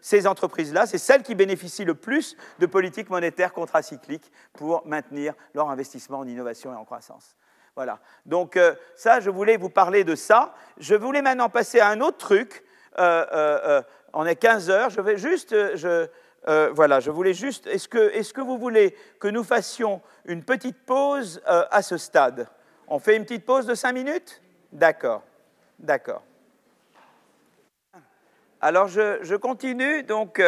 ces entreprises-là, c'est celles qui bénéficient le plus de politiques monétaires contracycliques pour maintenir leur investissement en innovation et en croissance. Voilà. Donc euh, ça, je voulais vous parler de ça. Je voulais maintenant passer à un autre truc. Euh, euh, on est 15 heures. Je vais juste, voilà, je voulais juste. Est-ce que, est que, vous voulez que nous fassions une petite pause à ce stade? On fait une petite pause de 5 minutes? D'accord, d'accord. Alors je, je, continue donc.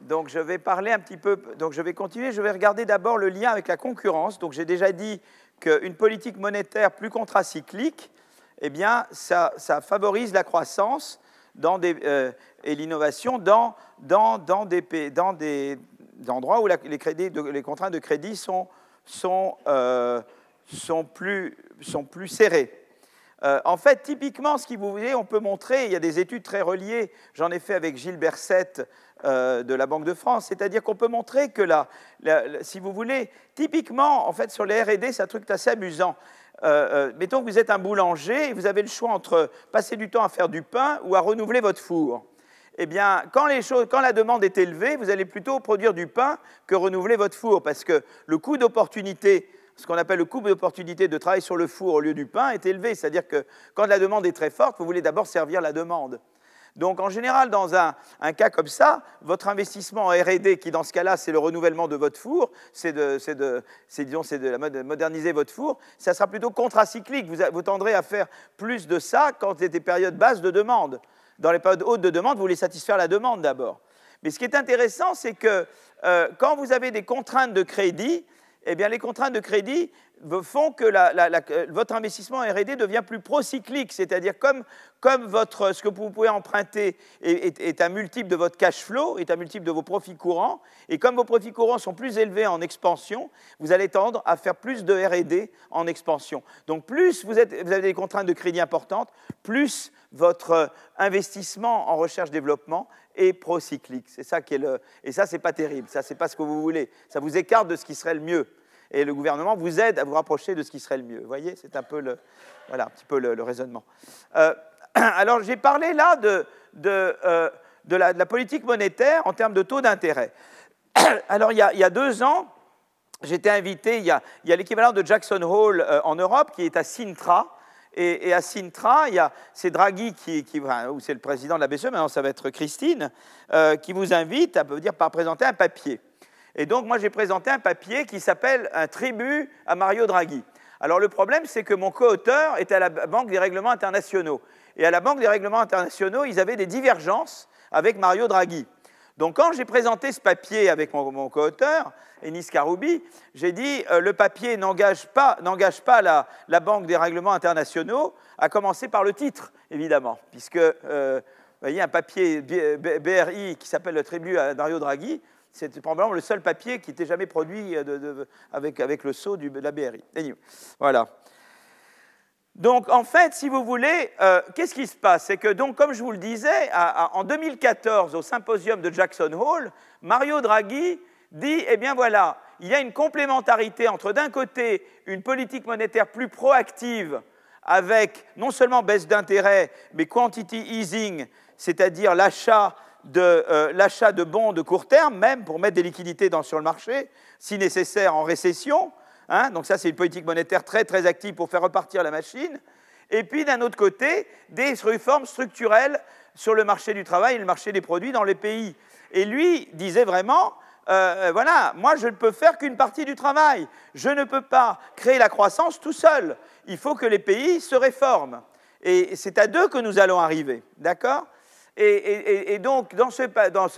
Donc je vais parler un petit peu, donc je vais continuer, je vais regarder d'abord le lien avec la concurrence. Donc j'ai déjà dit qu'une politique monétaire plus contracyclique, eh ça, favorise la croissance euh, et l'innovation dans, des, endroits où les, contraintes de crédit sont, euh, plus, serrées. Euh, en fait, typiquement, ce qui vous voulez, on peut montrer, il y a des études très reliées, j'en ai fait avec Gilles Berset euh, de la Banque de France. C'est-à-dire qu'on peut montrer que là, si vous voulez, typiquement, en fait, sur les R&D, c'est un truc assez amusant. Euh, mettons que vous êtes un boulanger et vous avez le choix entre passer du temps à faire du pain ou à renouveler votre four. Eh bien, quand, les choses, quand la demande est élevée, vous allez plutôt produire du pain que renouveler votre four, parce que le coût d'opportunité, ce qu'on appelle le coût d'opportunité de travailler sur le four au lieu du pain, est élevé. C'est-à-dire que quand la demande est très forte, vous voulez d'abord servir la demande. Donc en général, dans un, cas comme ça, votre investissement en RD, qui dans ce cas-là, c'est le renouvellement de votre four, c'est de, de, moderniser votre four, ça sera plutôt contracyclique. Vous, vous tendrez à faire plus de ça quand il y a des périodes basses de demande. Dans les périodes hautes de demande, vous voulez satisfaire la demande d'abord. Mais ce qui est intéressant, c'est que euh, quand vous avez des contraintes de crédit, eh bien, les contraintes de crédit font que votre investissement en R&D devient plus procyclique, c'est-à-dire comme, comme votre, ce que vous pouvez emprunter est, un multiple de votre cash flow, est un multiple de vos profits courants, et comme vos profits courants sont plus élevés en expansion, vous allez tendre à faire plus de R&D en expansion. Donc plus vous, vous avez des contraintes de crédit importantes, plus votre investissement en recherche-développement est procyclique. C'est ça qui est le... Et ça, c'est pas terrible. Ça, c'est pas ce que vous voulez. Ça vous écarte de ce qui serait le mieux et le gouvernement vous aide à vous rapprocher de ce qui serait le mieux. Vous voyez, c'est un peu le, voilà, un petit peu le, raisonnement. Euh, alors, j'ai parlé là de, de, euh, de, la, politique monétaire en termes de taux d'intérêt. Alors, il y, a, il y, a, deux ans, j'étais invité, il y a, l'équivalent de Jackson Hole euh, en Europe qui est à Sintra. Et, à Sintra, il y a, c'est Draghi qui, qui ou c'est le président de la BCE, maintenant ça va être Christine, qui vous invite à dire, par présenter un papier. Et donc, moi, j'ai présenté un papier qui s'appelle Un tribut à Mario Draghi. Alors, le problème, c'est que mon co-auteur était à la Banque des règlements internationaux. Et à la Banque des règlements internationaux, ils avaient des divergences avec Mario Draghi. Donc quand j'ai présenté ce papier avec mon, co-auteur, Enis Karoubi, j'ai dit euh, le papier n'engage pas, pas la, Banque des règlements internationaux, à commencer par le titre, évidemment, puisque euh, vous voyez un papier BRI qui s'appelle le tribut à Dario Draghi, c'est probablement le seul papier qui n'était jamais produit de, avec, avec, le sceau de la BRI. Voilà. Donc, en fait, si vous voulez, euh, qu'est-ce qui se passe? C'est que, donc, comme je vous le disais, en 2014, au symposium de Jackson Hole, Mario Draghi dit Eh voilà, il y a une complémentarité entre, d'un côté, une politique monétaire plus proactive, avec non seulement baisse d'intérêt, mais quantity easing, c'est-à-dire l'achat de, euh, de bons de court terme, même pour mettre des liquidités sur le marché, si nécessaire en récession, Hein, donc ça, c'est une politique monétaire très très active pour faire repartir la machine. Et puis d'un autre côté, des réformes structurelles sur le marché du travail et le marché des produits dans les pays. Et lui disait vraiment, euh, euh, voilà, moi je ne peux faire qu'une partie du travail. Je ne peux pas créer la croissance tout seul. Il faut que les pays se réforment. Et c'est à deux que nous allons arriver. D'accord? Et, donc, dans, cette, dans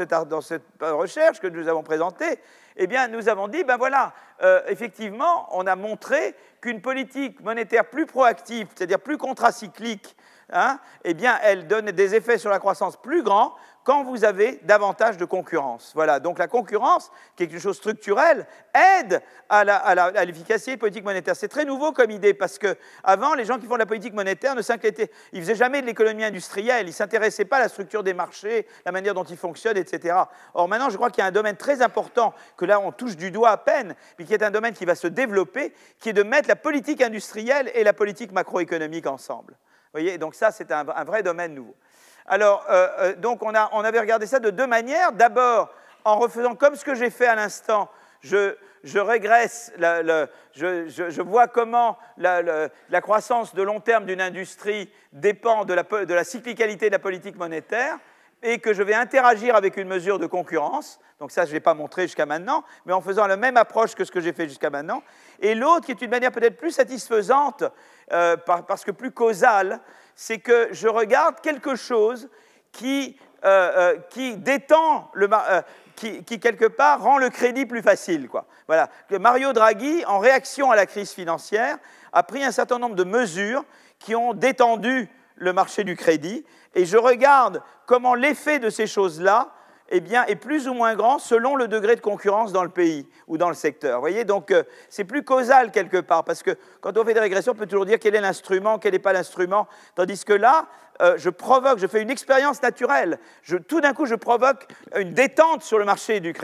cette recherche que nous avons présentée, eh bien, nous avons dit, ben voilà, euh, effectivement, on a montré qu'une politique monétaire plus proactive, c'est-à-dire plus contracyclique, hein, eh bien, elle donne des effets sur la croissance plus grands quand vous avez davantage de concurrence. Voilà, donc la concurrence, qui est quelque chose structurel, aide à l'efficacité politique monétaire. C'est très nouveau comme idée, parce que avant, les gens qui font de la politique monétaire ne s'inquiétaient, ils faisaient jamais de l'économie industrielle, ils ne s'intéressaient pas à la structure des marchés, la manière dont ils fonctionnent, etc. Or maintenant, je crois qu'il y a un domaine très important, que là on touche du doigt à peine, mais qui est un domaine qui va se développer, qui est de mettre la politique industrielle et la politique macroéconomique ensemble. Vous voyez, donc ça, c'est un vrai domaine nouveau. Alors, euh, euh, donc, on, avait regardé ça de deux manières. D'abord, en refaisant comme ce que j'ai fait à l'instant, je, régresse, je, vois comment la, croissance de long terme d'une industrie dépend de la, de la, cyclicalité de la politique monétaire et que je vais interagir avec une mesure de concurrence. Donc ça, je ne l'ai pas montré jusqu'à maintenant, mais en faisant la même approche que ce que j'ai fait jusqu'à maintenant. Et l'autre, qui est une manière peut-être plus satisfaisante, euh, parce que plus causale, c'est que je regarde quelque chose qui, euh, euh, détend le, euh, qui, quelque part rend le crédit plus facile. Quoi. Voilà. Mario Draghi, en réaction à la crise financière, a pris un certain nombre de mesures qui ont détendu le marché du crédit, et je regarde comment l'effet de ces choses-là eh bien, est plus ou moins grand selon le degré de concurrence dans le pays ou dans le secteur. Vous voyez, donc euh, c'est plus causal quelque part, parce que quand on fait des régressions, on peut toujours dire quel est l'instrument, quel n'est pas l'instrument, tandis que là, euh, je provoque, je fais une expérience naturelle. tout d'un coup, je provoque une détente sur le marché du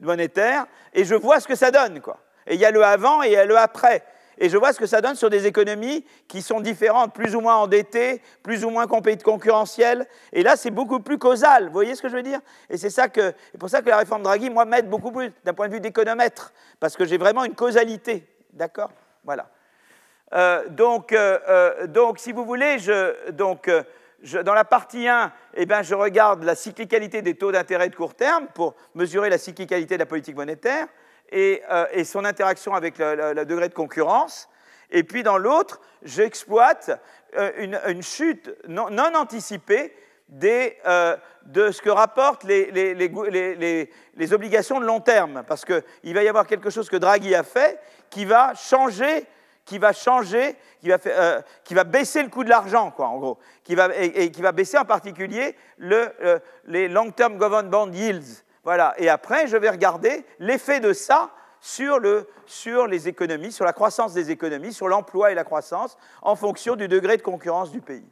monétaire et je vois ce que ça donne. Quoi. Et il y a le avant et il y a le après et je vois ce que ça donne sur des économies qui sont différentes, plus ou moins endettées, plus ou moins concurrentielles. Et là, c'est beaucoup plus causal. Vous voyez ce que je veux dire? Et c'est pour ça que la réforme Draghi, moi, m'aide beaucoup plus d'un point de vue d'économètre, parce que j'ai vraiment une causalité. D'accord? Voilà. Euh, donc, euh, euh, donc, si vous voulez, donc, dans la partie 1, eh ben, je regarde la cyclicalité des taux d'intérêt de court terme pour mesurer la cyclicalité de la politique monétaire. Euh, et, son interaction avec le, degré de concurrence. Et puis dans l'autre, j'exploite euh, une, chute non, anticipée euh, de ce que rapportent les, obligations de long terme, parce qu'il va y avoir quelque chose que Draghi a fait qui va changer, qui va changer, qui va, baisser le coût de l'argent, quoi, en gros, qui va, et, qui va baisser en particulier le, les long-term government bond yields, voilà. Et après, je vais regarder l'effet de ça sur, les économies, sur la croissance des économies, sur l'emploi et la croissance, en fonction du degré de concurrence du pays.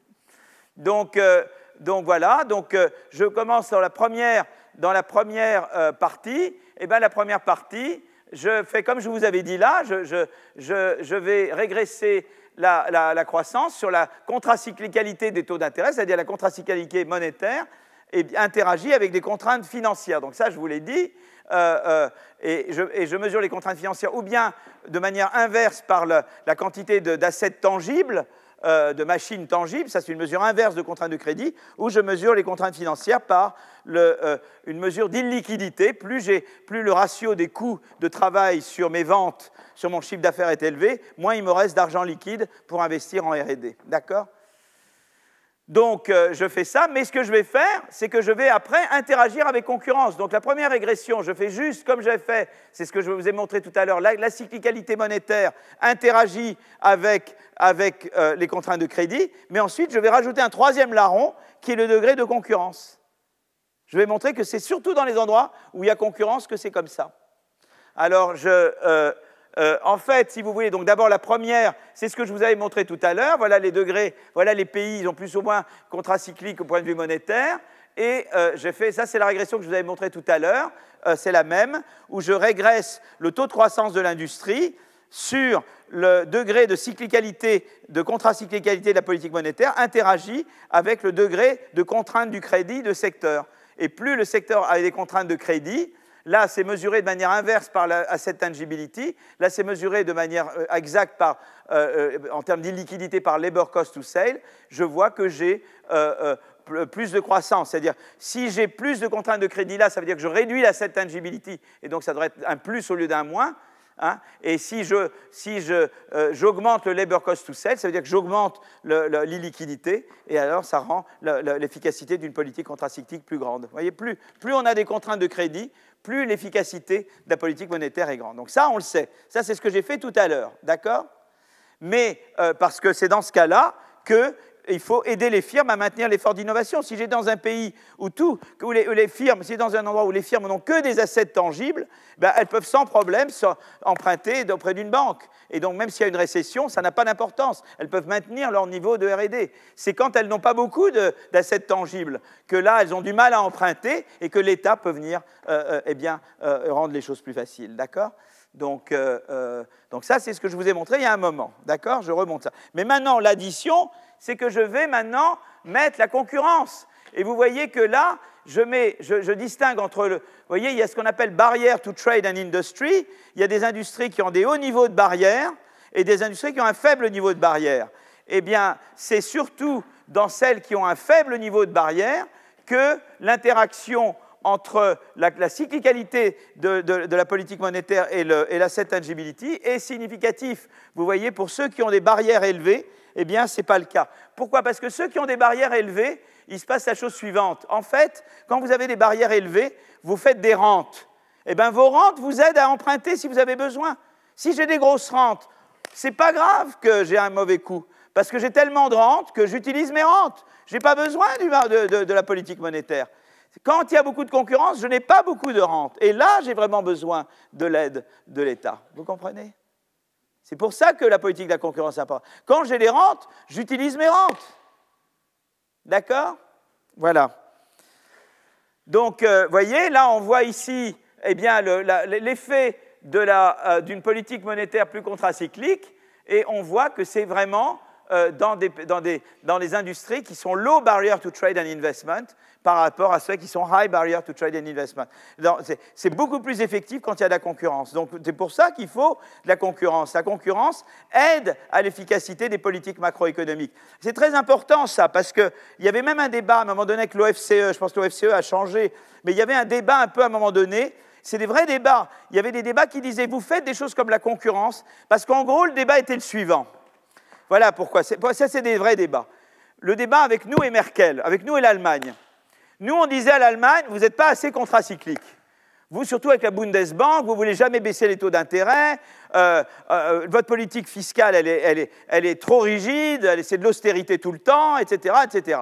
Donc, euh, voilà, donc, euh, je commence dans la première, dans la première euh, partie. Eh bien la première partie, je fais comme je vous avais dit là, je, vais régresser la, la, croissance sur la contracyclicalité des taux d'intérêt, c'est-à-dire la contracyclicalité monétaire, et interagit avec des contraintes financières. Donc ça, je vous l'ai dit, euh, euh, et, je, mesure les contraintes financières ou bien de manière inverse par la quantité d'assets tangibles, euh, de machines tangibles, ça c'est une mesure inverse de contraintes de crédit, ou je mesure les contraintes financières par une mesure d'illiquidité. Plus, plus le ratio des coûts de travail sur mes ventes, sur mon chiffre d'affaires est élevé, moins il me reste d'argent liquide pour investir en RD. D'accord? Donc, euh, je fais ça, mais ce que je vais faire, c'est que je vais après interagir avec concurrence. Donc, la première régression, je fais juste comme j'ai fait, c'est ce que je vous ai montré tout à l'heure, la, cyclicalité monétaire interagit avec, euh, les contraintes de crédit, mais ensuite, je vais rajouter un troisième larron qui est le degré de concurrence. Je vais montrer que c'est surtout dans les endroits où il y a concurrence que c'est comme ça. Alors, je, euh, euh, en fait, si vous voulez, donc d'abord la première, c'est ce que je vous avais montré tout à l'heure. Voilà les degrés, voilà les pays, ils ont plus ou moins contracyclique au point de vue monétaire. Et euh, j'ai fait, ça c'est la régression que je vous avais montrée tout à l'heure, euh, c'est la même, où je régresse le taux de croissance de l'industrie sur le degré de cyclicalité, de contracyclicalité de la politique monétaire, interagit avec le degré de contrainte du crédit de secteur. Et plus le secteur a des contraintes de crédit, Là, c'est mesuré de manière inverse par la asset tangibility. Là, c'est mesuré de manière euh, exacte par, euh, euh, en termes d'illiquidité par labor cost to sale. Je vois que j'ai plus de croissance. C'est-à-dire, si j'ai plus de contraintes de crédit là, ça veut dire que je réduis l'asset tangibility, et donc ça devrait être un plus au lieu d'un moins. Hein. et si j'augmente si je, le labor cost to sell, ça veut dire que j'augmente l'illiquidité, et alors ça rend l'efficacité d'une politique contracyclique plus grande. Vous voyez, plus, plus on a des contraintes de crédit, plus l'efficacité de la politique monétaire est grande. Donc ça, on le sait. Ça, c'est ce que j'ai fait tout à l'heure, d'accord? Mais euh, parce que c'est dans ce cas-là que il faut aider les firmes à maintenir l'effort d'innovation. Si j'ai dans un pays où tout, les, firmes, si dans un endroit où les firmes n'ont que des assets tangibles, ben, elles peuvent sans problème emprunter auprès d'une banque. Et donc, même s'il y a une récession, ça n'a pas d'importance. Elles peuvent maintenir leur niveau de R&D. C'est quand elles n'ont pas beaucoup d'assets tangibles que là, elles ont du mal à emprunter et que l'État peut venir euh, euh, eh bien, euh, rendre les choses plus faciles. D'accord? Donc, donc, ça, c'est ce que je vous ai montré il y a un moment. D'accord? Je remonte ça. Mais maintenant, l'addition, c'est que je vais maintenant mettre la concurrence. Et vous voyez que là, je, mets, je, distingue entre le. Vous voyez, il y a ce qu'on appelle barrière to trade and industry. Il y a des industries qui ont des hauts niveaux de barrière et des industries qui ont un faible niveau de barrière. Eh bien, c'est surtout dans celles qui ont un faible niveau de barrière que l'interaction entre la, cyclicalité de, la politique monétaire et, l'asset tangibility est significatif. Vous voyez, pour ceux qui ont des barrières élevées, eh bien, ce n'est pas le cas. Pourquoi? Parce que ceux qui ont des barrières élevées, il se passe la chose suivante. En fait, quand vous avez des barrières élevées, vous faites des rentes. Eh bien, vos rentes vous aident à emprunter si vous avez besoin. Si j'ai des grosses rentes, ce n'est pas grave que j'ai un mauvais coup, parce que j'ai tellement de rentes que j'utilise mes rentes. Je n'ai pas besoin de, la politique monétaire. Quand il y a beaucoup de concurrence, je n'ai pas beaucoup de rentes. Et là, j'ai vraiment besoin de l'aide de l'État. Vous comprenez? C'est pour ça que la politique de la concurrence est importante. Quand j'ai des rentes, j'utilise mes rentes. D'accord? Voilà. Donc, vous euh, voyez, là, on voit ici eh l'effet euh, d'une politique monétaire plus contracyclique, et on voit que c'est vraiment euh, dans, dans, les industries qui sont low barrier to trade and investment par rapport à ceux qui sont high barrier to trade and investment. C'est beaucoup plus effectif quand il y a de la concurrence. Donc c'est pour ça qu'il faut de la concurrence. La concurrence aide à l'efficacité des politiques macroéconomiques. C'est très important ça, parce qu'il y avait même un débat à un moment donné avec l'OFCE, je pense que l'OFCE a changé, mais il y avait un débat un peu à un moment donné c'est des vrais débats. Il y avait des débats qui disaient, vous faites des choses comme la concurrence, parce qu'en gros, le débat était le suivant. Voilà pourquoi. Ça, c'est des vrais débats. Le débat avec nous et Merkel, avec nous et l'Allemagne. Nous, on disait à l'Allemagne, vous n'êtes pas assez contracyclique. Vous, surtout avec la Bundesbank, vous ne voulez jamais baisser les taux d'intérêt. Euh, euh, votre politique fiscale, elle est, trop rigide, c'est de l'austérité tout le temps, etc., etc.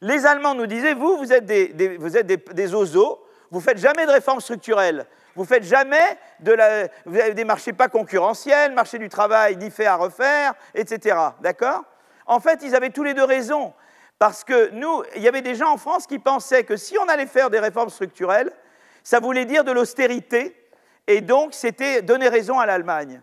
Les Allemands nous disaient, vous, vous êtes des, vous des, ozos, vous ne faites jamais de réformes structurelles. Vous faites jamais vous avez des marchés pas concurrentiels, marché du travail ni fait à refaire, etc. D'accord? En fait, ils avaient tous les deux raison. Parce que nous, il y avait des gens en France qui pensaient que si on allait faire des réformes structurelles, ça voulait dire de l'austérité, et donc c'était donner raison à l'Allemagne.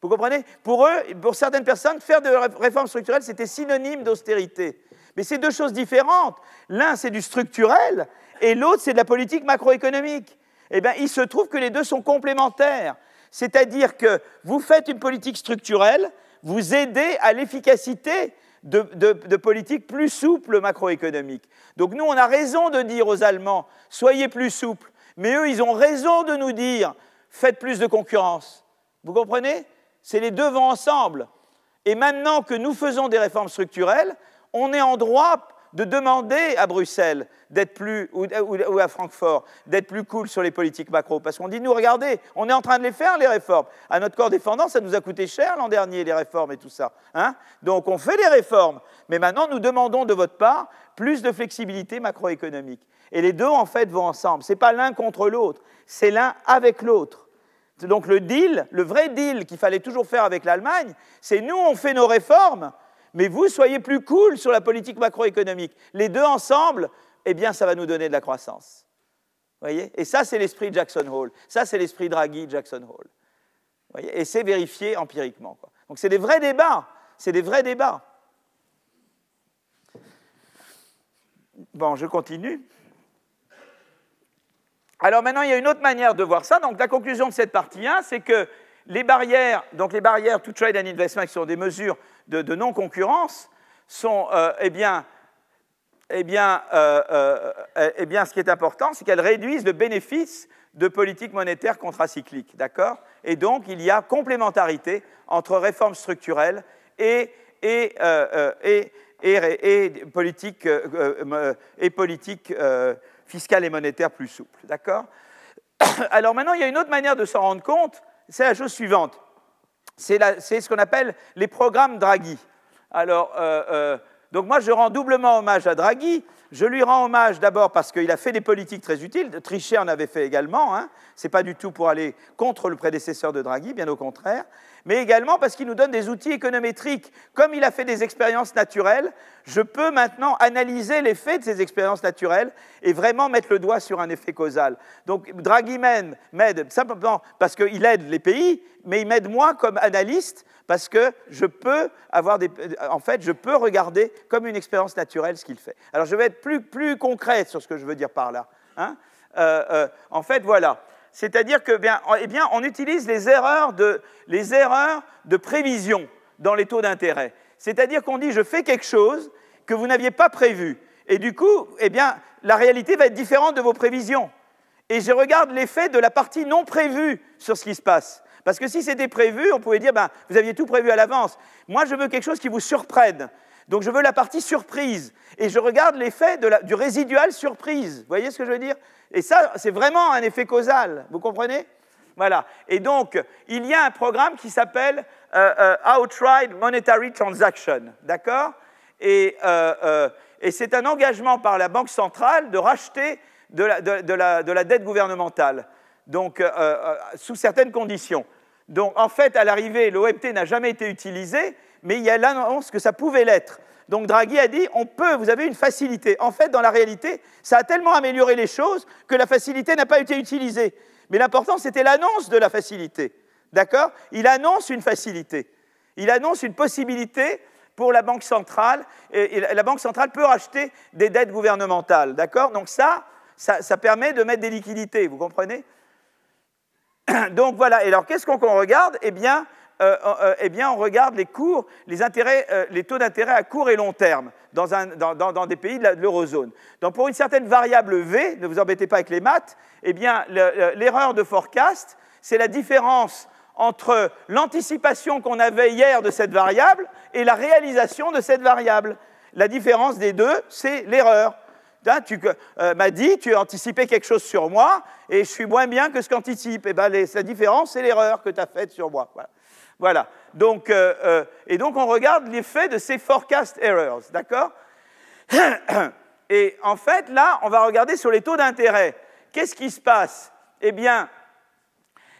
Vous comprenez? Pour eux, pour certaines personnes, faire des réformes structurelles, c'était synonyme d'austérité. Mais c'est deux choses différentes. L'un, c'est du structurel, et l'autre, c'est de la politique macroéconomique eh bien, il se trouve que les deux sont complémentaires. C'est-à-dire que vous faites une politique structurelle, vous aidez à l'efficacité de, politiques plus souples macroéconomiques. Donc nous, on a raison de dire aux Allemands, soyez plus souples, mais eux, ils ont raison de nous dire, faites plus de concurrence. Vous comprenez? C'est les deux vont ensemble. Et maintenant que nous faisons des réformes structurelles, On est en droit de demander à Bruxelles d'être plus, ou, à Francfort, d'être plus cool sur les politiques macro. Parce qu'on dit, nous, regardez, on est en train de les faire, les réformes. À notre corps défendant, ça nous a coûté cher l'an dernier, les réformes et tout ça. Hein Donc on fait des réformes. Mais maintenant, nous demandons de votre part plus de flexibilité macroéconomique. Et les deux, en fait, vont ensemble. Ce n'est pas l'un contre l'autre, c'est l'un avec l'autre. Donc le deal, le vrai deal qu'il fallait toujours faire avec l'Allemagne, c'est nous, on fait nos réformes, mais vous, soyez plus cool sur la politique macroéconomique. Les deux ensemble, eh bien, ça va nous donner de la croissance. Voyez? Et ça, c'est l'esprit Jackson Hole. Ça, c'est l'esprit Draghi, Jackson Hole. Voyez? Et c'est vérifié empiriquement. Donc, c'est des vrais débats. C'est des vrais débats. Bon, je continue. Alors maintenant, il y a une autre manière de voir ça. Donc la conclusion de cette partie 1, c'est que les barrières, donc les barrières to trade and investment, qui sont des mesures de, non-concurrence, sont, euh, eh, bien, eh, bien, euh, euh, eh bien, ce qui est important, c'est qu'elles réduisent le bénéfice de politiques monétaires contracycliques, d'accord? Et donc, il y a complémentarité entre réformes structurelles et, et, et, et politique, et politique fiscale et monétaire plus souple, d'accord? Alors maintenant, il y a une autre manière de s'en rendre compte, c'est la chose suivante. C'est ce qu'on appelle les programmes Draghi. Alors, euh, euh, donc moi, je rends doublement hommage à Draghi. Je lui rends hommage d'abord parce qu'il a fait des politiques très utiles. Trichet en avait fait également. Hein. Ce n'est pas du tout pour aller contre le prédécesseur de Draghi, bien au contraire mais également parce qu'il nous donne des outils économétriques. Comme il a fait des expériences naturelles, je peux maintenant analyser l'effet de ces expériences naturelles et vraiment mettre le doigt sur un effet causal. Donc Draghi m'aide simplement parce qu'il aide les pays, mais il m'aide moi comme analyste parce que je peux avoir des, en fait, je peux regarder comme une expérience naturelle ce qu'il fait. Alors je vais être plus, plus concret sur ce que je veux dire par là. Hein. Euh, euh, en fait, voilà. C'est-à-dire que eh bien, on utilise les erreurs, de, les erreurs de prévision dans les taux d'intérêt. C'est-à-dire qu'on dit je fais quelque chose que vous n'aviez pas prévu. Et du coup, eh bien, la réalité va être différente de vos prévisions. Et je regarde l'effet de la partie non prévue sur ce qui se passe. Parce que si c'était prévu, on pouvait dire, ben, vous aviez tout prévu à l'avance. Moi, je veux quelque chose qui vous surprenne. Donc je veux la partie surprise. Et je regarde l'effet du résidual surprise. Vous voyez ce que je veux dire? Et ça, c'est vraiment un effet causal. Vous comprenez? Voilà. Et donc, il y a un programme qui s'appelle euh, euh, Outright Monetary Transaction. D'accord? Euh, et, c'est un engagement par la Banque centrale de racheter de la, dette gouvernementale. Donc, sous certaines conditions. Donc, en fait, à l'arrivée, l'OMT n'a jamais été utilisé mais il y a l'annonce que ça pouvait l'être. Donc Draghi a dit, on peut, vous avez une facilité. En fait, dans la réalité, ça a tellement amélioré les choses que la facilité n'a pas été utilisée. Mais l'important, c'était l'annonce de la facilité. D'accord? Il annonce une facilité. Il annonce une possibilité pour la Banque centrale. Et la Banque centrale peut racheter des dettes gouvernementales. D'accord? Donc ça, ça, ça permet de mettre des liquidités, vous comprenez? Donc voilà. Et alors, qu'est-ce qu'on regarde? Eh bien, euh, euh, eh bien, on regarde les cours, les, intérêts, euh, les taux d'intérêt à court et long terme dans, des pays de l'eurozone. Donc, pour une certaine variable V, ne vous embêtez pas avec les maths, eh bien, l'erreur de forecast, c'est la différence entre l'anticipation qu'on avait hier de cette variable et la réalisation de cette variable. La différence des deux, c'est l'erreur. Hein, tu m'as dit, tu as anticipé quelque chose sur moi et je suis moins bien que ce qu'anticipe. Eh ben, la différence, c'est l'erreur que tu as faite sur moi. Voilà. Voilà. Donc, euh, euh, et donc, on regarde l'effet de ces forecast errors, d'accord? Et en fait, là, on va regarder sur les taux d'intérêt. Qu'est-ce qui se passe? Eh bien,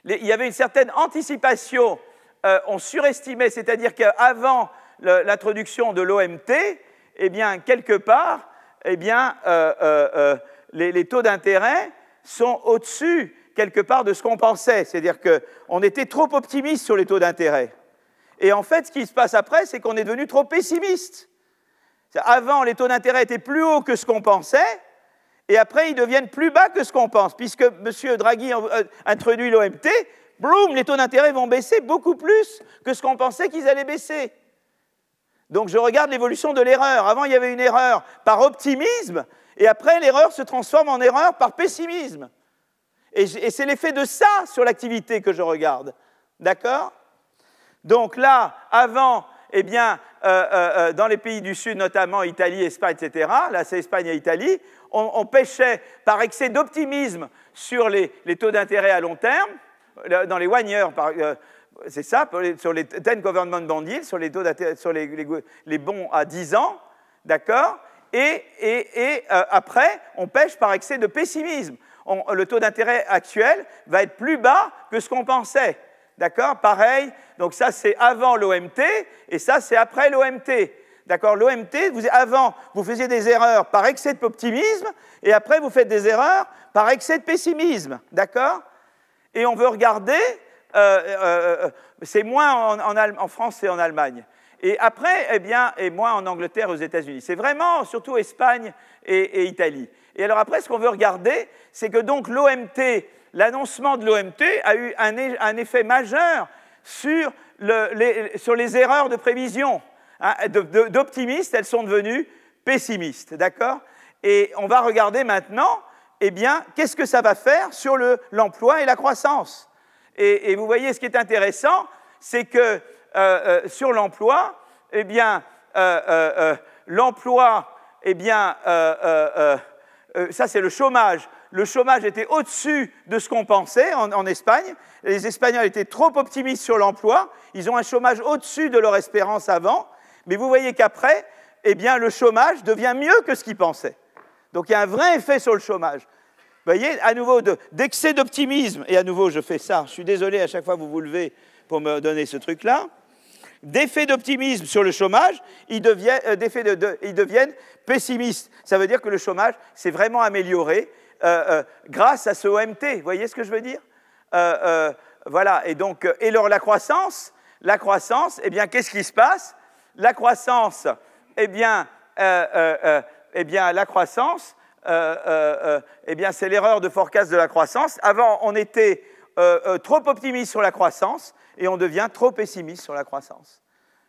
il y avait une certaine anticipation, euh, on surestimait, c'est-à-dire qu'avant l'introduction de l'OMT, eh bien, quelque part, eh bien, les, les, taux d'intérêt sont au-dessus quelque part de ce qu'on pensait. C'est-à-dire qu'on était trop optimiste sur les taux d'intérêt. Et en fait, ce qui se passe après, c'est qu'on est devenu trop pessimiste. Avant, les taux d'intérêt étaient plus hauts que ce qu'on pensait, et après, ils deviennent plus bas que ce qu'on pense. Puisque M. Draghi euh, introduit l'OMT, boum, les taux d'intérêt vont baisser beaucoup plus que ce qu'on pensait qu'ils allaient baisser. Donc je regarde l'évolution de l'erreur. Avant, il y avait une erreur par optimisme, et après, l'erreur se transforme en erreur par pessimisme. Et, c'est l'effet de ça sur l'activité que je regarde. D'accord? Donc là, avant, eh bien, dans les pays du Sud, notamment Italie, Espagne, etc., là c'est Espagne et Italie, on, pêchait par excès d'optimisme sur les, taux d'intérêt à long terme, dans les one c'est ça, sur les 10 government bond yields, sur les, taux sur les, bons à 10 ans, d'accord? Et, après, on pêche par excès de pessimisme. Le taux d'intérêt actuel va être plus bas que ce qu'on pensait. D'accord? Pareil, donc ça c'est avant l'OMT et ça c'est après l'OMT. D'accord? L'OMT, avant, vous faisiez des erreurs par excès d'optimisme et après vous faites des erreurs par excès de pessimisme. D'accord? Et on veut regarder, euh, euh, euh, c'est moins en, France et en Allemagne. Et après, eh bien, et moins en Angleterre et aux États-Unis. C'est vraiment surtout Espagne et, Italie. Et alors après, ce qu'on veut regarder, c'est que donc l'OMT l'annoncement de l'OMT a eu un, effet majeur sur, les, erreurs de prévision. Hein, d'optimistes, elles sont devenues pessimistes, d'accord? Et on va regarder maintenant, eh bien, qu'est-ce que ça va faire sur l'emploi et la croissance? Et, vous voyez, ce qui est intéressant, c'est que euh, euh, sur l'emploi, eh bien, euh, l'emploi, eh bien, ça c'est le chômage le chômage était au-dessus de ce qu'on pensait en, Espagne. Les Espagnols étaient trop optimistes sur l'emploi. Ils ont un chômage au-dessus de leur espérance avant. Mais vous voyez qu'après, eh bien, le chômage devient mieux que ce qu'ils pensaient. Donc il y a un vrai effet sur le chômage. Vous voyez, à nouveau, d'excès d'optimisme, et à nouveau, je fais ça, je suis désolé, à chaque fois vous vous levez pour me donner ce truc-là, d'effet d'optimisme sur le chômage, ils deviennent, euh, ils deviennent pessimistes. Ça veut dire que le chômage s'est vraiment amélioré euh, euh, grâce à ce OMT. Vous voyez ce que je veux dire? Voilà, et donc, et alors la croissance, la croissance, eh bien, qu'est-ce qui se passe? La croissance, eh bien, eh bien la croissance, eh bien, c'est l'erreur de forecast de la croissance. Avant, on était trop optimiste sur la croissance et on devient trop pessimiste sur la croissance.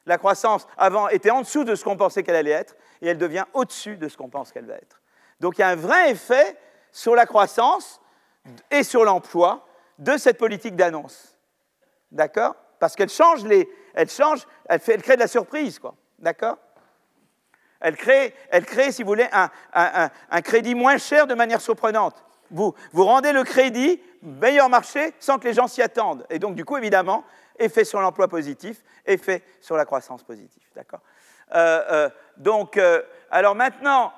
La croissance, avant, était en dessous de ce qu'on pensait qu'elle allait être et elle devient au-dessus de ce qu'on pense qu'elle va être. Donc il y a un vrai effet sur la croissance et sur l'emploi de cette politique d'annonce. D'accord? Parce qu'elle change les. Elle change, elle, crée de la surprise, quoi. D'accord? Elle crée, elle crée, si vous voulez, un, un, crédit moins cher de manière surprenante. Vous, rendez le crédit meilleur marché sans que les gens s'y attendent. Et donc, du coup, évidemment, effet sur l'emploi positif, effet sur la croissance positive. D'accord euh, euh, Donc, euh, alors maintenant,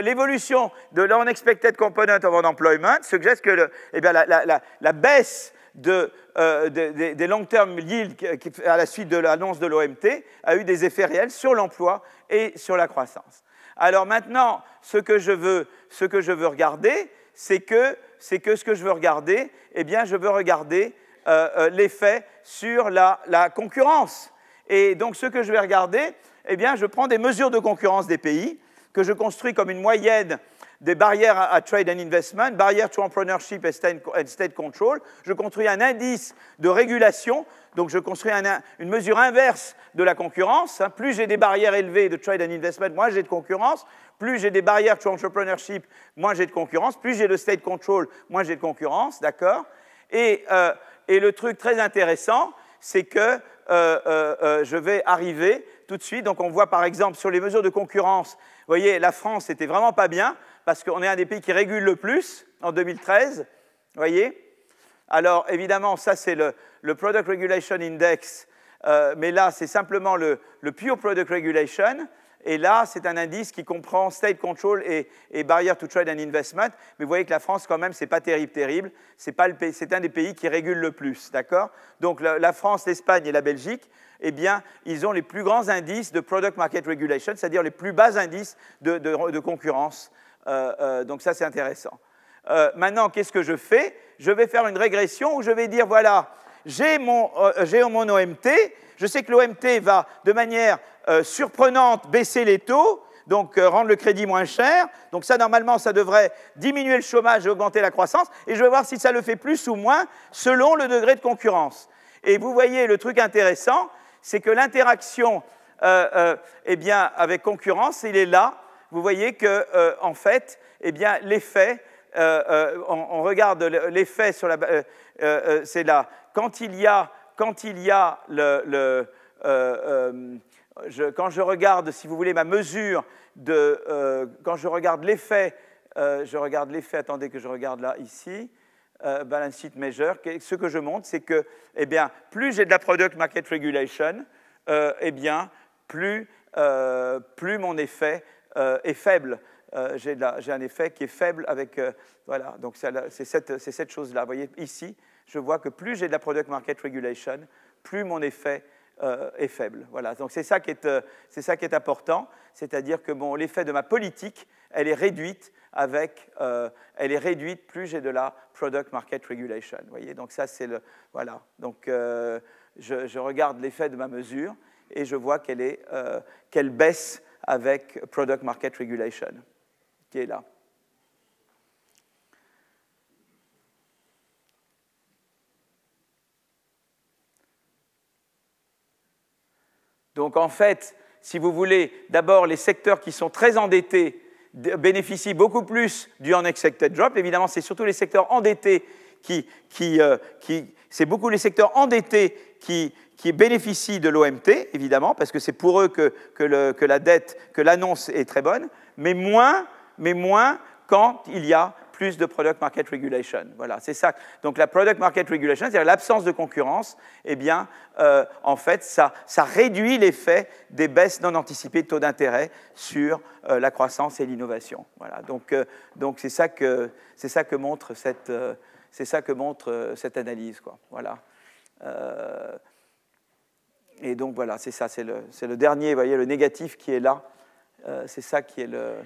l'évolution de l'unexpected component of unemployment suggère que eh la, baisse de, euh, des long-term yields à la suite de l'annonce de l'OMT a eu des effets réels sur l'emploi et sur la croissance. Alors maintenant, ce que je veux, regarder, c'est que, c'est ce que je veux regarder, eh bien, je veux regarder euh, l'effet sur la, la concurrence. Et donc, ce que je vais regarder, eh bien, je prends des mesures de concurrence des pays que je construis comme une moyenne des barrières à, trade and investment, barrières to entrepreneurship et state, control. Je construis un indice de régulation, donc je construis une mesure inverse de la concurrence. Hein. Plus j'ai des barrières élevées de trade and investment, moins j'ai de concurrence. Plus j'ai des barrières to entrepreneurship, moins j'ai de concurrence. Plus j'ai de state control, moins j'ai de concurrence, d'accord? Et, euh, et, le truc très intéressant, c'est que euh, euh, je vais arriver tout de suite. Donc on voit par exemple sur les mesures de concurrence, vous voyez, la France n'était vraiment pas bien parce qu'on est un des pays qui régule le plus en 2013. Vous voyez Alors, évidemment, ça, c'est le, Product Regulation Index, euh, mais là, c'est simplement le, Pure Product Regulation. Et là, c'est un indice qui comprend state control et, barrier to trade and investment. Mais vous voyez que la France, quand même, c'est pas terrible, terrible. C'est un des pays qui régule le plus, d'accord Donc la France, l'Espagne et la Belgique eh bien, ils ont les plus grands indices de Product Market Regulation, c'est-à-dire les plus bas indices de, concurrence. Donc ça, c'est intéressant. Euh, maintenant, qu'est-ce que je fais? Je vais faire une régression où je vais dire, voilà, j'ai mon, mon, OMT, je sais que l'OMT va de manière surprenante baisser les taux, donc rendre le crédit moins cher. Donc ça, normalement, ça devrait diminuer le chômage et augmenter la croissance. Et je vais voir si ça le fait plus ou moins selon le degré de concurrence. Et vous voyez le truc intéressant, c'est que l'interaction euh, euh, eh avec concurrence, il est là. Vous voyez que, euh, en fait, eh bien, l'effet, on, regarde l'effet sur la. c'est là. Quand il y a, quand il y a le, quand je regarde, si vous voulez, ma mesure de, quand je regarde l'effet, je regarde l'effet, attendez que je regarde là, ici, balance sheet measure, ce que je montre, c'est que, eh bien, plus j'ai de la product market regulation, eh bien, plus, plus mon effet est faible. Euh, j'ai un effet qui est faible avec. Euh, voilà, donc c'est cette, cette chose-là. Vous voyez, ici, je vois que plus j'ai de la product market regulation, plus mon effet euh, est faible. Voilà, donc c'est ça, qui est, c'est ça qui est important, c'est-à-dire que bon, l'effet de ma politique, elle est réduite avec, elle est réduite plus j'ai de la product market regulation. Voyez, donc ça c'est le, voilà. Donc je, je, regarde l'effet de ma mesure et je vois qu'elle est, qu'elle baisse avec product market regulation qui est là. Donc en fait, si vous voulez, d'abord les secteurs qui sont très endettés bénéficient beaucoup plus du unexpected drop. Évidemment, c'est surtout les secteurs endettés qui, euh, c'est beaucoup les secteurs endettés qui, qui bénéficient de l'OMT, évidemment, parce que c'est pour eux que, la dette, que l'annonce est très bonne, mais moins mais moins quand il y a plus de product market regulation. Voilà, c'est ça. Donc la product market regulation, c'est-à-dire l'absence de concurrence, eh bien, euh, en fait, ça, ça réduit l'effet des baisses non anticipées de taux d'intérêt sur euh, la croissance et l'innovation. Voilà. Donc, euh, donc c'est ça que c'est ça que montre cette c'est ça que montre cette analyse, quoi. Voilà. Et donc voilà, c'est ça, c'est le, le dernier, vous voyez, le négatif qui est là. c'est ça qui est le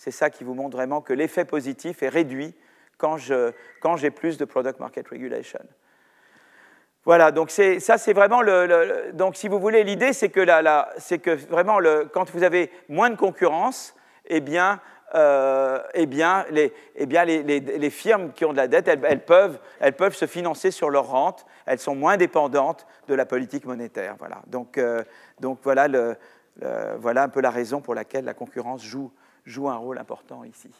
c'est ça qui vous montre vraiment que l'effet positif est réduit quand, j'ai plus de product market regulation. Voilà, donc ça c'est vraiment le, Donc si vous voulez, l'idée c'est que, c'est que vraiment quand vous avez moins de concurrence, eh bien, euh, eh bien, les, eh bien les, firmes qui ont de la dette, elles, peuvent, elles peuvent se financer sur leur rente, elles sont moins dépendantes de la politique monétaire. Voilà, donc, euh, donc voilà, voilà un peu la raison pour laquelle la concurrence joue, joue un rôle important ici.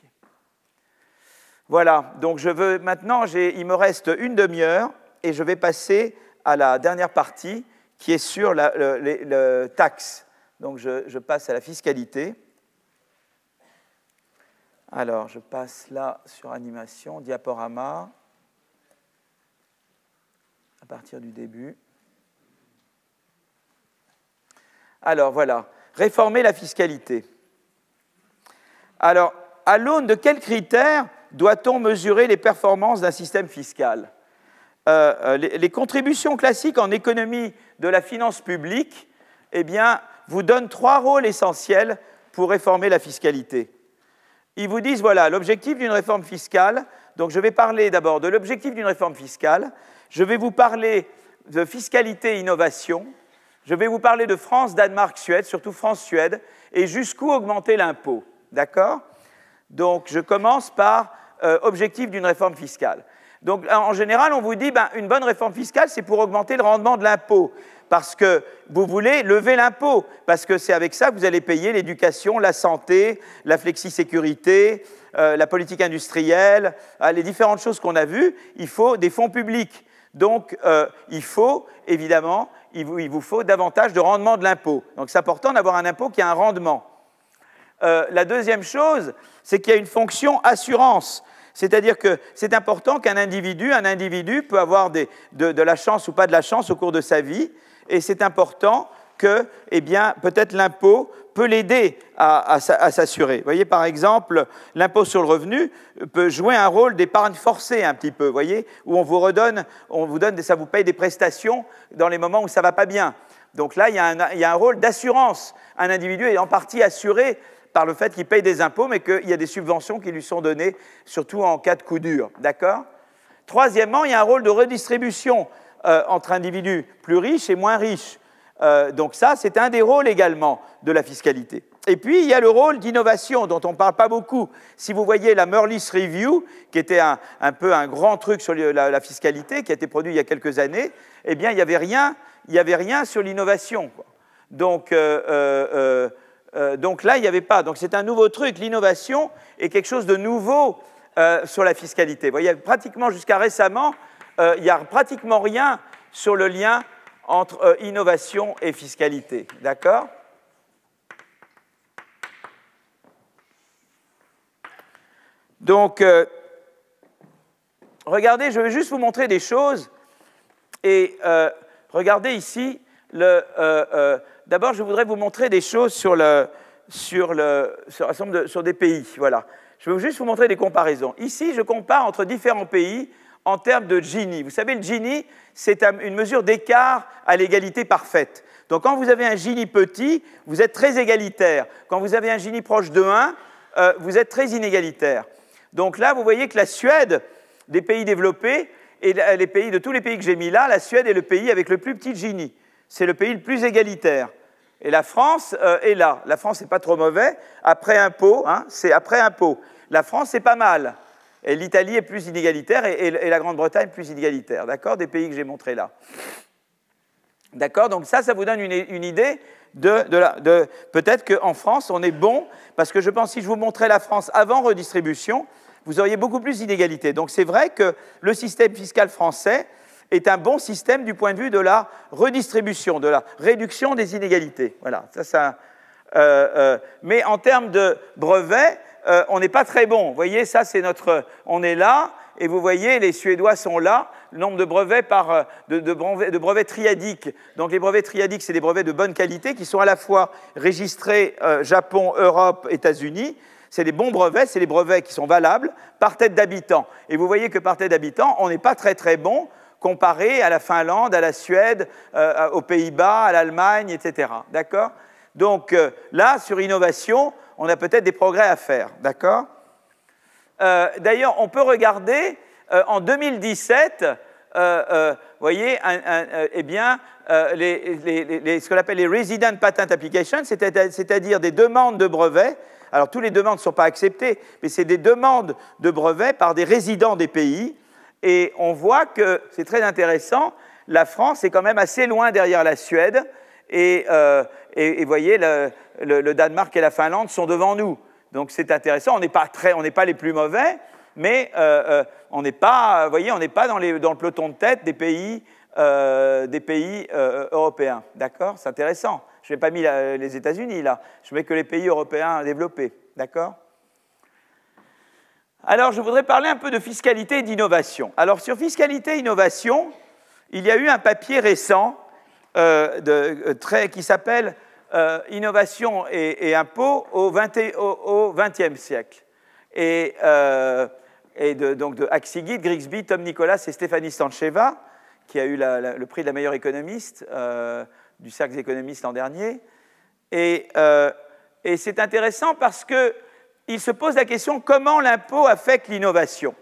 Voilà, donc je veux maintenant, il me reste une demi-heure et je vais passer à la dernière partie qui est sur la, le, taxe. Donc je, passe à la fiscalité. Alors je passe là sur animation, diaporama, à partir du début. Alors voilà, réformer la fiscalité. Alors, à l'aune de quels critères doit-on mesurer les performances d'un système fiscal? Euh, euh, les, contributions classiques en économie de la finance publique eh vous donnent trois rôles essentiels pour réformer la fiscalité. Ils vous disent, voilà, l'objectif d'une réforme fiscale, donc je vais parler d'abord de l'objectif d'une réforme fiscale, je vais vous parler de fiscalité et innovation, je vais vous parler de France, Danemark, Suède, surtout France-Suède, et jusqu'où augmenter l'impôt. D'accord? Donc, je commence par euh, objectif d'une réforme fiscale. Donc, en général, on vous dit, ben, une bonne réforme fiscale, c'est pour augmenter le rendement de l'impôt, parce que vous voulez lever l'impôt, parce que c'est avec ça que vous allez payer l'éducation, la santé, la flexi-sécurité, euh, la politique industrielle, euh, les différentes choses qu'on a vues. Il faut des fonds publics. Donc, il faut, évidemment, il vous, il vous faut davantage de rendement de l'impôt. Donc, c'est important d'avoir un impôt qui a un rendement. Euh, la deuxième chose, c'est qu'il y a une fonction assurance. C'est-à-dire que c'est important qu'un individu, un individu peut avoir de, la chance ou pas de la chance au cours de sa vie, et c'est important que, eh bien, peut-être l'impôt peut l'aider à, s'assurer. Vous voyez, par exemple, l'impôt sur le revenu peut jouer un rôle d'épargne forcée un petit peu, voyez, où on vous redonne, on vous donne, ça vous paye des prestations dans les moments où ça va pas bien. Donc là, il y a un rôle d'assurance. Un individu est en partie assuré par le fait qu'il paye des impôts, mais qu'il y a des subventions qui lui sont données, surtout en cas de coup dur. D'accord? Troisièmement, il y a un rôle de redistribution euh, entre individus plus riches et moins riches. Euh, donc ça, c'est un des rôles également de la fiscalité. Et puis, il y a le rôle d'innovation dont on ne parle pas beaucoup. Si vous voyez la Merlis Review, qui était un, peu un grand truc sur la, fiscalité, qui a été produit il y a quelques années, eh bien, il n'y avait, rien, avait rien sur l'innovation. Donc, euh, euh, donc là, il n'y avait pas. Donc c'est un nouveau truc. L'innovation est quelque chose de nouveau euh, sur la fiscalité. Vous voyez, pratiquement jusqu'à récemment, euh, il n'y a pratiquement rien sur le lien entre innovation et fiscalité. D'accord? Donc, regardez, je vais juste vous montrer des choses. Et regardez ici, d'abord, je voudrais vous montrer des choses sur, sur, sur des pays. Voilà. Je vais juste vous montrer des comparaisons. Ici, je compare entre différents pays en termes de Gini. Vous savez, le Gini, c'est une mesure d'écart à l'égalité parfaite. Donc quand vous avez un Gini petit, vous êtes très égalitaire. Quand vous avez un Gini proche de 1, euh, vous êtes très inégalitaire. Donc là, vous voyez que la Suède, des pays développés, et les pays, de tous les pays que j'ai mis là, la Suède est le pays avec le plus petit Gini. C'est le pays le plus égalitaire. Et la France euh, est là. La France n'est pas trop mauvais. Après impôt, hein, c'est après impôt. La France, c'est pas mal. Et l'Italie est plus inégalitaire et, la Grande-Bretagne plus inégalitaire. D'accord? Des pays que j'ai montrés là. D'accord? Donc ça, ça vous donne une, idée de, de peut-être qu'en France, on est bon, parce que je pense si je vous montrais la France avant redistribution, vous auriez beaucoup plus d'inégalités. Donc c'est vrai que le système fiscal français est un bon système du point de vue de la redistribution, de la réduction des inégalités. Voilà. Euh, euh, mais en termes de brevets, euh, on n'est pas très bon. Vous voyez, ça c'est notre. On est là, et vous voyez, les Suédois sont là. Le nombre de brevets par de, brevets, triadiques. Donc les brevets triadiques, c'est des brevets de bonne qualité qui sont à la fois registrés Japon, Europe, États-Unis. C'est des bons brevets, c'est les brevets qui sont valables par tête d'habitant. Et vous voyez que par tête d'habitant, on n'est pas très très bon comparé à la Finlande, à la Suède, euh, aux Pays-Bas, à l'Allemagne, etc. D'accord? Donc euh, là, sur innovation, on a peut-être des progrès à faire. D'accord? Euh, D'ailleurs, on peut regarder en 2017, vous voyez, eh bien, ce qu'on appelle les Resident Patent Applications, c'est-à-dire des demandes de brevets. Alors, toutes les demandes ne sont pas acceptées, mais c'est des demandes de brevets par des résidents des pays et on voit que c'est très intéressant, la France est quand même assez loin derrière la Suède, et, euh, voyez, le, Danemark et la Finlande sont devant nous. Donc c'est intéressant, on n'est pas, pas les plus mauvais, mais euh, euh, on n'est pas, voyez, on n'est pas dans, le peloton de tête des pays, des pays européens. D'accord? C'est intéressant. Je n'ai pas mis les États-Unis là, je mets que les pays européens développés. D'accord? Alors, je voudrais parler un peu de fiscalité et d'innovation. Alors, sur fiscalité et innovation, il y a eu un papier récent euh, euh, qui s'appelle euh, Innovation et, impôts au XXe siècle. Et, donc de Axigit, Grigsby, Tom Nicolas et Stéphanie Stancheva, qui a eu le prix de la meilleure économiste du cercle des économistes l'an dernier. et c'est intéressant parce que il se pose la question comment l'impôt affecte l'innovation?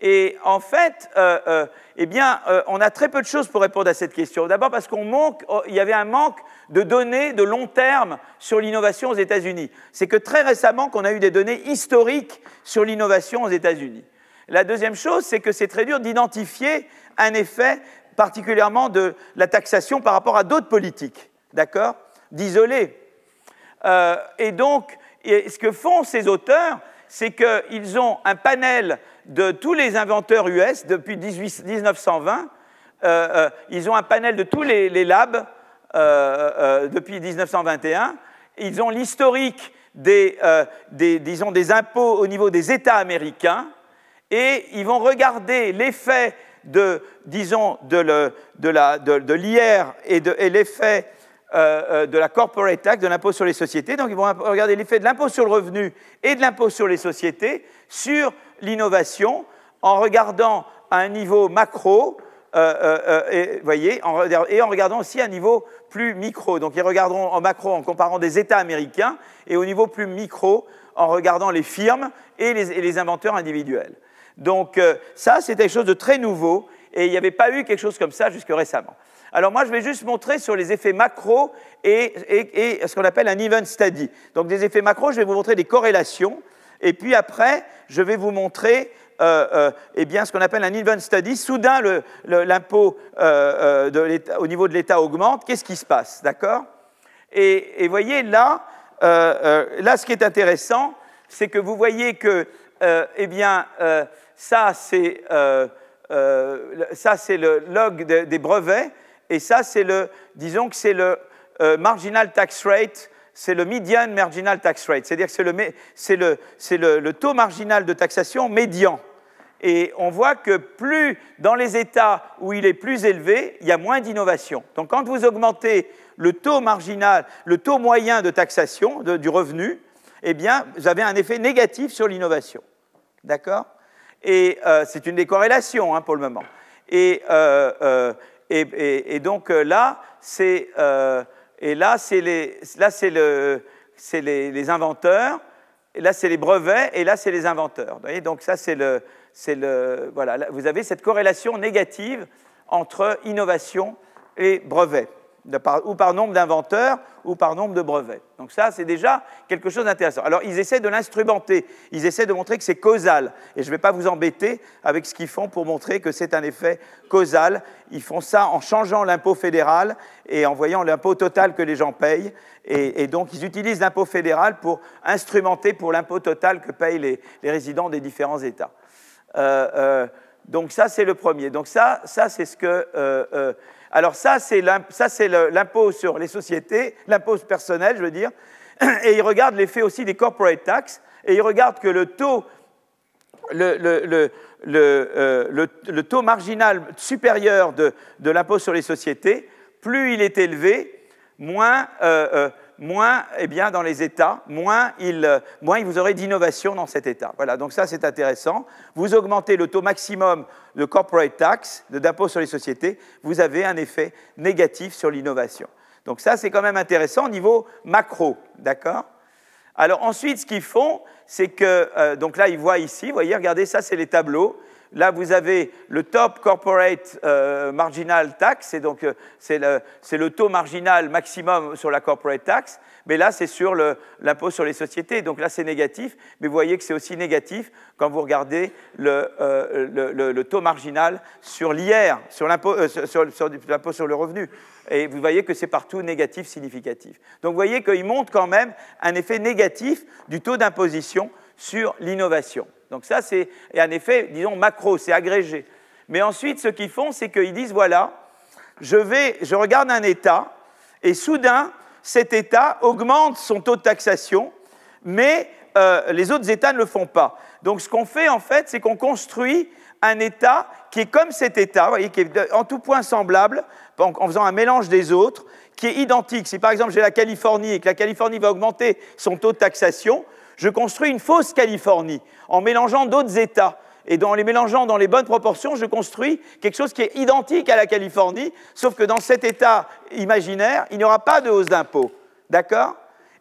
Et en fait, euh, euh, eh bien, euh, on a très peu de choses pour répondre à cette question. D'abord parce qu'il oh, y avait un manque de données de long terme sur l'innovation aux États-Unis. C'est que très récemment qu'on a eu des données historiques sur l'innovation aux États-Unis. La deuxième chose, c'est que c'est très dur d'identifier un effet particulièrement de la taxation par rapport à d'autres politiques, d'accord? D'isoler. et donc, et ce que font ces auteurs, c'est qu'ils ont un panel de tous les inventeurs US depuis 1920. Euh, euh, ils ont un panel de tous les, labs euh, depuis 1921. Ils ont l'historique des, impôts au niveau des États américains et ils vont regarder l'effet de, disons, l'IR et l'effet euh, euh, de la corporate tax, de l'impôt sur les sociétés. Donc ils vont regarder l'effet de l'impôt sur le revenu et de l'impôt sur les sociétés sur l'innovation en regardant à un niveau macro, euh, et, voyez, et en regardant aussi à un niveau plus micro. Donc ils regarderont en macro en comparant des États américains et au niveau plus micro en regardant les firmes et les, et les inventeurs individuels. Donc ça, c'est quelque chose de très nouveau et il n'y avait pas eu quelque chose comme ça jusque récemment. Alors moi, je vais juste montrer sur les effets macro et, ce qu'on appelle un event study. Donc des effets macro, je vais vous montrer des corrélations. Et puis après, je vais vous montrer euh, euh, eh bien, ce qu'on appelle un event study. Soudain, l'impôt euh, au niveau de l'État augmente. Qu'est-ce qui se passe D'accord? Et, voyez, là, là, ce qui est intéressant, c'est que vous voyez que, eh bien, ça, c'est le log des brevets Et ça, c'est le, disons que c'est le euh, marginal tax rate, c'est le median marginal tax rate, c'est-à-dire que c'est le, le, le, taux marginal de taxation médian. Et on voit que plus dans les États où il est plus élevé, il y a moins d'innovation. Donc quand vous augmentez le taux marginal, le taux moyen de taxation du revenu, eh bien, vous avez un effet négatif sur l'innovation. D'accord? Et euh, c'est une décorrélation hein, pour le moment. Et, euh, et, donc là, c'est et là, c'est les, le, les, inventeurs, là, c'est les brevets, et là, c'est les inventeurs. Vous donc ça, c'est le, voilà, vous avez cette corrélation négative entre innovation et brevet ou par nombre d'inventeurs, ou par nombre de brevets. Donc ça, c'est déjà quelque chose d'intéressant. Alors, ils essaient de l'instrumenter, ils essaient de montrer que c'est causal. Et je ne vais pas vous embêter avec ce qu'ils font pour montrer que c'est un effet causal. Ils font ça en changeant l'impôt fédéral et en voyant l'impôt total que les gens payent. Et, donc, ils utilisent l'impôt fédéral pour instrumenter pour l'impôt total que payent les, résidents des différents États. Euh, euh, donc ça, c'est le premier. Donc ça, ça c'est ce que... Euh, alors ça, c'est l'impôt sur les sociétés, l'impôt personnel, je veux dire, et il regarde l'effet aussi des corporate tax, et il regarde que le taux, taux marginal supérieur de, de l'impôt sur les sociétés, plus il est élevé, moins euh, euh, moins, eh bien, dans les États, moins, il, euh, moins vous aurez d'innovation dans cet État. Voilà, donc ça c'est intéressant. Vous augmentez le taux maximum de corporate tax, d'impôt sur les sociétés, vous avez un effet négatif sur l'innovation. Donc ça c'est quand même intéressant au niveau macro, d'accord? Alors ensuite, ce qu'ils font, c'est que, euh, donc là ils voient ici, vous voyez, regardez, ça c'est les tableaux. Là, vous avez le top corporate euh, marginal tax, euh, c'est le, taux marginal maximum sur la corporate tax, mais là, c'est sur l'impôt sur les sociétés, donc là, c'est négatif, mais vous voyez que c'est aussi négatif quand vous regardez le, euh, taux marginal sur l'IR, sur l'impôt sur, sur, le revenu. Et vous voyez que c'est partout négatif significatif. Donc vous voyez qu'il montre quand même un effet négatif du taux d'imposition sur l'innovation. Donc ça, c'est un effet, disons, macro, c'est agrégé. Mais ensuite, ce qu'ils font, c'est qu'ils disent, voilà, je, regarde un État, et soudain, cet État augmente son taux de taxation, mais euh, les autres États ne le font pas. Donc ce qu'on fait, en fait, c'est qu'on construit un État qui est comme cet État, voyez, qui est en tout point semblable, en, en faisant un mélange des autres, qui est identique. Si par exemple j'ai la Californie et que la Californie va augmenter son taux de taxation, je construis une fausse Californie en mélangeant d'autres États. Et en les mélangeant dans les bonnes proportions, je construis quelque chose qui est identique à la Californie, sauf que dans cet État imaginaire, il n'y aura pas de hausse d'impôt. D'accord?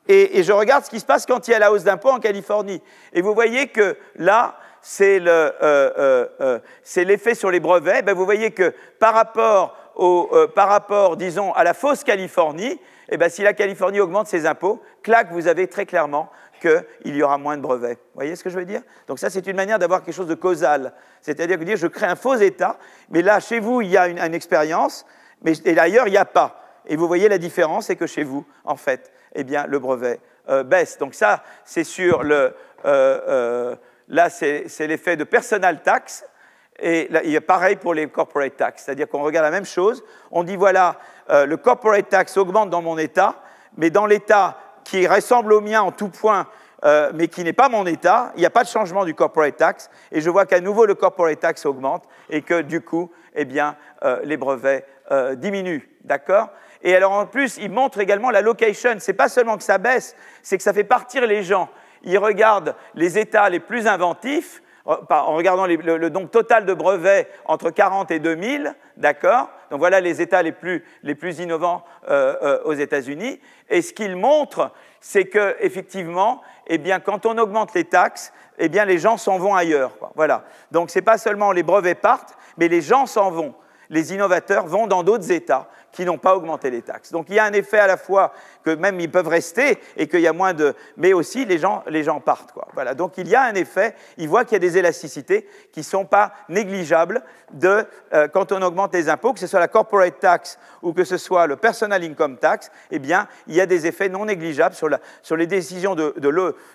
Et, je regarde ce qui se passe quand il y a la hausse d'impôt en Californie. Et vous voyez que là, c'est euh, euh, euh, l'effet sur les brevets. Ben, vous voyez que par rapport, au, par rapport, disons, à la fausse Californie, eh ben, si la Californie augmente ses impôts, clac, vous avez très clairement qu'il y aura moins de brevets. Vous voyez ce que je veux dire? Donc ça, c'est une manière d'avoir quelque chose de causal. C'est-à-dire que dire, je crée un faux état, mais là, chez vous, il y a une, expérience, mais et ailleurs, il n'y a pas. Et vous voyez la différence, c'est que chez vous, en fait, eh bien, le brevet euh, baisse. Donc ça, c'est sur le... Euh, euh, là, c'est l'effet de personal tax. Et il a pareil pour les corporate tax, c'est-à-dire qu'on regarde la même chose. On dit voilà, le corporate tax augmente dans mon État, mais dans l'État qui ressemble au mien en tout point, euh, mais qui n'est pas mon État, il n'y a pas de changement du corporate tax, et je vois qu'à nouveau le corporate tax augmente, et que du coup, eh bien, euh, les brevets euh, diminuent. D'accord? Et alors en plus, il montre également la location. C'est pas seulement que ça baisse, c'est que ça fait partir les gens. Il regarde les États les plus inventifs, en regardant le, nombre total de brevets entre 40 et 2000, d'accord? Donc voilà les États les plus, les plus innovants euh, euh, aux États-Unis. Et ce qu'il montre, c'est que effectivement, eh bien, quand on augmente les taxes, eh bien, les gens s'en vont ailleurs. Quoi. Voilà. Donc c'est pas seulement les brevets partent, mais les gens s'en vont. Les innovateurs vont dans d'autres États qui n'ont pas augmenté les taxes. Donc il y a un effet à la fois que même ils peuvent rester et qu'il y a moins de... Mais aussi les gens, les gens partent. Quoi. Voilà. Donc il y a un effet, ils voient qu'il y a des élasticités qui ne sont pas négligeables de, euh, quand on augmente les impôts, que ce soit la corporate tax ou que ce soit le personal income tax, eh bien il y a des effets non négligeables sur, les décisions de,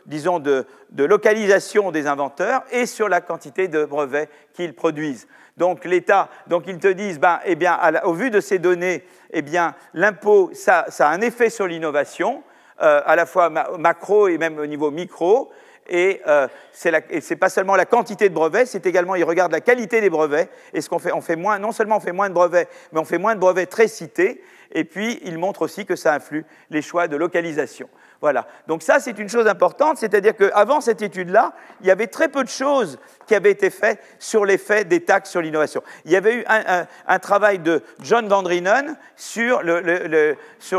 disons, de localisation des inventeurs et sur la quantité de brevets qu'ils produisent. Donc l'État, donc ils te disent, ben, eh bien, au vu de ces données, eh bien, l'impôt, ça, a un effet sur l'innovation, euh, à la fois macro et même au niveau micro. Et euh, ce n'est pas seulement la quantité de brevets, c'est également, ils regardent la qualité des brevets. Et ce qu'on fait, on fait moins, non seulement on fait moins de brevets, mais on fait moins de brevets très cités. Et puis, ils montrent aussi que ça influe les choix de localisation. Voilà. Donc ça, c'est une chose importante, c'est-à-dire qu'avant cette étude-là, il y avait très peu de choses qui avaient été faites sur l'effet des taxes sur l'innovation. Il y avait eu un, travail de John Van sur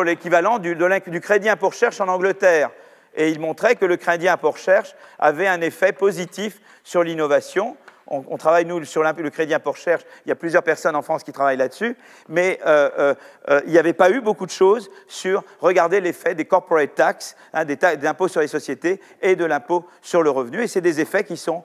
l'équivalent du, du crédit impôt recherche en Angleterre. Et il montrait que le crédit impôt recherche avait un effet positif sur l'innovation on, travaille, nous, sur le crédit impôt recherche. Il y a plusieurs personnes en France qui travaillent là-dessus. Mais euh, euh, euh, il n'y avait pas eu beaucoup de choses sur regarder l'effet des corporate tax, hein, des, impôts sur les sociétés et de l'impôt sur le revenu. Et c'est des effets qui sont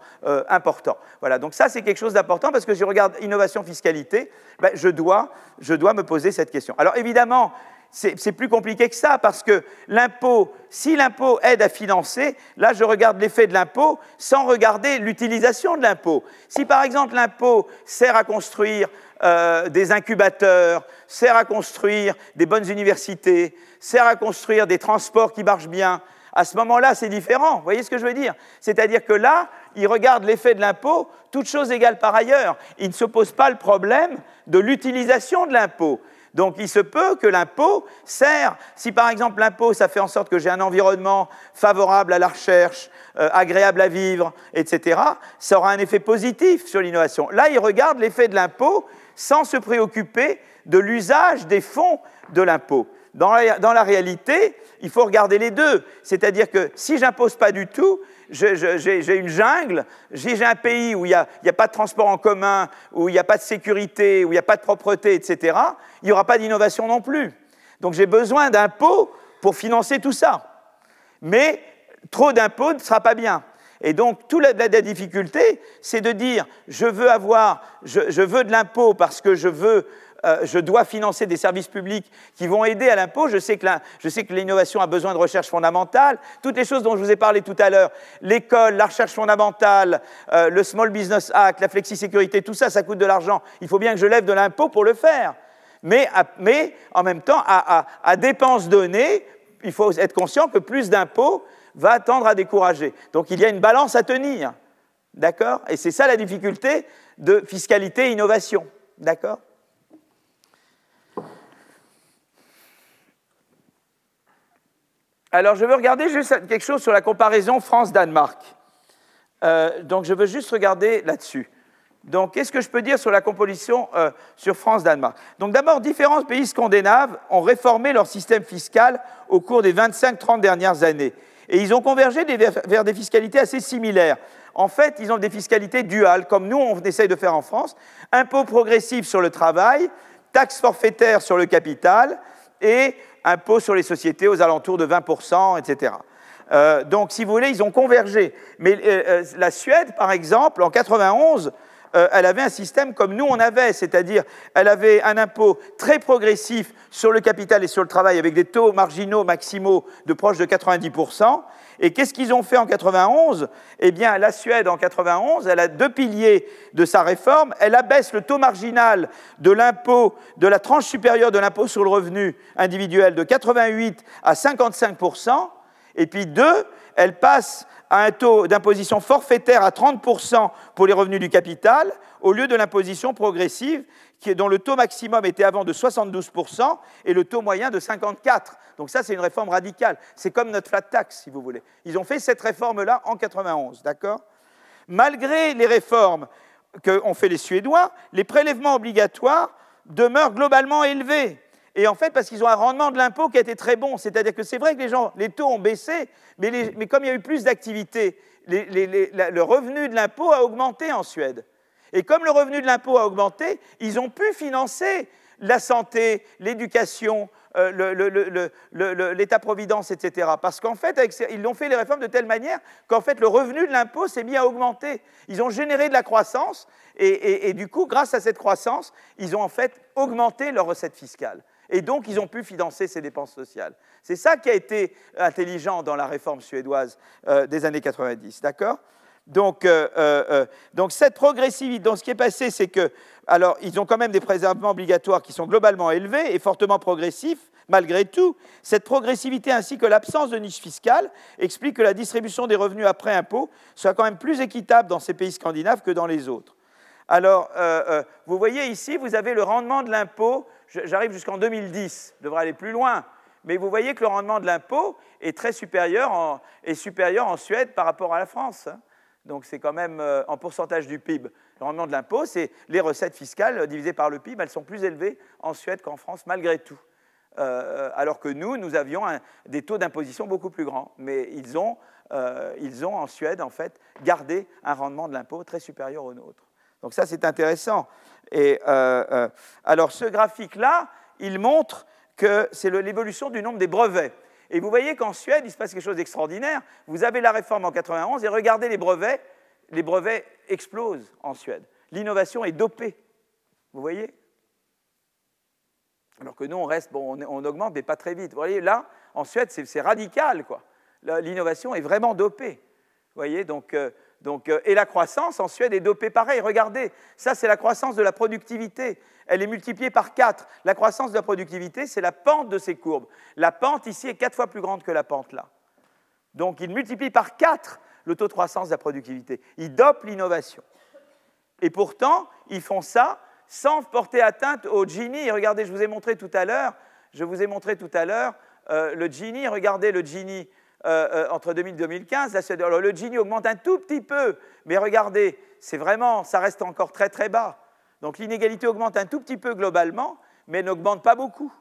importants. Voilà. Donc ça, c'est quelque chose d'important parce que si je regarde innovation fiscalité, ben, je, dois, je dois me poser cette question. Alors évidemment, c'est plus compliqué que ça, parce que l'impôt, si l'impôt aide à financer, là je regarde l'effet de l'impôt sans regarder l'utilisation de l'impôt. Si par exemple l'impôt sert à construire euh, des incubateurs, sert à construire des bonnes universités, sert à construire des transports qui marchent bien, à ce moment-là c'est différent. Vous voyez ce que je veux dire? C'est-à-dire que là, il regarde l'effet de l'impôt, toutes choses égales par ailleurs. Il ne se pose pas le problème de l'utilisation de l'impôt. Donc il se peut que l'impôt sert, si par exemple l'impôt, ça fait en sorte que j'ai un environnement favorable à la recherche, euh, agréable à vivre, etc., ça aura un effet positif sur l'innovation. Là, il regarde l'effet de l'impôt sans se préoccuper de l'usage des fonds de l'impôt. Dans la, réalité, il faut regarder les deux. C'est-à-dire que si j'impose pas du tout, j'ai une jungle, j'ai un pays où il n'y a, pas de transport en commun, où il n'y a pas de sécurité, où il n'y a pas de propreté, etc., il n'y aura pas d'innovation non plus. Donc j'ai besoin d'impôts pour financer tout ça. Mais trop d'impôts ne sera pas bien. Et donc, toute la, difficulté, c'est de dire, je veux avoir, je veux de l'impôt parce que je veux euh, je dois financer des services publics qui vont aider à l'impôt. Je sais que l'innovation a besoin de recherche fondamentale. Toutes les choses dont je vous ai parlé tout à l'heure, l'école, la recherche fondamentale, euh, le Small Business Act, la flexisécurité, tout ça, ça coûte de l'argent. Il faut bien que je lève de l'impôt pour le faire. Mais, en même temps, à, à dépenses données, il faut être conscient que plus d'impôts va tendre à décourager. Donc il y a une balance à tenir. D'accord? Et c'est ça la difficulté de fiscalité et innovation. D'accord? Alors, je veux regarder juste quelque chose sur la comparaison France-Danemark. Euh, donc, je veux juste regarder là-dessus. Donc, qu'est-ce que je peux dire sur la composition euh, sur France-Danemark? Donc, d'abord, différents pays scandinaves ont réformé leur système fiscal au cours des 25-30 dernières années. Et ils ont convergé vers des fiscalités assez similaires. En fait, ils ont des fiscalités duales, comme nous, on essaye de faire en France. Impôt progressif sur le travail, taxe forfaitaire sur le capital et impôt sur les sociétés aux alentours de 20%, etc. Euh, donc, si vous voulez, ils ont convergé. Mais euh, euh, la Suède, par exemple, en 91, elle avait un système comme nous on avait, c'est-à-dire elle avait un impôt très progressif sur le capital et sur le travail avec des taux marginaux maximaux de proche de 90%, et qu'est-ce qu'ils ont fait en 91 Eh bien, la Suède, en 91, elle a deux piliers de sa réforme. Elle abaisse le taux marginal de l'impôt, de la tranche supérieure de l'impôt sur le revenu individuel de 88 à 55% Et puis deux, elle passe à un taux d'imposition forfaitaire à 30 pour les revenus du capital, au lieu de l'imposition progressive dont le taux maximum était avant de 72% et le taux moyen de 54%. Donc ça, c'est une réforme radicale. C'est comme notre flat tax, si vous voulez. Ils ont fait cette réforme-là en 91, d'accord? Malgré les réformes qu'ont fait les Suédois, les prélèvements obligatoires demeurent globalement élevés. Et en fait, parce qu'ils ont un rendement de l'impôt qui a été très bon. C'est-à-dire que c'est vrai que les, taux ont baissé, mais, comme il y a eu plus d'activité, le revenu de l'impôt a augmenté en Suède. Et comme le revenu de l'impôt a augmenté, ils ont pu financer la santé, l'éducation, euh, l'État-providence, etc. Parce qu'en fait, ils l'ont fait les réformes de telle manière qu'en fait, le revenu de l'impôt s'est mis à augmenter. Ils ont généré de la croissance et, du coup, grâce à cette croissance, ils ont en fait augmenté leurs recettes fiscales. Et donc, ils ont pu financer ces dépenses sociales. C'est ça qui a été intelligent dans la réforme suédoise euh, des années 90, d'accord? Donc, euh, donc, cette progressivité, donc ce qui est passé, c'est que alors, ils ont quand même des préservements obligatoires qui sont globalement élevés et fortement progressifs. Malgré tout, cette progressivité ainsi que l'absence de niche fiscale expliquent que la distribution des revenus après impôt soit quand même plus équitable dans ces pays scandinaves que dans les autres. Alors, euh, euh, vous voyez ici, vous avez le rendement de l'impôt, j'arrive jusqu'en 2010, je devrais aller plus loin, mais vous voyez que le rendement de l'impôt est très supérieur en, est supérieur en Suède par rapport à la France. Hein. Donc c'est quand même euh, en pourcentage du PIB. Le rendement de l'impôt, c'est les recettes fiscales divisées par le PIB, elles sont plus élevées en Suède qu'en France malgré tout. Euh, alors que nous, nous avions des taux d'imposition beaucoup plus grands. Mais ils ont, euh, ils ont en Suède, en fait, gardé un rendement de l'impôt très supérieur au nôtre. Donc ça, c'est intéressant. Et alors ce graphique-là, il montre que c'est l'évolution du nombre des brevets. Et vous voyez qu'en Suède, il se passe quelque chose d'extraordinaire. Vous avez la réforme en 91 et regardez les brevets. Les brevets explosent en Suède. L'innovation est dopée. Vous voyez? Alors que nous, on reste, bon, on, augmente, mais pas très vite. Vous voyez, là, en Suède, c'est radical, quoi. L'innovation est vraiment dopée. Vous voyez, donc, euh, donc, euh, et la croissance en Suède est dopée pareil. Regardez, ça, c'est la croissance de la productivité elle est multipliée par 4. La croissance de la productivité, c'est la pente de ces courbes. La pente ici est 4 fois plus grande que la pente là. Donc il multiplie par 4 le taux de croissance de la productivité. Ils dopent l'innovation. Et pourtant, ils font ça sans porter atteinte au Gini. Regardez, je vous ai montré tout à l'heure, je vous ai montré tout à l'heure euh, le Gini. Regardez le Gini euh, euh, entre 2000 et 2015. alors, le Gini augmente un tout petit peu, mais regardez, c'est vraiment, ça reste encore très très bas. Donc l'inégalité augmente un tout petit peu globalement, mais n'augmente pas beaucoup.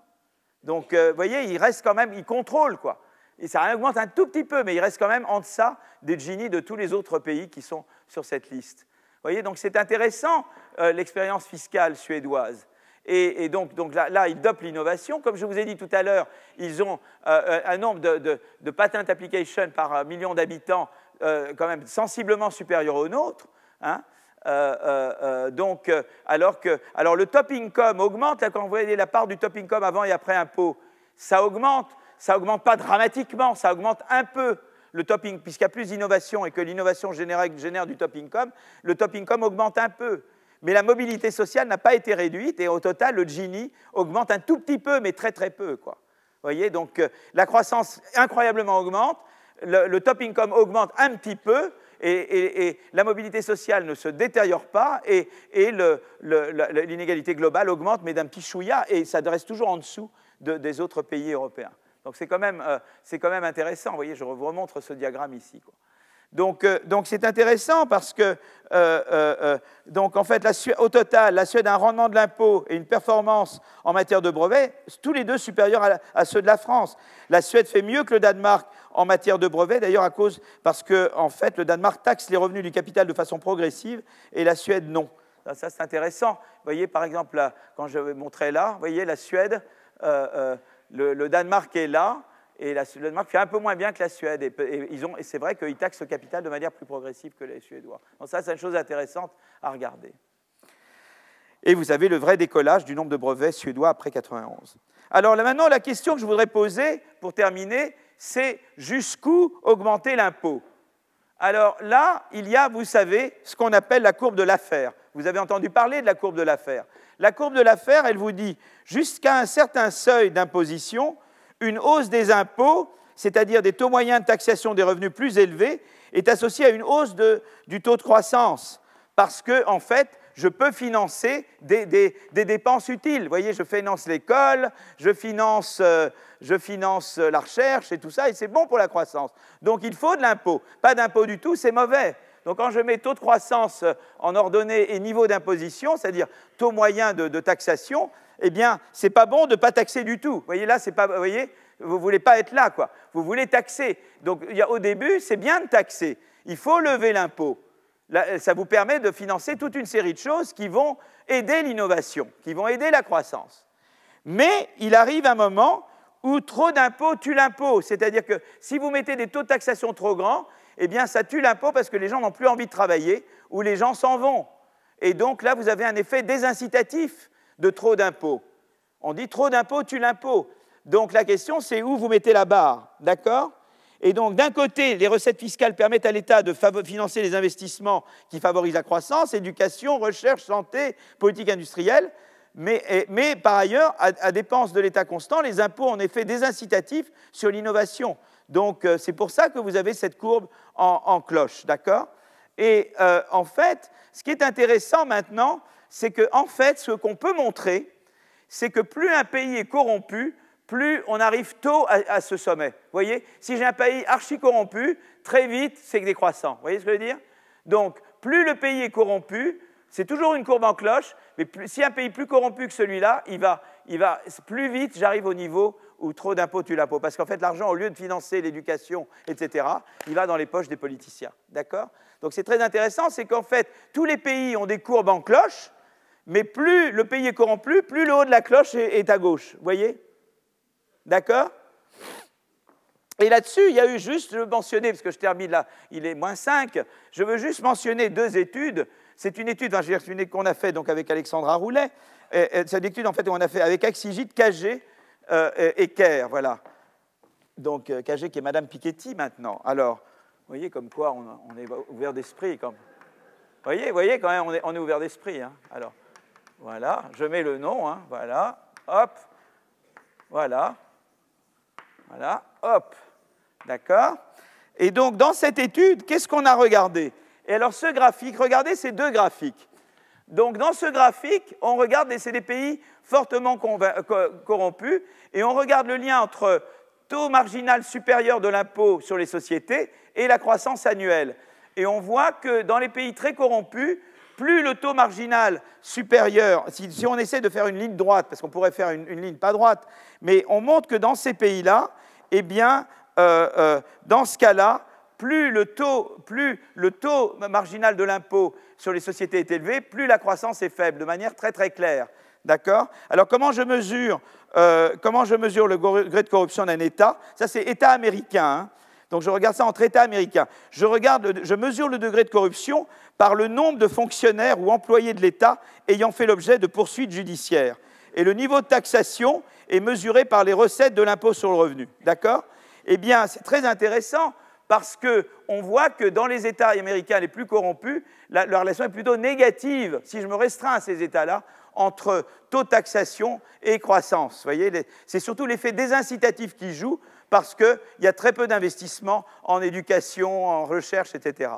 Donc, euh, vous voyez, il reste quand même, il contrôle, quoi. Et ça augmente un tout petit peu, mais il reste quand même en deçà des Gini de tous les autres pays qui sont sur cette liste. Vous voyez, donc c'est intéressant, euh, l'expérience fiscale suédoise. Et, donc, donc, là, ils dopent l'innovation. Comme je vous ai dit tout à l'heure, ils ont euh, un nombre de, patent applications par million d'habitants quand même sensiblement supérieur au nôtre. Hein. Euh, euh, euh, donc, alors que alors le top income augmente, quand vous voyez la part du top income avant et après impôt, ça augmente, ça augmente pas dramatiquement, ça augmente un peu le top income, puisqu'il y a plus d'innovation et que l'innovation génère, génère du top income, le top income augmente un peu. Mais la mobilité sociale n'a pas été réduite et au total, le Gini augmente un tout petit peu, mais très très peu. Quoi. Vous voyez, donc la croissance incroyablement augmente, le top income augmente un petit peu, et, la mobilité sociale ne se détériore pas et, l'inégalité globale augmente, mais d'un petit chouïa, et ça reste toujours en dessous des autres pays européens. Donc c'est quand, même, euh, quand même intéressant. Vous voyez, je vous remontre ce diagramme ici. Euh, donc, c'est intéressant parce que, euh, donc en fait, au total, la Suède a un rendement de l'impôt et une performance en matière de brevets, tous les deux supérieurs à, ceux de la France. La Suède fait mieux que le Danemark en matière de brevets, d'ailleurs à cause parce que en fait le Danemark taxe les revenus du capital de façon progressive et la Suède non. Ça, c'est intéressant. Vous voyez par exemple quand je montrer là, vous voyez la Suède, euh, euh, le, Danemark est là et la, le Danemark fait un peu moins bien que la Suède et, ils ont, c'est vrai qu'ils taxent le capital de manière plus progressive que les Suédois. Donc ça c'est une chose intéressante à regarder. Et vous avez le vrai décollage du nombre de brevets suédois après 91. Alors maintenant, la question que je voudrais poser pour terminer, c'est jusqu'où augmenter l'impôt? Alors là, il y a, vous savez, ce qu'on appelle la courbe de l'affaire. Vous avez entendu parler de la courbe de l'affaire. La courbe de l'affaire, elle vous dit, jusqu'à un certain seuil d'imposition, une hausse des impôts, c'est-à-dire des taux moyens de taxation des revenus plus élevés, est associée à une hausse du taux de croissance. Parce que, en fait, je peux financer des, dépenses utiles. Vous voyez, je finance l'école, je finance, euh, je finance la recherche et tout ça, et c'est bon pour la croissance. Donc il faut de l'impôt. Pas d'impôt du tout, c'est mauvais. Donc quand je mets taux de croissance en ordonnée et niveau d'imposition, c'est-à-dire taux moyen de, taxation, eh bien, c'est pas bon de pas taxer du tout. Vous voyez, là, c'est pas, vous voyez, vous voulez pas être là, quoi. Vous voulez taxer. Donc, au début, c'est bien de taxer. Il faut lever l'impôt ça vous permet de financer toute une série de choses qui vont aider l'innovation, qui vont aider la croissance. Mais il arrive un moment où trop d'impôts tue l'impôt. C'est-à-dire que si vous mettez des taux de taxation trop grands, eh bien ça tue l'impôt parce que les gens n'ont plus envie de travailler ou les gens s'en vont. Et donc là, vous avez un effet désincitatif de trop d'impôts. On dit trop d'impôts tue l'impôt. Donc la question, c'est où vous mettez la barre. D'accord? Et donc d'un côté, les recettes fiscales permettent à l'État de financer les investissements qui favorisent la croissance, éducation, recherche, santé, politique industrielle. Mais, par ailleurs, à, dépenses de l'État constant, les impôts ont en effet des incitatifs sur l'innovation. Donc euh, c'est pour ça que vous avez cette courbe en, cloche, d'accord? Et euh, en fait, ce qui est intéressant maintenant, c'est que en fait, ce qu'on peut montrer, c'est que plus un pays est corrompu, plus on arrive tôt à, ce sommet. Voyez? Si j'ai un pays archi corrompu, très vite, c'est décroissant. Vous voyez ce que je veux dire? Donc, plus le pays est corrompu, c'est toujours une courbe en cloche, mais si un pays plus corrompu que celui-là, il va plus vite, j'arrive au niveau où trop d'impôts tue l'impôt. Parce qu'en fait, l'argent, au lieu de financer l'éducation, etc., il va dans les poches des politiciens. D'accord? Donc c'est très intéressant, c'est qu'en fait, tous les pays ont des courbes en cloche, mais plus le pays est corrompu, plus le haut de la cloche est, à gauche. Vous voyez? D'accord? Et là-dessus, il y a eu juste, je veux mentionner, parce que je termine là, il est moins 5, je veux juste mentionner deux études c'est une étude, enfin, une qu'on a fait donc avec Alexandra Roulet. C'est une étude en fait qu'on a fait avec Axigit, KG euh, et Kerr, voilà. Donc euh, KG qui est Madame Piketty maintenant. Alors, vous voyez comme quoi on, est ouvert d'esprit. Vous voyez, voyez quand même, on est, ouvert d'esprit. Hein. Alors, voilà, je mets le nom, hein, voilà, hop, voilà, voilà, hop, d'accord. Et donc dans cette étude, qu'est-ce qu'on a regardé? Et alors ce graphique, regardez ces deux graphiques. Donc dans ce graphique, on regarde, des pays fortement corrompus, et on regarde le lien entre taux marginal supérieur de l'impôt sur les sociétés et la croissance annuelle. Et on voit que dans les pays très corrompus, plus le taux marginal supérieur, si, on essaie de faire une ligne droite, parce qu'on pourrait faire une, ligne pas droite, mais on montre que dans ces pays-là, eh bien, euh, euh, dans ce cas-là, plus le taux, marginal de l'impôt sur les sociétés est élevé, plus la croissance est faible, de manière très très claire. D'accord? Alors comment je mesure, euh, le degré de corruption d'un État? Ça c'est État américain. Hein. donc je regarde ça entre États américains. Je, regarde, je mesure le degré de corruption par le nombre de fonctionnaires ou employés de l'État ayant fait l'objet de poursuites judiciaires. Et le niveau de taxation est mesuré par les recettes de l'impôt sur le revenu. D'accord? Eh bien, c'est très intéressant parce qu'on voit que dans les États américains les plus corrompus, la, relation est plutôt négative, si je me restreins à ces États-là, entre taux de taxation et croissance. Vous voyez, c'est surtout l'effet désincitatif qui joue, parce qu'il y a très peu d'investissements en éducation, en recherche, etc.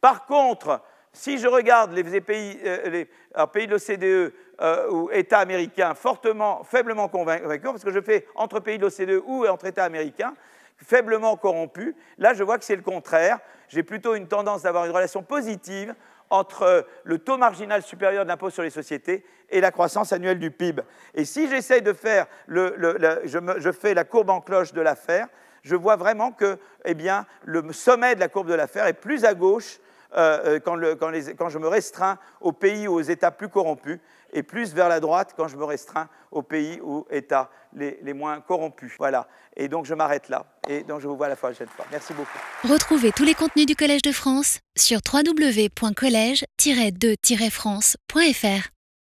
Par contre, si je regarde les pays, euh, de l'OCDE euh, ou États américains fortement, faiblement convaincants, parce que je fais entre pays de l'OCDE ou entre États américains, faiblement corrompu. Là, je vois que c'est le contraire. J'ai plutôt une tendance d'avoir une relation positive entre le taux marginal supérieur de l'impôt sur les sociétés et la croissance annuelle du PIB. Et si j'essaye de faire, je, fais la courbe en cloche de l'affaire, je vois vraiment que eh bien, le sommet de la courbe de l'affaire est plus à gauche euh, euh, quand, je me restreins aux pays ou aux États plus corrompus et plus vers la droite quand je me restreins aux pays ou États les, les moins corrompus. Voilà. Et donc je m'arrête là. Et donc je vous vois la prochaine fois. Merci beaucoup. Retrouvez tous les contenus du Collège de France sur www.colège-2-france.fr.